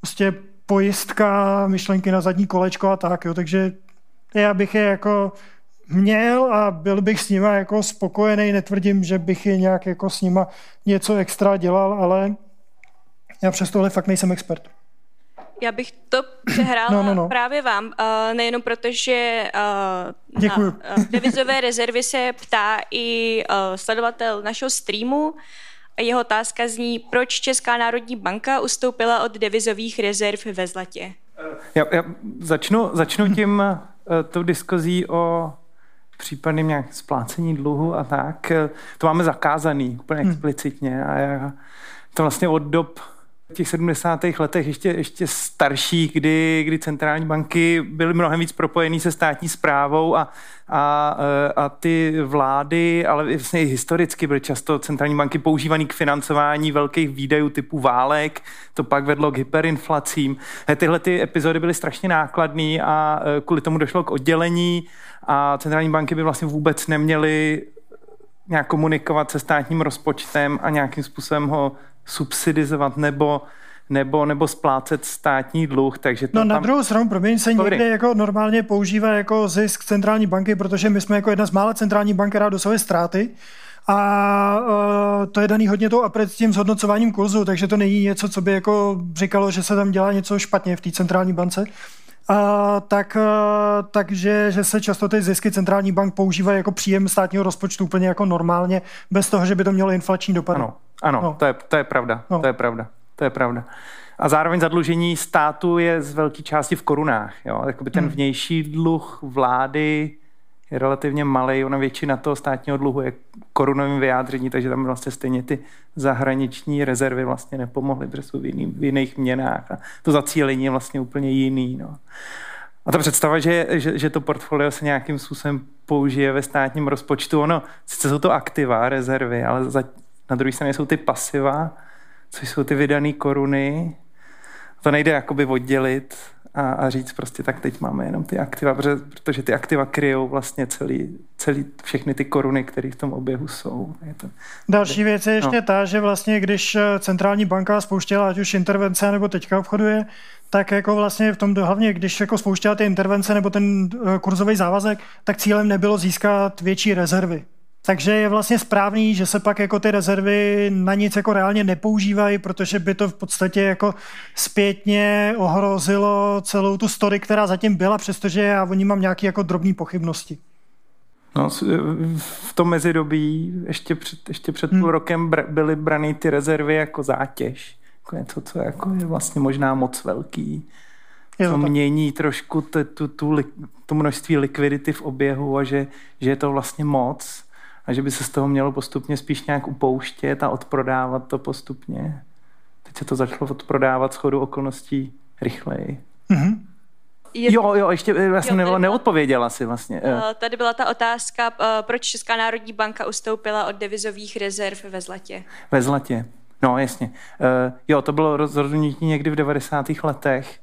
prostě pojistka, myšlenky na zadní kolečko a tak, jo. takže já bych je jako měl a byl bych s nima jako spokojený, netvrdím, že bych je nějak jako s nima něco extra dělal, ale já přes tohle fakt nejsem expert. Já bych to přehrála no, no, no. právě vám, uh, nejenom proto, že uh, Děkuju. na uh, devizové rezervy se ptá i uh, sledovatel našeho streamu. Jeho otázka zní, proč Česká národní banka ustoupila od devizových rezerv ve zlatě? Já, já začnu, začnu tím Eh, tou diskuzí o případným nějak splácení dluhu a tak, eh, to máme zakázaný úplně hmm. explicitně a já, to vlastně od dob těch 70. letech ještě, ještě starší, kdy, kdy centrální banky byly mnohem víc propojený se státní zprávou a, a, e, a ty vlády, ale vlastně i historicky byly často centrální banky používané k financování velkých výdajů typu válek, to pak vedlo k hyperinflacím. Tyhle ty epizody byly strašně nákladné a e, kvůli tomu došlo k oddělení a centrální banky by vlastně vůbec neměly nějak komunikovat se státním rozpočtem a nějakým způsobem ho subsidizovat nebo nebo, nebo splácet státní dluh, takže to No na tam... druhou stranu, promiň, se Povědej. někde jako normálně používá jako zisk centrální banky, protože my jsme jako jedna z mála centrální bank, která dosahuje ztráty a uh, to je daný hodně tou a před tím zhodnocováním kurzu, takže to není něco, co by jako říkalo, že se tam dělá něco špatně v té centrální bance. Uh, tak, uh, takže že se často ty zisky centrální bank používají jako příjem státního rozpočtu úplně jako normálně, bez toho, že by to mělo inflační dopad. Ano, ano No. to, je, to je pravda, No. to je pravda, to je pravda. A zároveň zadlužení státu je z velké části v korunách. Jo? Jakoby ten Hmm. vnější dluh vlády je relativně malý, ona většina toho státního dluhu je korunovým vyjádření, takže tam vlastně stejně ty zahraniční rezervy vlastně nepomohly, protože jsou v, jiný, v jiných měnách a to zacílení je vlastně úplně jiný. No. A ta představa, že, že, že to portfolio se nějakým způsobem použije ve státním rozpočtu, ono, sice jsou to aktiva, rezervy, ale za, na druhé straně jsou ty pasiva, což jsou ty vydané koruny. To nejde jakoby oddělit a, a říct prostě, tak teď máme jenom ty aktiva, protože, protože ty aktiva kryjou vlastně celý, celý, všechny ty koruny, které v tom oběhu jsou. Je to, Další věc je ještě No. ta, že vlastně když eh, centrální banka spouštěla ať už intervence nebo teďka obchoduje, tak jako vlastně v tom hlavně, když jako spouštěla ty intervence nebo ten eh, kurzový závazek, tak cílem nebylo získat větší rezervy. Takže je vlastně správný, že se pak jako ty rezervy na nic jako reálně nepoužívají, protože by to v podstatě jako zpětně ohrozilo celou tu story, která zatím byla, přestože já o ní mám nějaké jako drobné pochybnosti. No, v tom mezidobí ještě před, ještě před Hmm. půl rokem br- byly braný ty rezervy jako zátěž. Jako něco, co jako je vlastně možná moc velký. Je To mění trošku tu, tu, tu, to množství likvidity v oběhu a že, že je to vlastně moc a že by se z toho mělo postupně spíš nějak upouštět a odprodávat to postupně. Teď se to začalo odprodávat s chodu okolností rychleji. Mhm. Je, Jo, jo, ještě eh, já jsem Jo, je- neodpověděla si vlastně. eh. eh, Tady byla ta otázka, eh, proč Česká národní banka ustoupila od devizových rezerv ve zlatě. Ve zlatě. No, jasně. Jo, to bylo rozhodnutí někdy v 90. letech,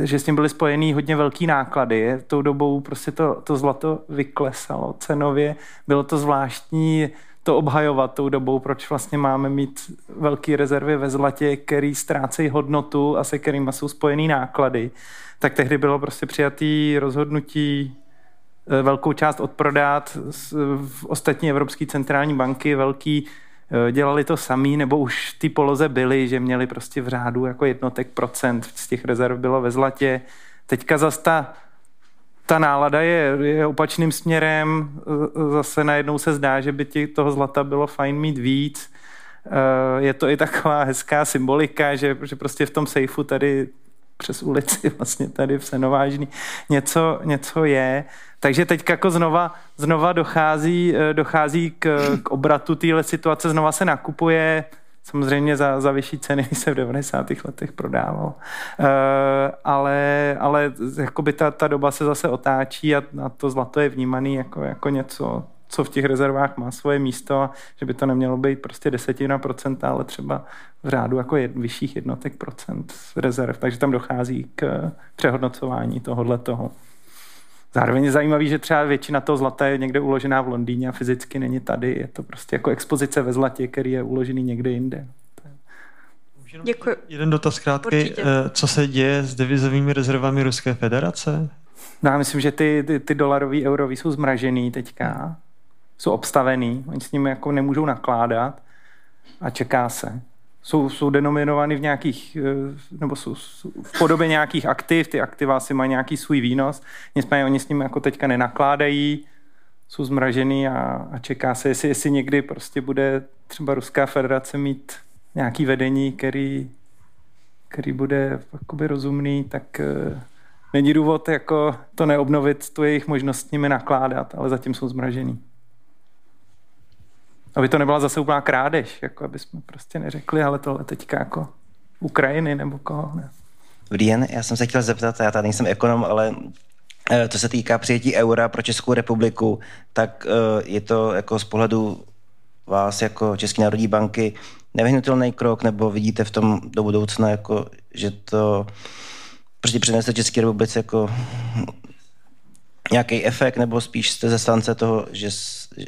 že s tím byly spojený hodně velký náklady. Tou dobou prostě to, to zlato vyklesalo cenově. Bylo to zvláštní to obhajovat tou dobou, proč vlastně máme mít velké rezervy ve zlatě, který ztrácejí hodnotu a se kterými jsou spojený náklady. Tak tehdy bylo prostě přijatý rozhodnutí eh, velkou část odprodat z- v ostatní evropské centrální banky, velký dělali to samý, nebo už té poloze byli, že měli prostě v řádu jako jednotek procent z těch rezerv bylo ve zlatě. Teďka zase ta, ta nálada je, je opačným směrem, eh, zase najednou se zdá, že by ti toho zlata bylo fajn mít víc. Eh, Je to i taková hezká symbolika, že, že prostě v tom sejfu tady přes ulici *laughs* vlastně tady v Senovážný něco, něco je. Takže teď jako znova, znova dochází, eh, dochází k, k obratu téhle situace, znova se nakupuje samozřejmě za, za vyšší ceny, *laughs* se v 90. letech prodával. E, ale ale jakoby ta, ta doba se zase otáčí a, a to zlato je vnímaný jako, jako něco, co v těch rezervách má svoje místo a že by to nemělo být prostě desetina procenta, ale třeba v řádu jako je, vyšších jednotek procent z rezerv, takže tam dochází k přehodnocování tohohle toho. Zároveň je zajímavý, že třeba většina toho zlata je někde uložená v Londýně a fyzicky není tady. Je to prostě jako expozice ve zlatě, který je uložený někde jinde. Děkuji. Jeden dotaz krátký. Určitě. Eh, Co se děje s devizovými rezervami Ruské federace? No já myslím, že ty, ty, ty dolarový, eurový jsou zmražený teďka. Jsou obstavený. Oni s nimi jako nemůžou nakládat a čeká se. Jsou, jsou denominovány v nějakých, eh, nebo jsou, jsou v podobě nějakých aktiv, ty aktiva si mají nějaký svůj výnos, nicméně oni s nimi jako teďka nenakládají, jsou zmražený a, a čeká se, jestli, jestli někdy prostě bude třeba Ruská federace mít nějaký vedení, který, který bude jakoby rozumný, tak eh, není důvod jako to neobnovit, tu jejich možnost s nimi nakládat, ale zatím jsou zmražený. Aby to nebyla zase úplná krádež, jako aby jsme prostě neřekli, ale tohle teďka jako Ukrajiny nebo koho. Ne? Dobrý den, já jsem se chtěl zeptat, já tady nejsem ekonom, ale eh, co se týká přijetí eura pro Českou republiku, tak eh, je to jako z pohledu vás jako České národní banky nevyhnutelný krok, nebo vidíte v tom do budoucna, jako, že to prostě přinese České republice jako nějaký efekt, nebo spíš jste zastánce toho, že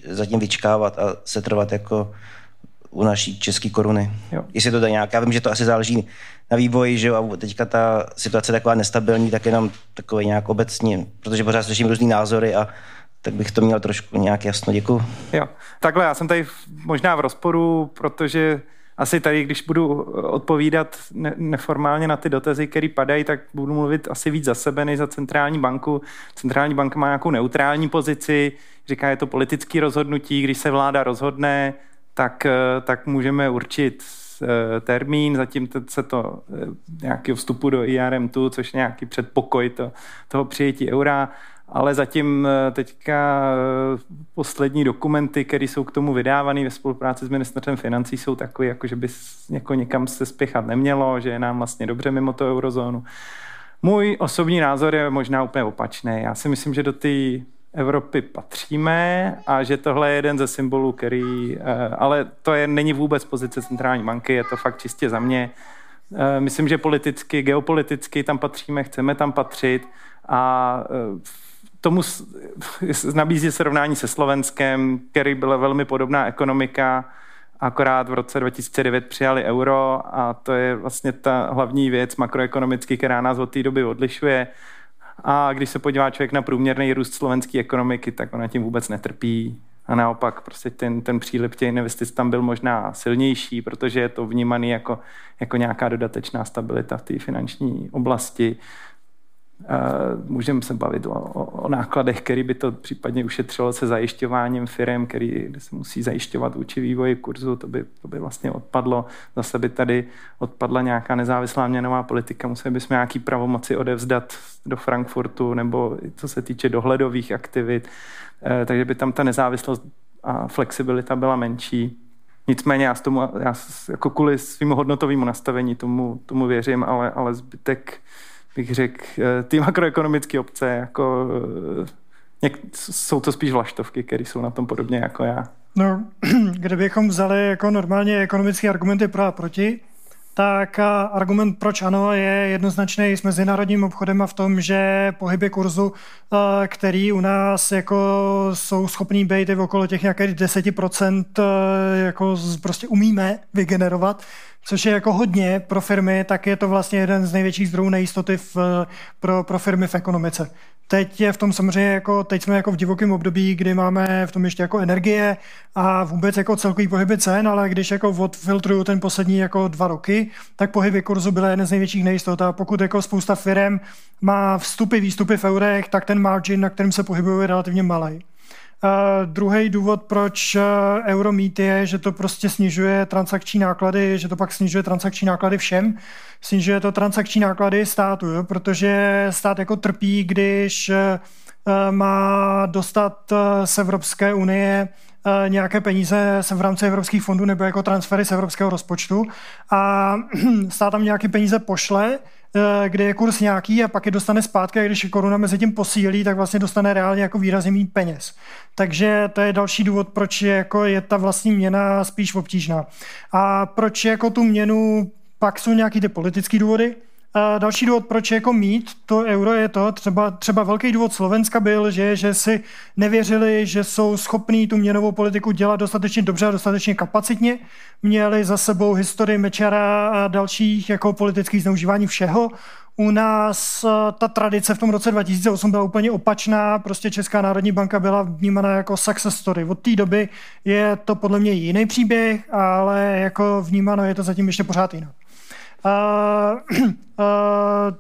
zatím vyčkávat a setrvat jako u naší české koruny. Jo. Jestli to dá nějak, já vím, že to asi záleží na vývoji, že jo, a teďka ta situace je taková nestabilní, tak jenom takový nějak obecně, protože pořád slyším různý názory a tak bych to měl trošku nějak jasno. Děkuji. Jo, takhle, já jsem tady možná v rozporu, protože asi tady, když budu odpovídat ne- neformálně na ty dotazy, které padají, tak budu mluvit asi víc za sebe než za centrální banku. Centrální banka má nějakou neutrální pozici, říká, je to politické rozhodnutí, když se vláda rozhodne, tak, tak můžeme určit eh, termín, zatím se to eh, nějakého vstupu do IRM2, což je nějaký předpokoj to, toho přijetí eura ale zatím eh, teďka eh, poslední dokumenty, které jsou k tomu vydávané ve spolupráci s ministerstvem financí, jsou takové, jako že by jako někam se spěchat nemělo, že je nám vlastně dobře mimo to eurozónu. Můj osobní názor je možná úplně opačný. Já si myslím, že do té Evropy patříme a že tohle je jeden ze symbolů, který, eh, ale to je, není vůbec pozice centrální banky, je to fakt čistě za mě. Myslím, že politicky, geopoliticky tam patříme, chceme tam patřit a tomu *laughs* nabízí srovnání se Slovenskem, který byla velmi podobná ekonomika, akorát v roce 2009 přijali euro a to je vlastně ta hlavní věc makroekonomicky, která nás od té doby odlišuje. A když se podívá člověk na průměrný růst slovenské ekonomiky, tak ona tím vůbec netrpí. A naopak prostě ten, ten přílip těch investic tam byl možná silnější, protože je to vnímaný jako, jako nějaká dodatečná stabilita v té finanční oblasti. Můžeme se bavit o, o, o nákladech, který by to případně ušetřilo se zajišťováním firm, který se musí zajišťovat vůči vývoji kurzu, to by, to by vlastně odpadlo. Zase by tady odpadla nějaká nezávislá měnová politika, museli bychom nějaký pravomoci odevzdat do Frankfurtu, nebo co se týče dohledových aktivit, eh, takže by tam ta nezávislost a flexibilita byla menší. Nicméně já, s tomu, já jako kvůli svým hodnotovému nastavení tomu, tomu věřím, ale, ale zbytek bych řekl, eh, ty makroekonomické obce, jako, eh, něk, jsou to spíš vlaštovky, které jsou na tom podobně jako já. No, *clears throat* kdybychom vzali jako normálně ekonomické argumenty pro a proti, tak argument proč ano je jednoznačný s mezinárodním obchodem a v tom, že pohyby kurzu, eh, který u nás jako jsou schopný být v okolo těch nějakých 10% jako prostě umíme vygenerovat, což je jako hodně pro firmy, tak je to vlastně jeden z největších zdrojů nejistoty v, pro, pro firmy v ekonomice. Teď je v tom samozřejmě jako, teď jsme jako v divokém období, kdy máme v tom ještě jako energie a vůbec jako celkový pohyby cen, ale když jako odfiltruju ten poslední jako dva roky, tak pohyby kurzu byly jeden z největších nejistot a pokud jako spousta firm má vstupy, výstupy v eurech, tak ten margin, na kterém se pohybují, je relativně malý. Uh, druhý důvod, proč uh, euro mít je, že to prostě snižuje transakční náklady, že to pak snižuje transakční náklady všem. Snižuje to transakční náklady státu, jo? protože stát jako trpí, když uh, má dostat z Evropské unie nějaké peníze v rámci evropských fondů nebo jako transfery z evropského rozpočtu a *clears throat* stát tam nějaké peníze pošle, Eh, kde je kurz nějaký a pak je dostane zpátky a když koruna mezi tím posílí, tak vlastně dostane reálně jako výrazně méně peněz. Takže to je další důvod, proč je, jako je ta vlastní měna spíš obtížná. A proč jako tu měnu pak jsou nějaký ty politické důvody, a další důvod, proč jako mít to euro je to, třeba, třeba velký důvod Slovenska byl, že, že si nevěřili, že jsou schopní tu měnovou politiku dělat dostatečně dobře a dostatečně kapacitně. Měli za sebou historii Mečara a dalších jako politických zneužívání všeho. U nás ta tradice v tom roce 2008 byla úplně opačná, prostě Česká národní banka byla vnímána jako success story. Od té doby je to podle mě jiný příběh, ale jako vnímáno je to zatím ještě pořád jinak. Uh, *clears throat*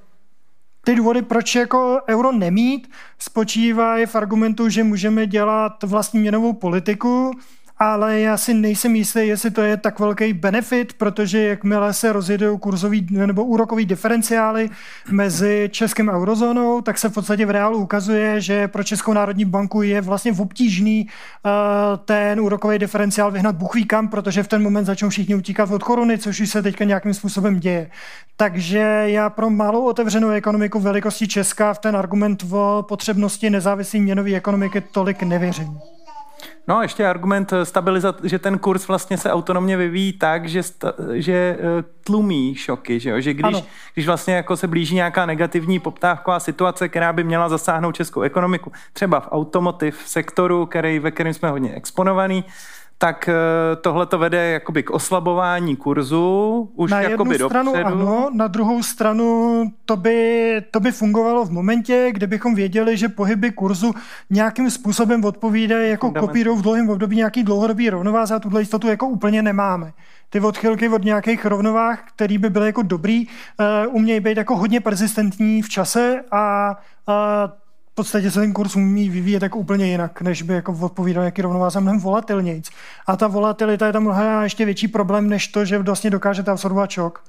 ty důvody, proč jako euro nemít, spočívají v argumentu, že můžeme dělat vlastní měnovou politiku ale já si nejsem jistý, jestli to je tak velký benefit, protože jakmile se rozjedou kurzový nebo úrokový diferenciály mezi Českým eurozónou, tak se v podstatě v reálu ukazuje, že pro Českou národní banku je vlastně v obtížný uh, ten úrokový diferenciál vyhnat buchví kam, protože v ten moment začnou všichni utíkat od koruny, což už se teďka nějakým způsobem děje. Takže já pro malou otevřenou ekonomiku velikosti Česka v ten argument o potřebnosti nezávislé měnové ekonomiky tolik nevěřím. No, ještě argument eh, stabilizat, že ten kurz vlastně se autonomně vyvíjí tak, že, sta, že eh, tlumí šoky, že, jo? že když, když vlastně jako se blíží nějaká negativní poptávková situace, která by měla zasáhnout českou ekonomiku, třeba v automotiv sektoru, který, ve kterém jsme hodně exponovaný, tak eh, tohle to vede jakoby k oslabování kurzu. Už na jakoby jednu stranu dopředu. ano, na druhou stranu to by, to by fungovalo v momentě, kdybychom věděli, že pohyby kurzu nějakým způsobem odpovídají jako kopírou v dlouhém období nějaký dlouhodobý rovnováze a tuhle jistotu jako úplně nemáme. Ty odchylky od nějakých rovnovách, které by byly jako dobrý, uh, umějí být jako hodně persistentní v čase a uh, v podstatě se ten kurz umí vyvíjet jako úplně jinak, než by jako odpovídal nějaký rovnováze mnohem volatilnějc. A ta volatilita je tam mnohem ještě větší problém, než to, že vlastně dokážete absorbovat šok.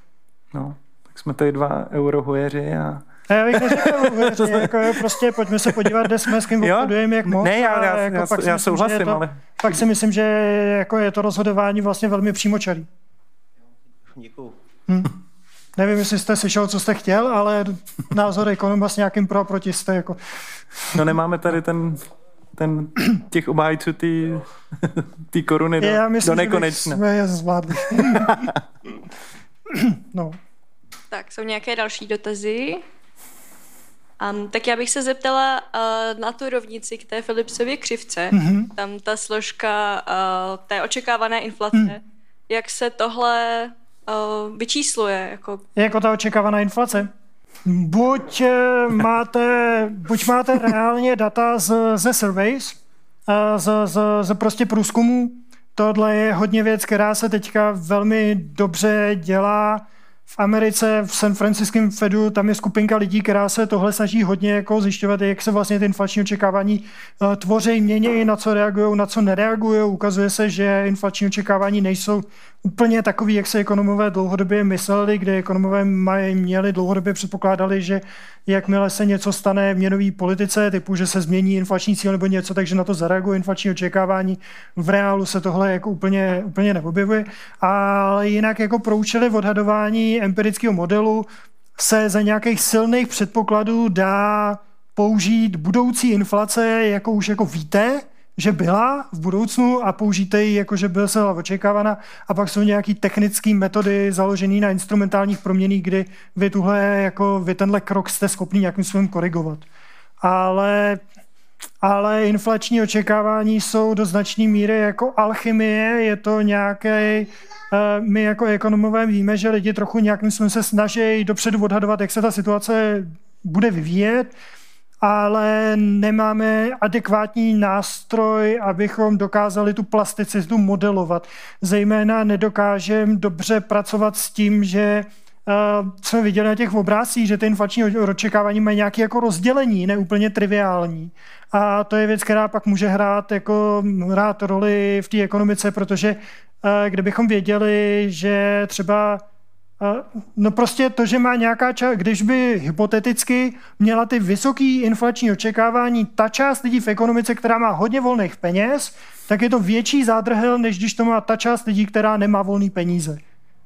No, tak jsme tady dva eurohujeři a A já bych neřekl, *laughs* jako je prostě pojďme se podívat, kde jsme, s kým obchodujeme, jak moc. Ne, já- já- jako já- pak si já myslím, že souhlasím, je to, ale- Pak si myslím, že jako je to rozhodování vlastně velmi přímočarý. Děkuju. Nevím, jestli jste slyšel, co jste chtěl, ale názor ekonoma s nějakým pro a proti jste jako... no nemáme tady ten, ten těch obhájců ty, ty koruny do, já myslím, do že nekonečna. jsme je zvládli. no. Tak, jsou nějaké další dotazy? Um, tak já bych se zeptala uh, na tu rovnici k té Philipsově křivce. Mhm. Tam ta složka uh, té očekávané inflace. Mhm. Jak se tohle uh, vyčísluje? Jako, jako ta očekávaná inflace. Buď eh, máte, buď máte reálně data z, ze surveys, eh, z, z, z prostě průzkumu. Tohle je hodně věc, která se teďka velmi dobře dělá v Americe, v San Franciskem Fedu, tam je skupinka lidí, která se tohle snaží hodně jako zjišťovat, jak se vlastně ty inflační očekávání tvoří, mění, na co reagují, na co nereagují. Ukazuje se, že inflační očekávání nejsou úplně takový, jak se ekonomové dlouhodobě mysleli, kde ekonomové mají, měli dlouhodobě předpokládali, že jakmile se něco stane v měnové politice, typu, že se změní inflační cíl nebo něco, takže na to zareaguje inflační očekávání. V reálu se tohle jako úplně, úplně neobjevuje. Ale jinak jako pro účely odhadování empirického modelu se za nějakých silných předpokladů dá použít budoucí inflace, jako už jako víte, že byla v budoucnu a použijte ji jako, že byla se očekávána a pak jsou nějaké technické metody založené na instrumentálních proměných, kdy vy, tuhle, jako, vy tenhle krok jste schopni nějakým způsobem korigovat. Ale ale inflační očekávání jsou do značné míry jako alchymie, je to nějaké, my jako ekonomové víme, že lidi trochu nějakým způsobem se snaží dopředu odhadovat, jak se ta situace bude vyvíjet, ale nemáme adekvátní nástroj, abychom dokázali tu plasticitu modelovat. Zejména nedokážeme dobře pracovat s tím, že Uh, jsme viděli na těch obrázcích, že ty inflační očekávání mají nějaké jako rozdělení, ne úplně triviální. A to je věc, která pak může hrát, jako, hrát roli v té ekonomice, protože uh, kdybychom věděli, že třeba No prostě to, že má nějaká část, když by hypoteticky měla ty vysoký inflační očekávání ta část lidí v ekonomice, která má hodně volných peněz, tak je to větší zádrhel, než když to má ta část lidí, která nemá volný peníze.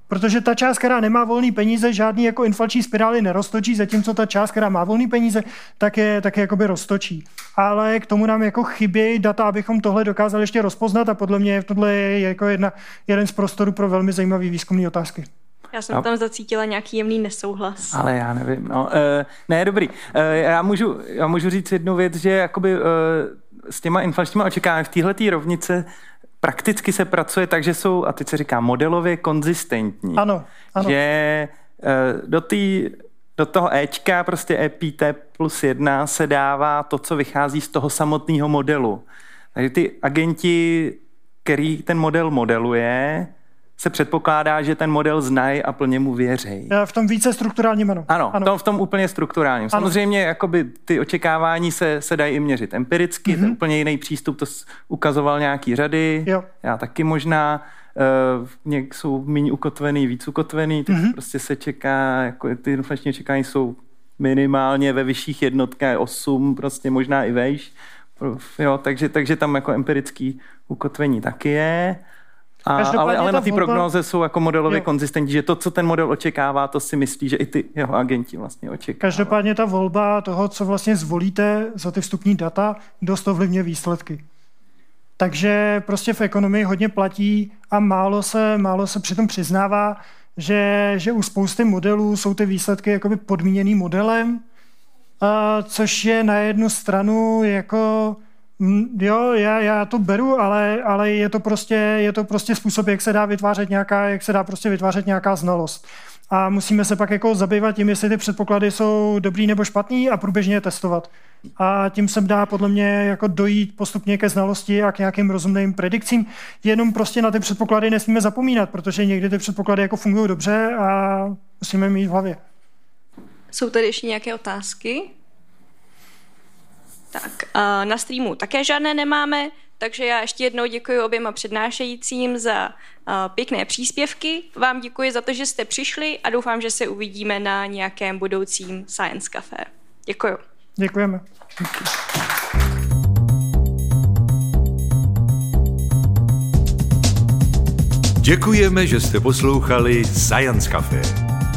Protože ta část, která nemá volný peníze, žádný jako inflační spirály neroztočí, zatímco ta část, která má volný peníze, tak je, tak je jakoby roztočí. Ale k tomu nám jako chybějí data, abychom tohle dokázali ještě rozpoznat a podle mě tohle je jako jedna, jeden z prostorů pro velmi zajímavý výzkumný otázky. Já jsem No. tam zacítila nějaký jemný nesouhlas. Ale já nevím. No, uh, ne, dobrý. Uh, já, můžu, já můžu říct jednu věc, že jakoby, uh, s těma inflačníma očekáváními v téhle rovnice prakticky se pracuje tak, že jsou, a teď se říká, modelově konzistentní. Ano, ano. Že uh, do, tý, do toho Ečka, prostě EPT plus jedna, se dává to, co vychází z toho samotného modelu. Takže ty agenti, který ten model modeluje, se předpokládá, že ten model znají a plně mu věří. V tom více strukturálním ano. Ano, ano. v tom úplně strukturálním. Ano. Samozřejmě jakoby ty očekávání se, se dají i měřit empiricky, mm-hmm. ten úplně jiný přístup, to ukazoval nějaký řady, Jo. já taky možná. Uh, něk jsou méně ukotvený, víc ukotvený, teď mm-hmm. prostě se čeká, jako ty inflační očekávání jsou minimálně ve vyšších jednotkách 8, prostě možná i vejš. Jo, takže, takže tam jako empirický ukotvení taky je. A, ale, ale na ty volba... prognóze jsou jako modelově jo. konzistentní, že to, co ten model očekává, to si myslí, že i ty jeho agenti vlastně očekávají. Každopádně ta volba toho, co vlastně zvolíte za ty vstupní data, dost ovlivňuje výsledky. Takže prostě v ekonomii hodně platí a málo se, málo se přitom přiznává, že, že u spousty modelů jsou ty výsledky jakoby podmíněný modelem, a což je na jednu stranu jako jo, já, já to beru, ale, ale je, to prostě, je to prostě způsob, jak se dá vytvářet nějaká, jak se dá prostě vytvářet nějaká znalost. A musíme se pak jako zabývat tím, jestli ty předpoklady jsou dobrý nebo špatný a průběžně je testovat. A tím se dá podle mě jako dojít postupně ke znalosti a k nějakým rozumným predikcím. Jenom prostě na ty předpoklady nesmíme zapomínat, protože někdy ty předpoklady jako fungují dobře a musíme mít v hlavě. Jsou tady ještě nějaké otázky? Tak, na streamu také žádné nemáme, takže já ještě jednou děkuji oběma přednášejícím za pěkné příspěvky. Vám děkuji za to, že jste přišli a doufám, že se uvidíme na nějakém budoucím Science Café. Děkuji. Děkujeme. Děkujeme, že jste poslouchali Science Café.